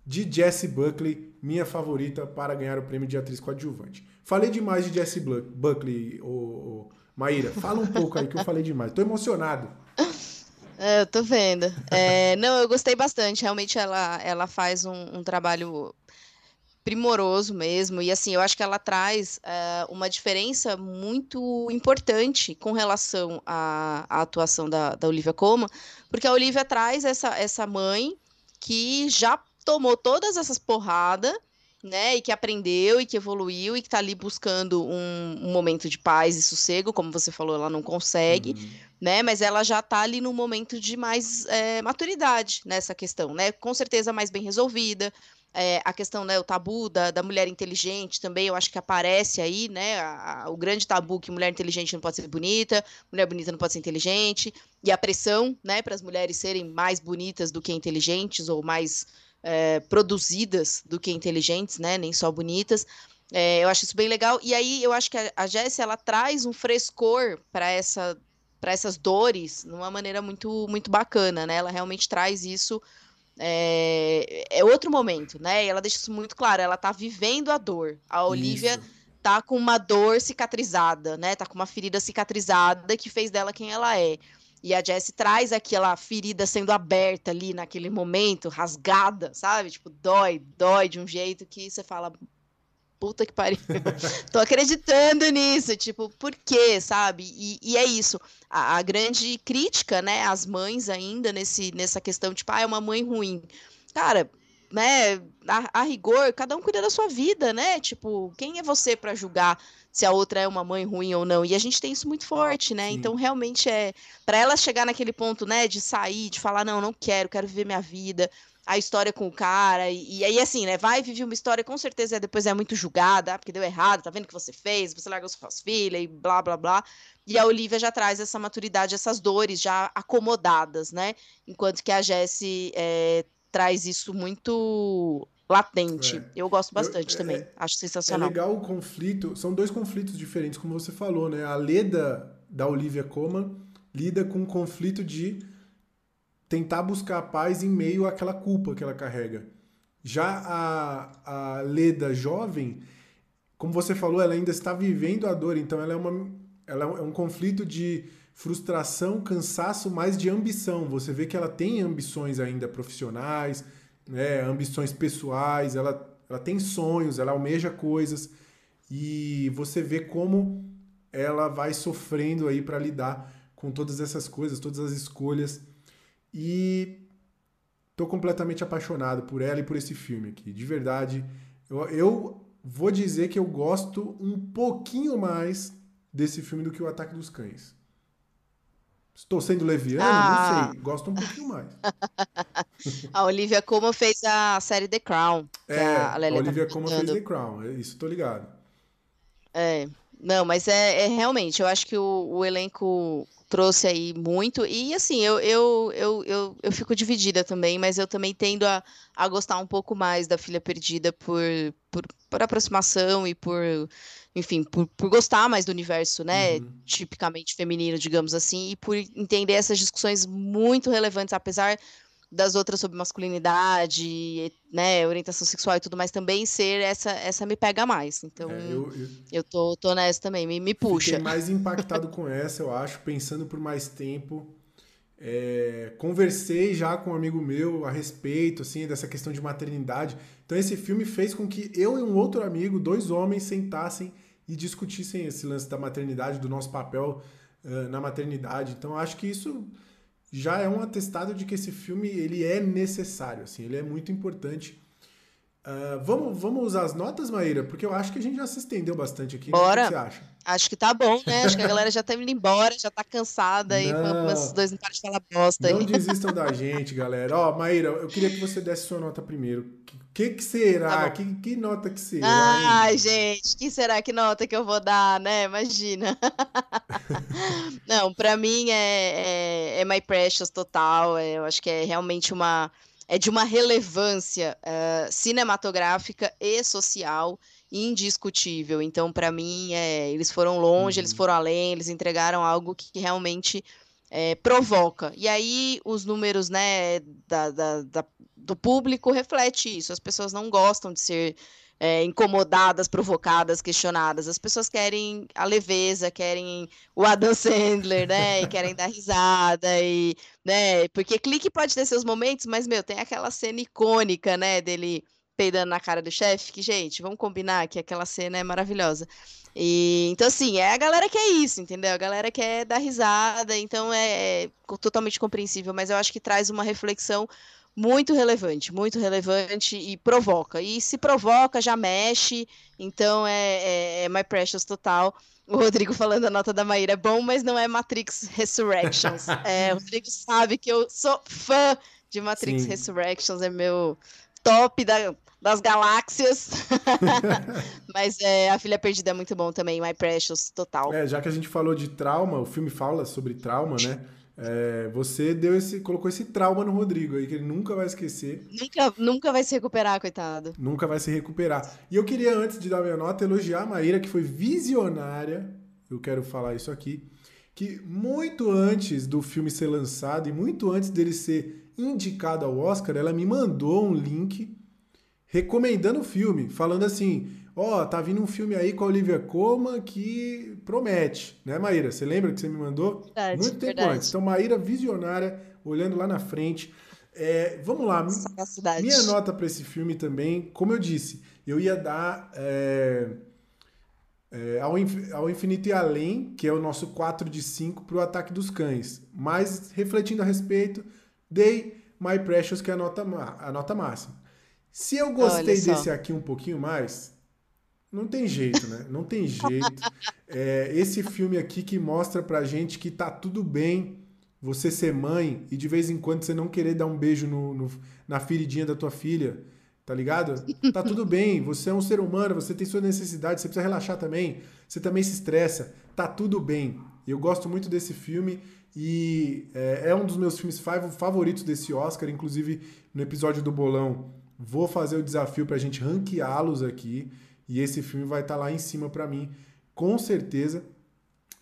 de Jessie Buckley, minha favorita para ganhar o prêmio de atriz coadjuvante. Falei demais de Jessie Buckley, ô, ô, Maíra. Fala um pouco aí que eu falei demais. Estou emocionado. É, eu tô vendo. É, não, eu gostei bastante. Realmente ela, ela faz um, um, trabalho primoroso mesmo. E assim, eu acho que ela traz é, uma diferença muito importante com relação à, à atuação da, da Olivia Colman, porque a Olivia traz essa, essa mãe que já tomou todas essas porradas né, e que aprendeu e que evoluiu e que está ali buscando um, um, momento de paz e sossego, como você falou, ela não consegue, uhum. né, mas ela já está ali num momento de mais é, maturidade nessa questão, né, com certeza mais bem resolvida, é, a questão, né, o tabu da, da mulher inteligente também, eu acho que aparece aí, né, a, a, o grande tabu que mulher inteligente não pode ser bonita, mulher bonita não pode ser inteligente, e a pressão, né, para as mulheres serem mais bonitas do que inteligentes ou mais é, produzidas do que inteligentes, né? Nem só bonitas. É, eu acho isso bem legal. E aí eu acho que a, a Jessie, ela traz um frescor para essa para essas dores de uma maneira muito muito bacana, né? Ela realmente traz isso é, é outro momento, né? E ela deixa isso muito claro. Ela tá vivendo a dor. A Olivia isso. tá com uma dor cicatrizada, né? Tá com uma ferida cicatrizada que fez dela quem ela é. E a Jessie traz aquela ferida sendo aberta ali naquele momento, rasgada, sabe? Tipo, dói, dói de um jeito que você fala, puta que pariu. Tô acreditando nisso, tipo, por quê, sabe? E, e é isso. A, a, grande crítica, né, às mães ainda nesse, nessa questão, tipo, ah, é uma mãe ruim. Cara, né, a, a rigor, cada um cuida da sua vida, né? Tipo, quem é você para julgar se a outra é uma mãe ruim ou não. E a gente tem isso muito forte, né? Sim. Então, realmente é. para ela chegar naquele ponto, né, de sair, de falar, não, não quero, quero viver minha vida, a história com o cara. E, e aí, assim, né, vai viver uma história, com certeza depois é muito julgada, ah, porque deu errado, tá vendo o que você fez, você largou suas filhas e blá, blá, blá. E a Olivia já traz essa maturidade, essas dores já acomodadas, né? Enquanto que a Jessie é, traz isso muito latente. É. Eu gosto bastante Eu, também. É, Acho sensacional. É legal o conflito. São dois conflitos diferentes, como você falou, né? A Leda da Olivia Colman lida com o conflito de tentar buscar a paz em meio àquela culpa que ela carrega. Já a, a Leda jovem, como você falou, ela ainda está vivendo a dor, então ela é, uma, ela é um conflito de frustração, cansaço, mas de ambição. Você vê que ela tem ambições ainda profissionais, né, ambições pessoais, ela, ela tem sonhos, ela almeja coisas e você vê como ela vai sofrendo aí para lidar com todas essas coisas, todas as escolhas e tô completamente apaixonado por ela e por esse filme aqui, de verdade. Eu, eu vou dizer que eu gosto um pouquinho mais desse filme do que o Ataque dos Cães. Estou sendo leviano? Ah. Não sei. Gosto um pouquinho mais. a Olivia Colman fez a série The Crown. É, a, a tá Olivia tá Colman fez The Crown. É isso tô ligado. É. Não, mas é, é realmente, eu acho que o, o, elenco trouxe aí muito. E assim, eu, eu, eu, eu, eu fico dividida também, mas eu também tendo a, a gostar um pouco mais da Filha Perdida por, por, por aproximação e por enfim, por, por gostar mais do universo, né, uhum. tipicamente feminino, digamos assim, e por entender essas discussões muito relevantes, apesar das outras sobre masculinidade, né, orientação sexual e tudo mais, também ser essa, essa me pega mais. Então, é, eu, eu, eu tô, tô nessa também, me, me puxa. Fiquei mais impactado com essa, eu acho, pensando por mais tempo. É, conversei já com um amigo meu a respeito, assim, dessa questão de maternidade. Então, esse filme fez com que eu e um outro amigo, dois homens, sentassem e discutissem esse lance da maternidade, do nosso papel uh, na maternidade. Então acho que isso já é um atestado de que esse filme ele é necessário, assim, ele é muito importante Uh, vamos, vamos usar as notas, Maíra? Porque eu acho que a gente já se estendeu bastante aqui. Bora. Né? O que você acha? Acho que tá bom, né? Acho que a galera já tá indo embora, já tá cansada aí. Esses dois não param de falar bosta não aí. Não desistam da gente, galera. Ó, Maíra, eu queria que você desse sua nota primeiro. O que, que, será? Tá que, que nota que será? Ai, gente, que será? Que nota que eu vou dar, né? Imagina. não, pra mim é, é, é My Precious total. É, eu acho que é realmente uma é de uma relevância uh, cinematográfica e social indiscutível. Então, para mim, é, eles foram longe, uhum. eles foram além, eles entregaram algo que realmente é, provoca. E aí, os números né, da, da, da, do público reflete isso. As pessoas não gostam de ser é, incomodadas, provocadas, questionadas. As pessoas querem a leveza, querem o Adam Sandler, né? E querem dar risada e, né? Porque clique pode ter seus momentos, mas meu, tem aquela cena icônica, né? Dele peidando na cara do chefe, que gente, vamos combinar que aquela cena é maravilhosa. E então assim, é a galera que é isso, entendeu? A galera quer dar risada, então é, é totalmente compreensível, mas eu acho que traz uma reflexão muito relevante, muito relevante e provoca. E se provoca, já mexe, então é, é, é My Precious total. O Rodrigo falando a nota da Maíra é bom, mas não é Matrix Resurrections. é, o Rodrigo sabe que eu sou fã de Matrix Sim. Resurrections, é meu top da, das galáxias. mas é, A Filha Perdida é muito bom também, My Precious total. É, já que a gente falou de trauma, o filme fala sobre trauma, né? É, você deu esse, colocou esse trauma no Rodrigo aí, que ele nunca vai esquecer. Nunca, nunca vai se recuperar, coitado. Nunca vai se recuperar. E eu queria, antes de dar minha nota, elogiar a Maíra, que foi visionária. Eu quero falar isso aqui. Que muito antes do filme ser lançado e muito antes dele ser indicado ao Oscar, ela me mandou um link recomendando o filme, falando assim: Ó, oh, tá vindo um filme aí com a Olivia Colman que promete, né, Maíra? Você lembra que você me mandou? Verdade, Muito tempo verdade. antes. Então, Maíra visionária, olhando lá na frente. É, vamos lá. Minha nota para esse filme também, como eu disse, eu ia dar é, é, ao, ao Infinito e Além, que é o nosso 4 de 5, para o Ataque dos Cães. Mas, refletindo a respeito, dei My Precious, que é a nota, a nota máxima. Se eu gostei desse aqui um pouquinho mais, não tem jeito, né? Não tem jeito. É, esse filme aqui que mostra pra gente que tá tudo bem você ser mãe e de vez em quando você não querer dar um beijo no, no, na feridinha da tua filha, tá ligado? Tá tudo bem, você é um ser humano, você tem suas necessidades, você precisa relaxar também, você também se estressa, tá tudo bem. Eu gosto muito desse filme e é, é um dos meus filmes favoritos desse Oscar, inclusive no episódio do Bolão vou fazer o desafio pra gente ranqueá-los aqui. E esse filme vai estar tá lá em cima para mim, com certeza.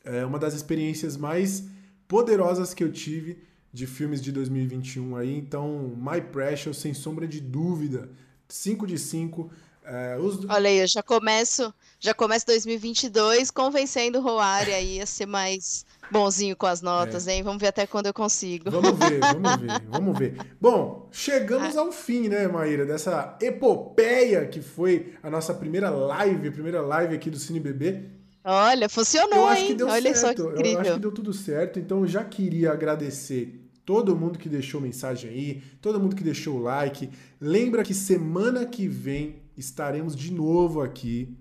É uma das experiências mais poderosas que eu tive de filmes de 2021 aí. Então, My Precious, sem sombra de dúvida, 5 de 5. É, os... Olha aí, eu já começo, já começo 2022 convencendo o Roari aí a ser mais bonzinho com as notas, é. hein? Vamos ver até quando eu consigo. Vamos ver, vamos ver, vamos ver. Bom, chegamos ao fim, né, Maíra, dessa epopeia que foi a nossa primeira live, a primeira live aqui do Cine Bebê. Olha, funcionou, eu acho hein? Que deu Olha certo. só que incrível. Eu acho que deu tudo certo, então já queria agradecer todo mundo que deixou mensagem aí, todo mundo que deixou o like. Lembra que semana que vem estaremos de novo aqui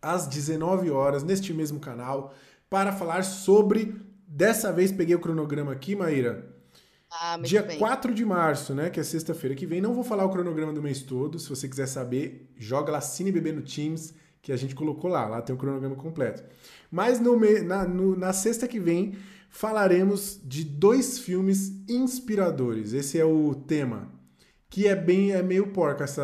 às 19 horas neste mesmo canal para falar sobre. Dessa vez peguei o cronograma aqui, Maíra. Ah, Dia bem. 4 de março, né? Que é sexta-feira que vem. Não vou falar o cronograma do mês todo. Se você quiser saber, joga lá Cine Bebê no Teams, que a gente colocou lá. Lá tem o cronograma completo. Mas no, na, no, na sexta que vem falaremos de dois filmes inspiradores. Esse é o tema. Que é bem, é meio porca essa.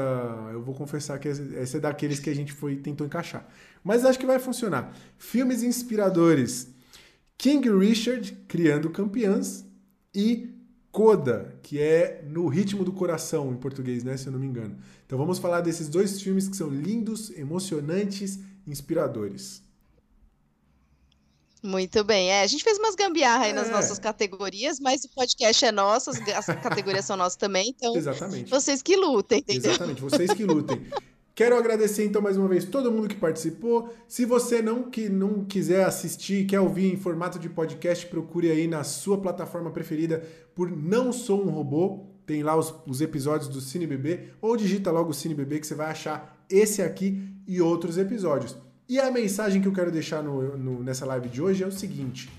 Eu vou confessar que esse é daqueles que a gente foi tentou encaixar. Mas acho que vai funcionar. Filmes inspiradores: King Richard, Criando Campeãs, e Coda, que é No Ritmo do Coração, em português, né? Se eu não me engano. Então vamos falar desses dois filmes que são lindos, emocionantes, inspiradores. Muito bem. É, a gente fez umas gambiarra aí é. nas nossas categorias, mas o podcast é nosso, as categorias são nossas também, então Exatamente. vocês que lutem, entendeu? Exatamente, vocês que lutem. Quero agradecer então mais uma vez todo mundo que participou. Se você não que não quiser assistir, quer ouvir em formato de podcast, procure aí na sua plataforma preferida por Não Sou um Robô. Tem lá os, os episódios do Cine Bebê ou digita logo Cine Bebê que você vai achar esse aqui e outros episódios. E a mensagem que eu quero deixar no, no, nessa live de hoje é o seguinte: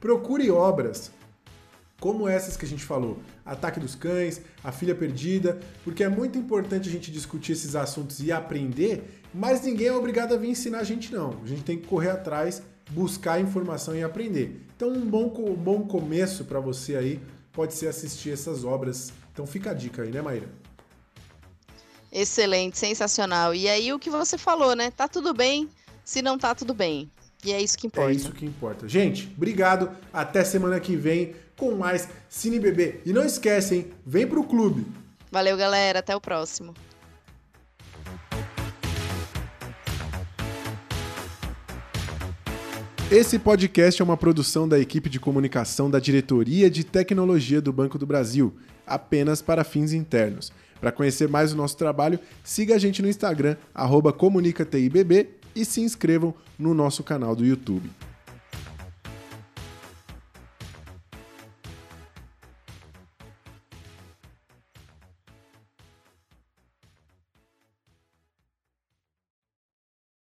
procure obras como essas que a gente falou, Ataque dos Cães, A Filha Perdida, porque é muito importante a gente discutir esses assuntos e aprender, mas ninguém é obrigado a vir ensinar a gente não. A gente tem que correr atrás, buscar informação e aprender. Então um bom, um bom começo para você aí pode ser assistir essas obras. Então fica a dica aí, né, Maíra? Excelente, sensacional. E aí o que você falou, né? Tá tudo bem se não tá tudo bem. E é isso que importa. É isso que importa. Gente, obrigado. Até semana que vem com mais Cine Bebê. E não esquecem, vem pro clube. Valeu, galera. Até o próximo. Esse podcast é uma produção da equipe de comunicação da Diretoria de Tecnologia do Banco do Brasil, apenas para fins internos. Para conhecer mais o nosso trabalho, siga a gente no Instagram, arroba ComunicaTIBB e se inscrevam no nosso canal do YouTube.